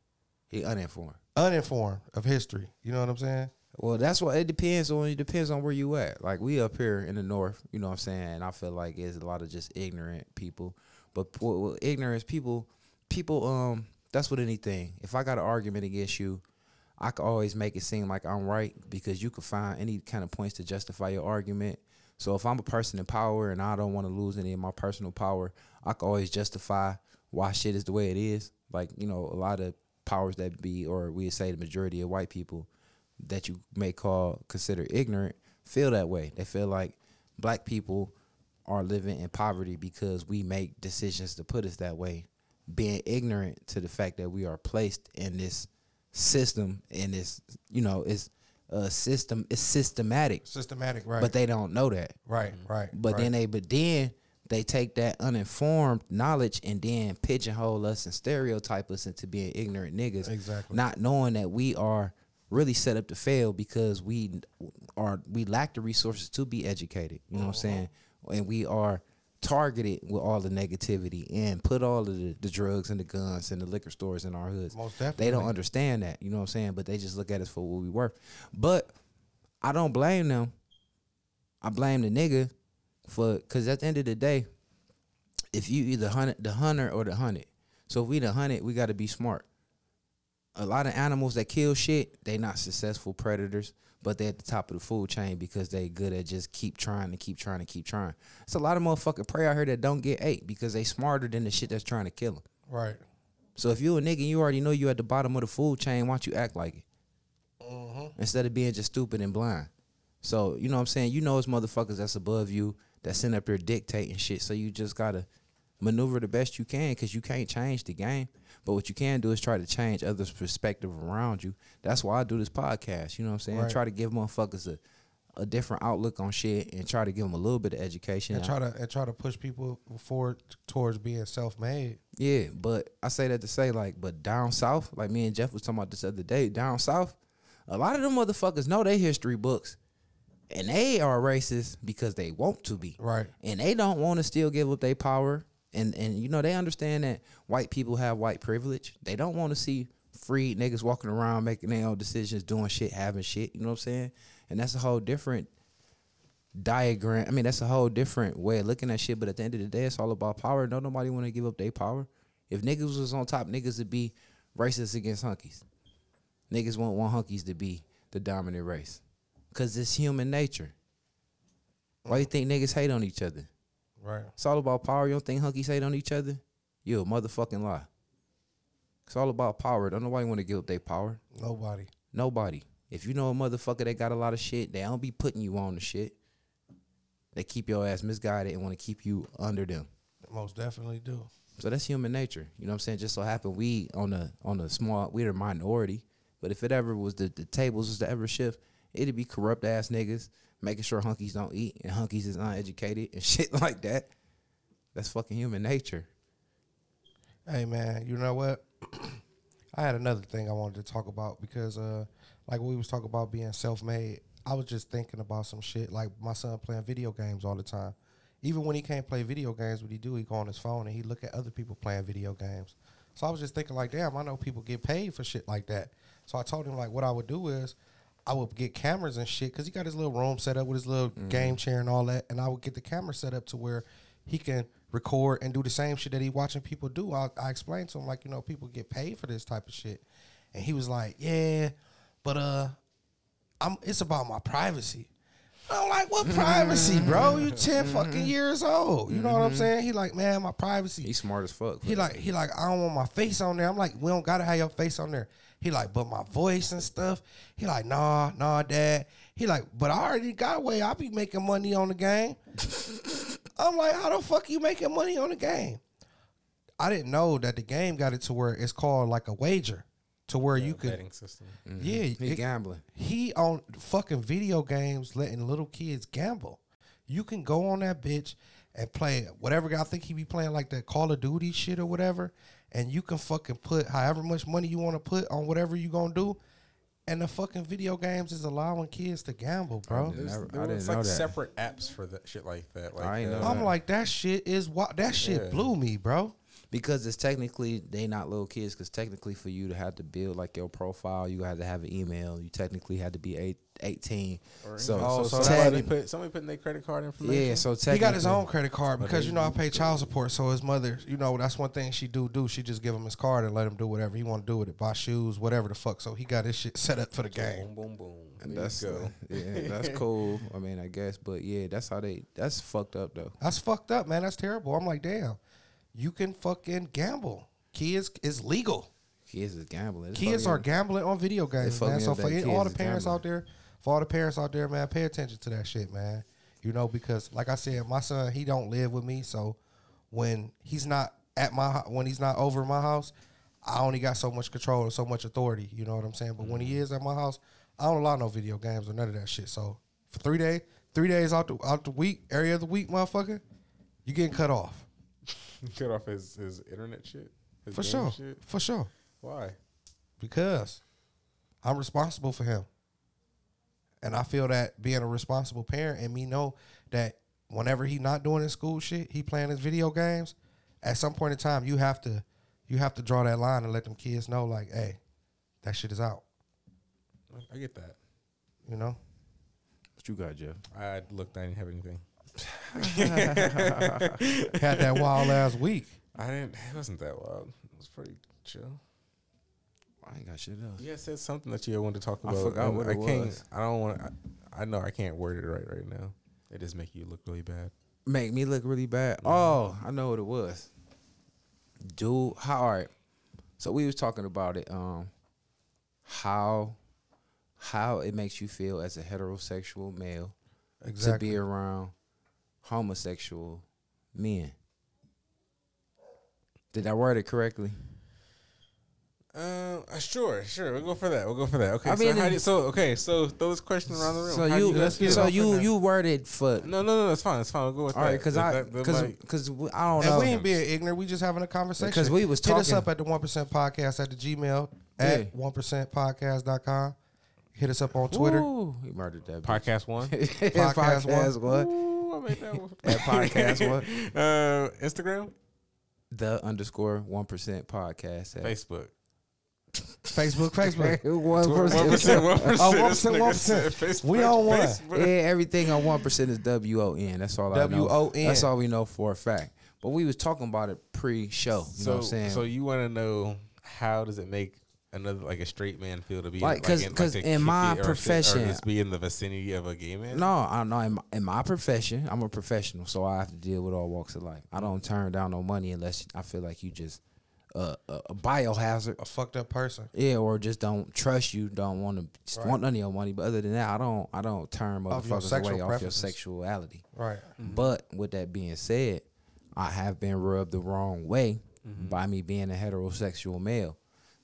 he uninformed. Uninformed of history. You know what I'm saying? Well, that's what it depends on. It depends on where you at. Like we up here in the north, you know what I'm saying. And I feel like it's a lot of just ignorant people. But what ignorance people, people, um, that's what anything. If I got an argument against you, I can always make it seem like I'm right because you can find any kind of points to justify your argument. So if I'm a person in power and I don't want to lose any of my personal power, I can always justify why shit is the way it is. Like you know, a lot of powers that be, or we say the majority of white people that you may call consider ignorant feel that way. They feel like black people are living in poverty because we make decisions to put us that way, being ignorant to the fact that we are placed in this system in this you know it's a system it's systematic Systematic, right? but they don't know that right, right. but right. then they but then they take that uninformed knowledge and then pigeonhole us and stereotype us into being ignorant niggas. Exactly. Not knowing that we are really set up to fail because we are we lack the resources to be educated. You know what I'm uh-huh. saying? And we are targeted with all the negativity and put all of the, the drugs and the guns and the liquor stores in our hoods. Most definitely. They don't understand that. You know what I'm saying? But they just look at us for what we worth. But I don't blame them. I blame the nigga for because at the end of the day, if you either hunt the hunter or the hunted. So if we the hunted, we got to be smart. A lot of animals that kill shit, they not successful predators, but they at the top of the food chain because they good at just keep trying to keep trying to keep trying. It's a lot of motherfucking prey out here that don't get ate because they smarter than the shit that's trying to kill them. right. So if you a nigga and you already know you at the bottom of the food chain, why don't you act like it? Mm-hmm. Instead of being just stupid and blind. So, you know what I'm saying? You know it's motherfuckers that's above you that sitting up there dictating shit. So you just gotta maneuver the best you can because you can't change the game. But what you can do is try to change others' perspective around you. That's why I do this podcast. You know what I'm saying? Right. Try to give motherfuckers a, a different outlook on shit and try to give them a little bit of education. And try to and try to push people forward towards being self made. Yeah, but I say that to say like, but down south, like me and Jeff was talking about this other day, down south, a lot of them motherfuckers know their history books, and they are racist because they want to be, Right. and they don't want to still give up their power, and and you know they understand that white people have white privilege. They don't want to see free niggas walking around making their own decisions, doing shit, having shit. You know what I'm saying? And that's a whole different diagram. I mean, that's a whole different way of looking at shit. But at the end of the day, it's all about power. Don't nobody want to give up their power. If niggas was on top, niggas would be racist against hunkies. Niggas won't want hunkies to be the dominant race. Cause it's human nature. Why you think niggas hate on each other? Right. It's all about power. You don't think hunkies hate on each other? You a motherfucking lie. It's all about power. Don't nobody want to give up their power. Nobody. Nobody. If you know a motherfucker that got a lot of shit, they don't be putting you on the shit. They keep your ass misguided and want to keep you under them. Most definitely do. So that's human nature. You know what I'm saying? Just so happen we on the on the small we're a minority. But if it ever was the, the tables was to ever shift, it'd be corrupt ass niggas making sure hunkies don't eat and hunkies is uneducated and <laughs> shit like that. That's fucking human nature. Hey man, you know what? <clears throat> I had another thing I wanted to talk about because, uh, like we was talking about being self-made. I was just thinking about some shit. Like my son playing video games all the time. Even when he can't play video games, what he do? He go on his phone and he look at other people playing video games. So I was just thinking, like, damn, I know people get paid for shit like that. So I told him, like, what I would do is, I would get cameras and shit because he got his little room set up with his little mm-hmm. game chair and all that, and I would get the camera set up to where he can record and do the same shit that he watching people do. I, I explained to him like, you know, people get paid for this type of shit, and he was like, yeah, but uh, I'm it's about my privacy. I'm like, what privacy, mm-hmm. bro? You ten mm-hmm. fucking years old. You know what I'm saying? He like, man, my privacy. He's smart as fuck. He like he like I don't want my face on there. I'm like, we don't gotta have your face on there. He like, but my voice and stuff. He like, nah, nah, dad. He like, but I already got away. I be making money on the game. <laughs> I'm like, how the fuck you making money on the game? I didn't know that the game got it to where it's called like a wager, to where you could, betting system. Mm-hmm. yeah, he it- gambling. he on fucking video games letting little kids gamble. You can go on that bitch and play whatever. I think he be playing like that Call of Duty shit or whatever, and you can fucking put however much money you want to put on whatever you gonna do. And the fucking video games is allowing kids to gamble, bro. didn't There's, Never- I was didn't like know that. separate apps for that shit like that. Like I ain't know uh, I'm like that shit is what that shit Yeah. blew me, bro. Because it's technically they not little kids. Because technically, for you to have to build like your profile, you had to have an email. You technically had to be eight, 18. or, So, Oh, so so somebody technic- put somebody putting their credit card information. yeah. So He got his own credit card because you know I pay child support. So his mother, you know, that's one thing she do do. She just give him his card and let him do whatever he want to do with it, buy shoes, whatever the fuck. So he got his shit set up for the game. Boom, boom, boom. And There that's you go. yeah, <laughs> that's cool. I mean, I guess, but yeah, that's how they. That's fucked up though. That's fucked up, man. That's terrible. I'm like, damn, you can fucking gamble. Kids is legal. Kids is gambling. It's Kids are gambling on video games, man. So for all the parents out there, for all the parents out there, man, pay attention to that shit, man. You know, because like I said, my son he don't live with me, so when he's not at my when he's not over my house, I only got so much control and so much authority. You know what I'm saying? But when he Mm-hmm. is at my house, I don't allow no video games or none of that shit. So for three days, three days out the out the week, area of the week, motherfucker, you getting cut off <laughs> Cut off his, his internet shit. His for sure, Shit. for sure. Why? because I'm responsible for him. And I feel that being a responsible parent and me know that whenever he not doing his school shit, he playing his video games, at some point in time you have to you have to draw that line and let them kids know like, hey, that shit is out. I get that. You know? What you got, Jeff? I looked. I didn't have anything. Had <laughs> that wild last week. I didn't. It wasn't that wild. It was pretty chill. I ain't got shit else. You guys said something that you wanted to talk I about. forgot what I it can't. was. I don't want. I, I know I can't word it right right now. It just make you look really bad. Make me look really bad. Oh, I know what it was. Dude, how all right. So we was talking about it. Um, how how it makes you feel as a heterosexual male Exactly. to be around homosexual men. Did I word it correctly? Uh, uh, sure, sure. We'll go for that. We'll go for that. Okay. I so mean, how do you, so okay. So throw this question around the room. So How do you, let's get it so you you worded for No, no, no. It's fine. It's fine. We'll go with all that. right because That- I that- that because might- because I don't And know. we ain't being ignorant. We just having a conversation. Because we was Hit us up at the one percent podcast at the Gmail Yeah. at one percent podcast.com. Hit us up on Twitter. Ooh, he murdered that bitch. podcast one. Podcast <laughs> podcast one. Ooh, I made that one. That podcast what? <laughs> Uh, Instagram, The underscore one percent podcast. At Facebook. Facebook, <laughs> Facebook. one One percent. percent. One percent. Oh, 1%, nigga 1%. said Facebook, We on one. Facebook. Yeah, everything on one percent is W O N. That's all I know. W-O-N. That's all we know for a fact. But we was talking about it pre-show. You So, know what I'm saying? so you want to know how does it make another like a straight man feel to be Like, 'cause- in, 'cause to in kick my it or profession- or just be in the vicinity of a gay man? no, I know in my, in my profession, I'm a professional, so I have to deal with all walks of life. I don't turn down no money unless I feel like you just uh, a, a biohazard. A fucked up person. Yeah, or just don't trust you, don't want to Right. want none of your money. But other than that, I don't I don't turn motherfuckers sexual away off your sexuality. Right. But with that being said, I have been rubbed the wrong way by me being a heterosexual male.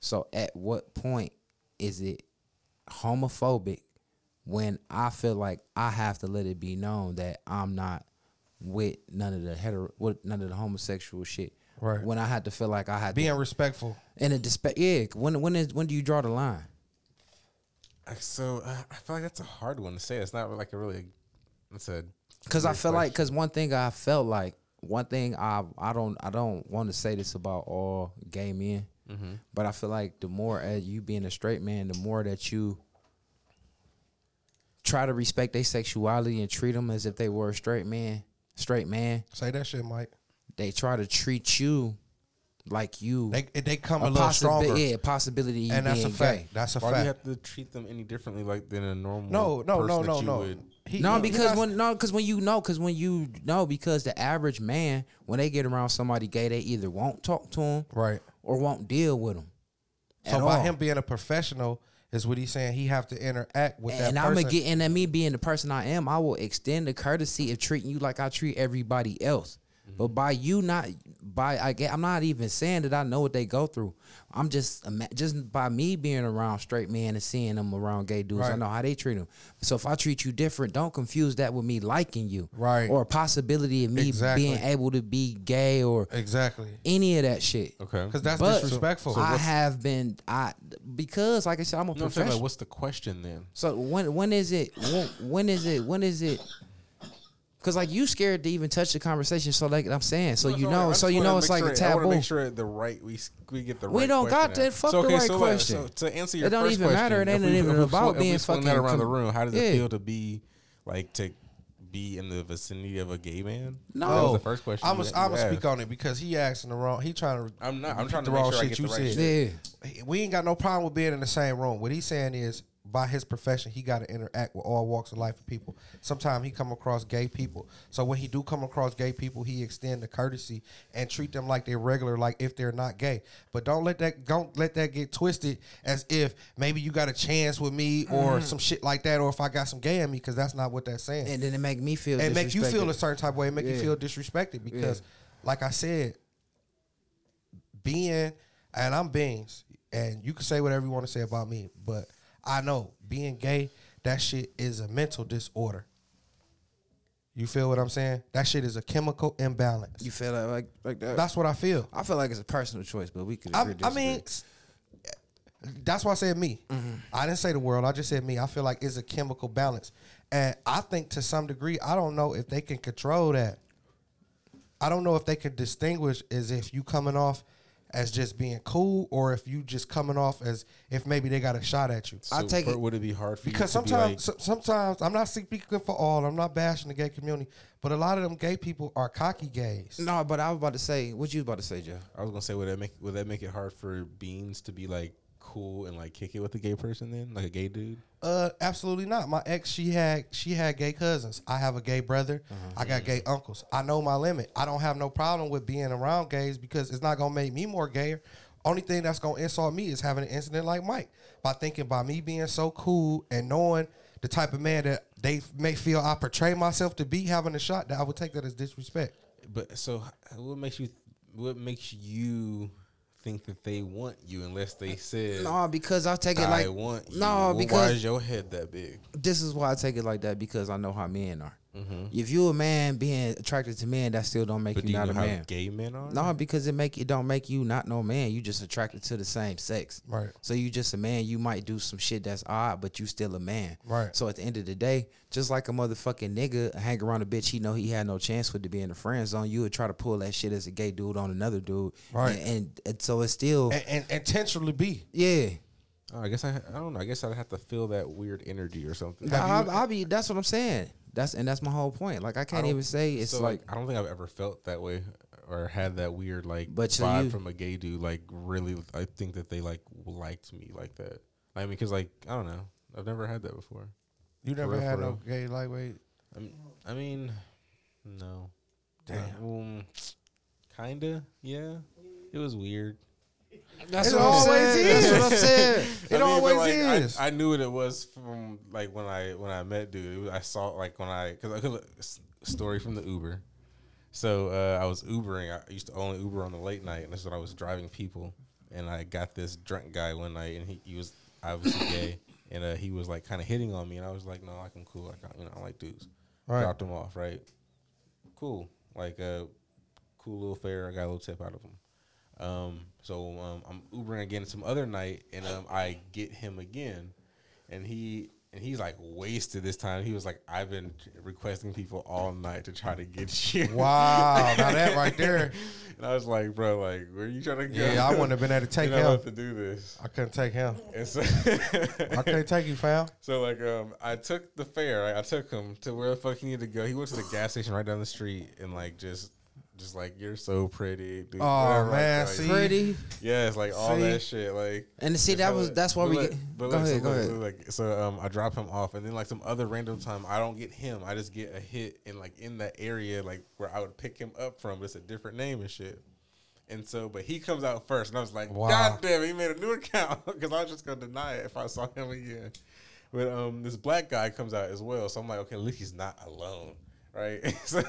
So at what point is it homophobic when I feel like I have to let it be known that I'm not with none of the hetero with none of the homosexual shit Right. When I had to feel like I had to. Being to, respectful. and a dispe- yeah. When when is when do you draw the line? So uh, I feel like that's a hard one to say. It's not like a really. It's a. Because I feel like because one thing I felt like one thing I I don't I don't want to say this about all gay men, Mm-hmm. but I feel like the more as you being a straight man, the more that you try to respect their sexuality and treat them as if they were a straight man, straight man, Say that shit, Mike. they try to treat you like you They they come a, a little possibi- stronger, yeah, possibility of and that's a fact. gay. That's a Why do you have to treat them any differently like than a normal? No, no, person no, that no, you no. would- He- No, he- because he when no, because when you know, because when you know, because the average man, when they get around somebody gay, they either won't talk to him right. Or won't deal with them. So by him being a professional is what he's saying. He have to interact with and that And I'm gonna get, and then me being the person I am, I will extend the courtesy of treating you like I treat everybody else. But by you not, by I get, I'm not even saying that I know what they go through. I'm just, just by me being around straight men and seeing them around gay dudes, I know how they treat them. So if I treat you different, don't confuse that with me liking you, Right. Or a possibility of me Exactly. being able to be gay or exactly any of that shit. Okay. because that's But disrespectful. I have been, I because like I said, I'm a No, professional. like, what's the question then? So when when is it when, when is it when is it? Cause like you scared to even touch the conversation. So like I'm saying, so you know, so you know it's like a I want taboo. to make sure the right we we get the We right. don't got question that. out. Fuck so, the right so, like, question. so to answer your, question. It don't first even question, matter. It ain't we- even about swung- if we being swung that fucking around the room. How does Yeah. it feel to be like to be in the vicinity of a gay man? No. that was the first question. I'm gonna I'm you gonna speak on it because he asking the wrong. He trying to. I'm not. I'm repeat trying to the make wrong sure I shit get you the right said. shit. Yeah, We ain't got no problem with being in the same room. What he's saying is, by his profession, he got to interact with all walks of life of people. Sometimes he come across gay people. So when he do come across gay people, he extend the courtesy and treat them like they're regular, like if they're not gay. But don't let that don't let that get twisted as if maybe you got a chance with me or mm-hmm. some shit like that, or if I got some gay in me, because that's not what that's saying. and then it make me feel. and make you feel a certain type of way, It make you feel disrespected because, like I said, being and I'm beings, and you can say whatever you want to say about me, but I know being gay, that shit is a mental disorder. You feel what I'm saying? That shit is a chemical imbalance. You feel like like, like that? That's what I feel. I feel like it's a personal choice, but we could. I, I mean, that's why I said me. Mm-hmm. I didn't say the world. I just said me. I feel like it's a chemical balance, and I think to some degree, I don't know if they can control that. I don't know if they can distinguish as if you coming off as just being cool, or if you just coming off as if maybe they got a shot at you. So I take for- it- Would it be hard for Because you to sometimes, be like, sometimes I'm not speaking for all. I'm not bashing the gay community, but a lot of them gay people are cocky gays. no, but I was about to say what you was about to say, Joe. I was gonna say, would that make would that make it hard for beans to be like cool and like kick it with a gay person then, like a gay dude? Uh, absolutely not. My ex, she had she had gay cousins. I have a gay brother. I got gay uncles. I know my limit. I don't have no problem with being around gays because it's not gonna make me more gayer. Only thing that's gonna insult me is having an incident like Mike. By thinking by me being so cool and knowing the type of man that they may feel I portray myself to be, having a shot that I would take that as disrespect. But so, what makes you what makes you think that they want you unless they said No, because I take it I like want you? no, Well, why because is your head that big? this is why I take it like that because I know how men are. Mm-hmm. If you a man being attracted to men, that still don't make But do you you not know a how man. gay men are? No, because it make it don't make you not no man. You just attracted to the same sex. Right. So you just a man. You might do some shit that's odd, but you still a man. Right. So at the end of the day, just like a motherfucking nigga hang around a bitch, he know he had no chance with to be in the friend zone. You would try to pull that shit as a gay dude on another dude. Right. And, and, and so it's still And, and intentionally be. yeah. Oh, I guess I I don't know. I guess I'd have to feel that weird energy or something. I, I, be. That's what I'm saying. That's and that's my whole point. Like I I can't don't- even say it's so, like I don't think I've ever felt that way or had that weird like But so vibe you- from a gay dude. Like really, I think that they like liked me like that. I mean, because like I don't know, I've never had that before. You never real, had for no gay lightweight. I mean, I mean no. Damn. Um, kinda, yeah. It was weird. That's It what I'm always saying. is. That's what I'm saying. <laughs> It I mean, always like, is. I, knew what it was from like when I when I met dude. Was, I saw like when I because I could story from the Uber. So uh, I was Ubering. I used to only Uber on the late night, and that's when I was driving people. And I got this drunk guy one night, and he, he was obviously <coughs> gay, and uh, he was like kind of hitting on me, and I was like, no, like I'm cool, like I, you know, I like dudes. Right. Dropped him off, right? Cool, like uh, cool little fare. I got a little tip out of him. Um, so um, I'm Ubering again some other night, and um, I get him again, and he and he's like wasted this time. He was like, "I've been requesting people all night to try to get <laughs> you." Wow, now that right there. <laughs> and I was like, "Bro, like, where you trying to go?" Yeah, I wouldn't have been able to <laughs> take him. to do this. I couldn't take him. And so, I can't take you, fam. so like, um, I took the fare. Right? I took him to where the fuck he needed to go. He went to the gas station right down the street, and like just. Just like you're so pretty, dude. Oh, whatever, like, man, like, see? Pretty. Yeah, it's like all See? that shit. Like, And see, and that so, was that's why we look- get. but Go look, so ahead, go look, ahead. so like, so um, I drop him off, and then like some other random time, I don't get him. I just get a hit in like in that area, like where I would pick him up from. But it's a different name and shit. And so, but he comes out first, and I was like, Wow. God damn, it, he made a new <laughs> account because I was just gonna deny it if I saw him again. But um, this black guy comes out as well, so I'm like, okay, at least he's not alone, right? <laughs> so,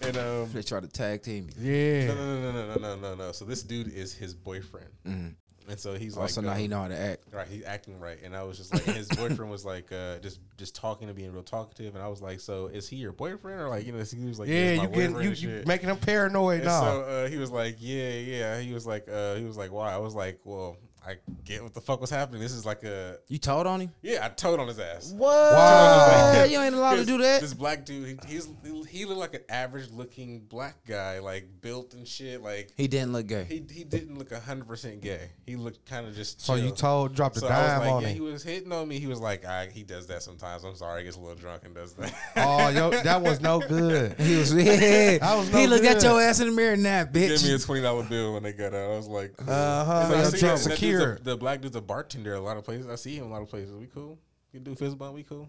and um, They try to tag team you. Yeah. no, no, no, no, no, no, no, no. So this dude is his boyfriend, Mhm. and so he's Also, like, now um, he know how to act. Right, he's acting right, and I was just like, his <laughs> boyfriend was like, uh, just just talking to being real talkative, and I was like, so is he your boyfriend or like you know? He was like, Yeah, it's my you getting you, and you making him paranoid And now. so uh, he was like, yeah, yeah. He was like, uh, he was like, why? I was like, well, I get what the fuck was happening. This is like a You told on him? yeah. I told on his ass. What? Wow. You ain't allowed to do that. This black dude, he, he's he looked like an average looking black guy, like built and shit. Like He didn't look gay. he he didn't look hundred percent gay. He looked kind of just. so you chill. told dropped a So I was dime like, on yeah, him. he was hitting on me. He was like, I, he does that sometimes. I'm sorry, he gets a little drunk and does that. oh, yo, that was no <laughs> good. <laughs> He was. Yeah. That was no he looked at good. your ass in the mirror. and Nah, bitch. gave me a twenty dollar bill when they got out. I was like. Uh-huh, And I your see trunk that- that dude's secure. a- the black dude's a bartender a lot of places. I see him a lot of places. We cool. You do fist bump. We cool.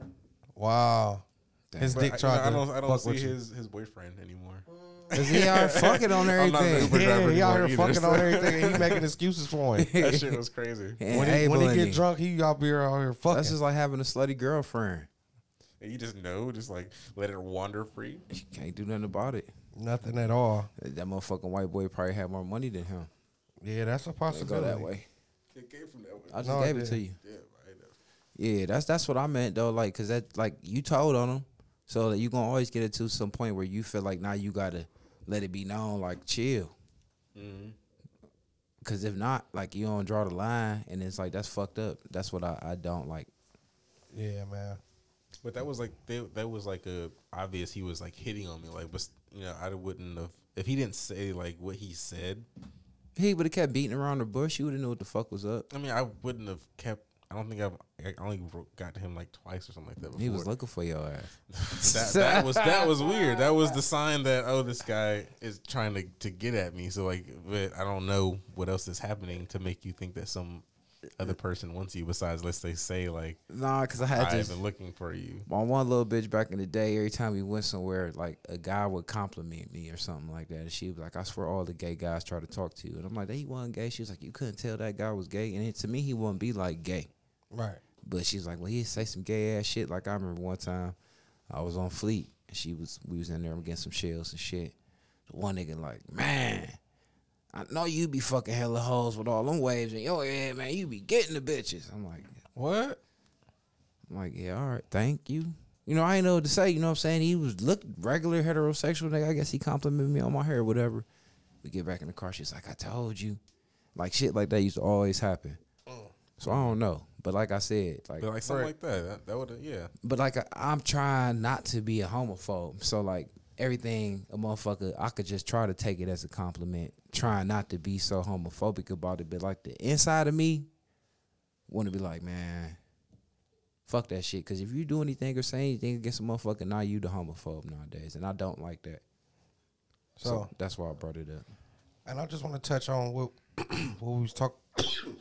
Wow. His But dick I, tried you know, I don't. I don't fuck see with his his boyfriend anymore. <laughs> Cause he are fucking on I'm not everything. Yeah, he out here either, fucking so- on everything. and He <laughs> making excuses for him. that shit was crazy. <laughs> And When he, when he get drunk, he out here out here fucking. That's just like having a slutty girlfriend. And you just know, just like let it wander free. You can't do nothing about it. Nothing at all. That motherfucking white boy probably had more money than him. Yeah, that's a It possibility. go that way. It came from that way. I just No, gave it didn't. to you. Yeah, right. Yeah, that's that's what I meant though. Like, cause that like you told on him, so that you gonna always get it to some point where you feel like now you gotta let it be known, like chill. Mm-hmm. Cause if not, like you don't draw the line, and it's like that's fucked up. That's what I, I don't like. Yeah, man. But that was like they, that was like a obvious he was like hitting on me like but you know I wouldn't have if he didn't say like what he said He would have kept beating around the bush. You would have knew what the fuck was up. I mean I wouldn't have kept I don't think I've I only wrote- got to him like twice or something like that before. He was looking for your ass. <laughs> that, that was that was weird that was the sign that oh this guy is trying to to get at me so like but I don't know what else is happening to make you think that some other person wants you besides let's say say like Nah, cause I had I've this. been looking for you My one little bitch back in the day, every time we went somewhere, like a guy would compliment me or something like that. And she was like, I swear all the gay guys try to talk to you. And I'm like, he wasn't gay. She was like, you couldn't tell that guy was gay. And it, to me, he wouldn't be like gay. Right. But she's like, well, he'd say some gay ass shit. Like I remember one time I was on Fleet and she was we was in there getting some shells and shit. The one nigga like, man, I know you be fucking hella hoes with all them waves in your head, man. You be getting the bitches. I'm like, What? I'm like, yeah, all right, thank you. You know, I ain't know what to say. You know what I'm saying? He was look regular heterosexual nigga. I guess he complimented me on my hair whatever. We get back in the car. She's like, I told you. Like shit like that used to always happen. Oh. So I don't know. But like I said, like but like something like that that, that would yeah but like I, I'm trying not to be a homophobe. So like everything a motherfucker, I could just try to take it as a compliment. Trying not to be so homophobic about it. But like the inside of me want to be like, man, fuck that shit. Because if you do anything or say anything against a motherfucker, now you the homophobe nowadays, and I don't like that. So, So, that's why I brought it up. and I just want to touch on what <clears throat> what we was talking.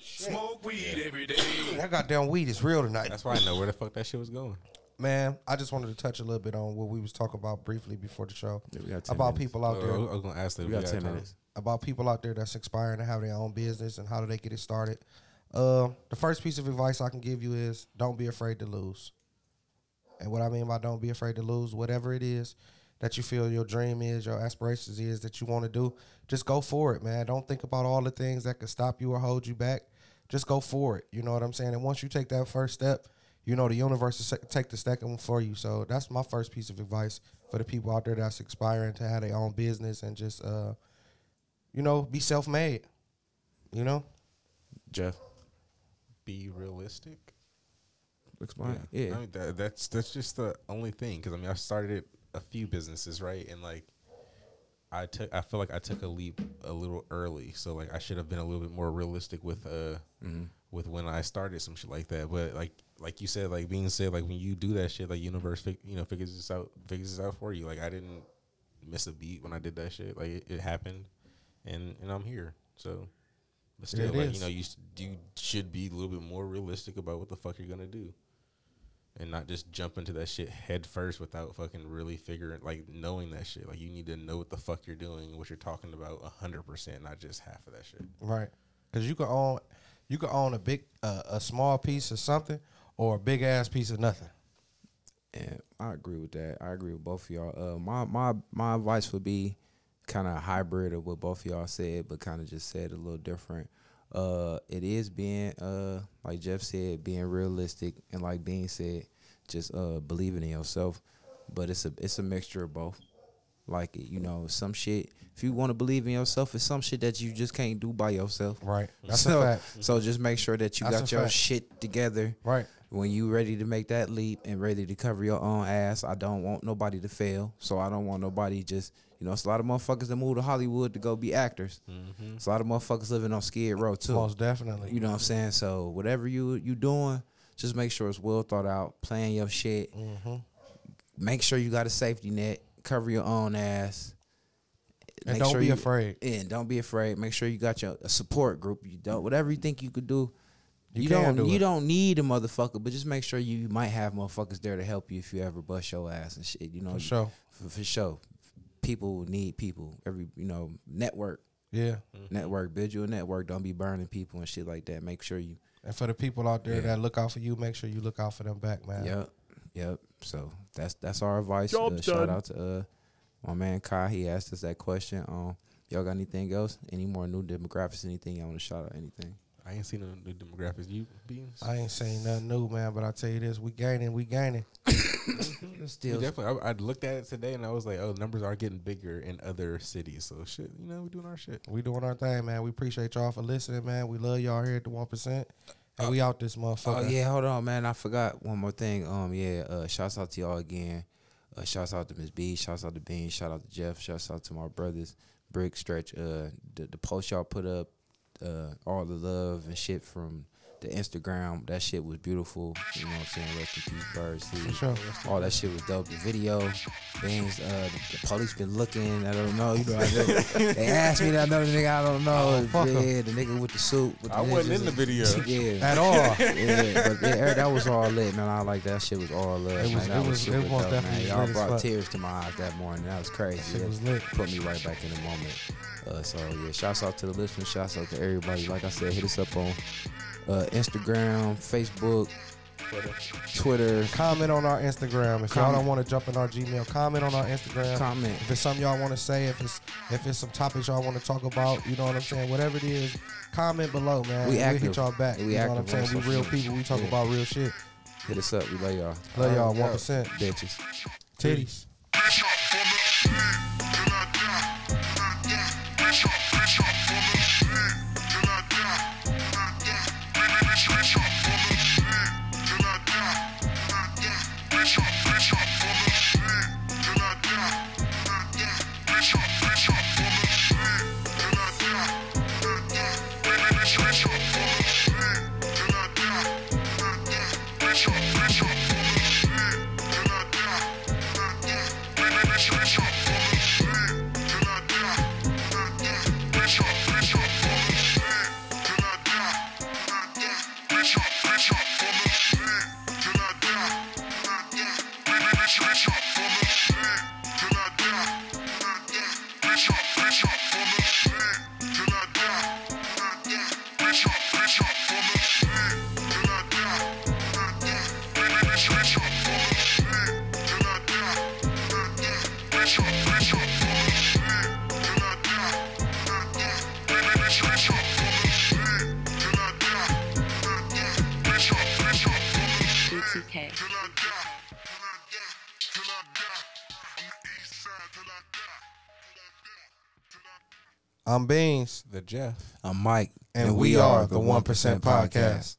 Smoke weed every day. That goddamn weed is real tonight. that's why I know where the fuck that shit was going Man, I just wanted to touch a little bit on what we was talking about briefly before the show Yeah, we got 10 about minutes. people out Uh, there, I was gonna ask that We if got had ten time. minutes. About people out there that's inspiring to have their own business and how do they get it started. Uh, the first piece of advice I can give you is don't be afraid to lose. And what I mean by don't be afraid to lose, whatever it is that you feel your dream is, your aspirations is that you want to do, just go for it, man. Don't think about all the things that could stop you or hold you back. Just go for it. You know what I'm saying? And once you take that first step, you know the universe will take the second one for you. So that's my first piece of advice for the people out there that's aspiring to have their own business and just uh, you know, be self made. You know, Jeff, Be realistic. explain. Yeah, I mean, that, that's that's just the only thing because I mean I started a few businesses right? And like I took I feel like I took a leap a little early. So like I should have been a little bit more realistic with uh with when I started some shit like that. But like like you said like being said like when you do that shit like universe fig- you know figures this out figures this out for you. Like I didn't miss a beat when I did that shit. Like it, it happened and and I'm here so but still like is. you know you you should be a little bit more realistic about what the fuck you're gonna do and not just jump into that shit head first without fucking really figuring like knowing that shit. Like you need to know what the fuck you're doing, what you're talking about, a hundred percent, not just half of that shit. right? Because you can own, you can own a big, uh, a small piece of something, or a big ass piece of nothing. And I agree with that. I agree with both of y'all. Uh, my my my advice would be kind of hybrid of what both of y'all said, but kind of just said a little different. Uh, it is being uh like Jeff said, being realistic, and like Bean said, just uh believing in yourself. But it's a it's a mixture of both. Like you know, some shit. If you want to believe in yourself, it's some shit that you just can't do by yourself. Right. <laughs> That's so, a fact. So just make sure that you That's got your fact. shit together Right. When you ready to make that leap and ready to cover your own ass, I don't want nobody to fail. So I don't want nobody just you know, it's a lot of motherfuckers that move to Hollywood to go be actors. It's a lot of motherfuckers living on Skid Row too. Most definitely. You know what I'm saying? So whatever you you doing, just make sure it's well thought out. Plan your shit. Mm-hmm. Make sure you got a safety net. Cover your own ass. And Make don't sure be you- afraid. And don't be afraid. Make sure you got your a support group. You don't whatever you think you could do. You You, don't do you it. don't need a motherfucker, but just make sure you might have motherfuckers there to help you if you ever bust your ass and shit. You know, For sure. For, for sure. People need people. Every you know, network. Yeah. Network. Build you a network. Don't be burning people and shit like that. Make sure you And for the people out there Yeah. that look out for you, make sure you look out for them back, man. Yep. Yep. So that's that's our advice. Uh, shout out to uh my man Kai. He asked us that question. Um y'all got anything else? Any more new demographics? Anything y'all want to shout out? Anything? I ain't seen no new demographics. You beans? I ain't saying nothing new, man, but I tell you this, we gaining, we gaining. <laughs> Yeah, Still definitely. I, I looked at it today and I was like, oh, numbers are getting bigger in other cities. So shit, you know, we doing our shit. We doing our thing, man. We appreciate y'all for listening, man. We love y'all here at the one percent. And we out this motherfucker. Oh yeah, hold on, man. I forgot one more thing. Um, yeah. Uh, shouts out to y'all again. Uh, shouts out to Miss B. Shouts out to Bean. Shout out to Jeff. Shouts out to my brothers. Brick Stretch. Uh, the the post y'all put up. Uh, all the love and shit from the Instagram. That shit was beautiful. You know what I'm saying? Rest in peace, birds. too. For sure. All that shit was dope. The video, things. Uh, the, the police been looking. I don't know. You know, I know- <laughs> they asked me that another nigga. I don't know. Oh, fuck 'em. yeah, the nigga with the suit. With the I wasn't ninjas in the video. yeah, <laughs> At all. <laughs> yeah, but yeah, that was all lit, man. I like that shit was all lit. It was- man. That it was- super it most dope, definitely man. Y'all brought fuck. tears to my eyes that morning. That was crazy. Shit That was lit. Put me right back in the moment. Uh, so yeah, shouts out to the listeners. Shouts out to everybody. Like I said, hit us up on uh, Instagram, Facebook, Twitter. Comment on our Instagram. If y'all don't want to jump in our Gmail, comment on our Instagram. Comment. If it's something y'all want to say, if it's if it's some topics y'all want to talk about, you know what I'm saying. Whatever it is, comment below, man. We we'll hit y'all back. We you know what I'm saying. We real people. We talk Yeah. about real shit. Hit us up. We love y'all. Love y'all. One out. percent. Bitches. Titties. I'm Beans, The Jeff. I'm Mike, and, we are the One Percent Podcast.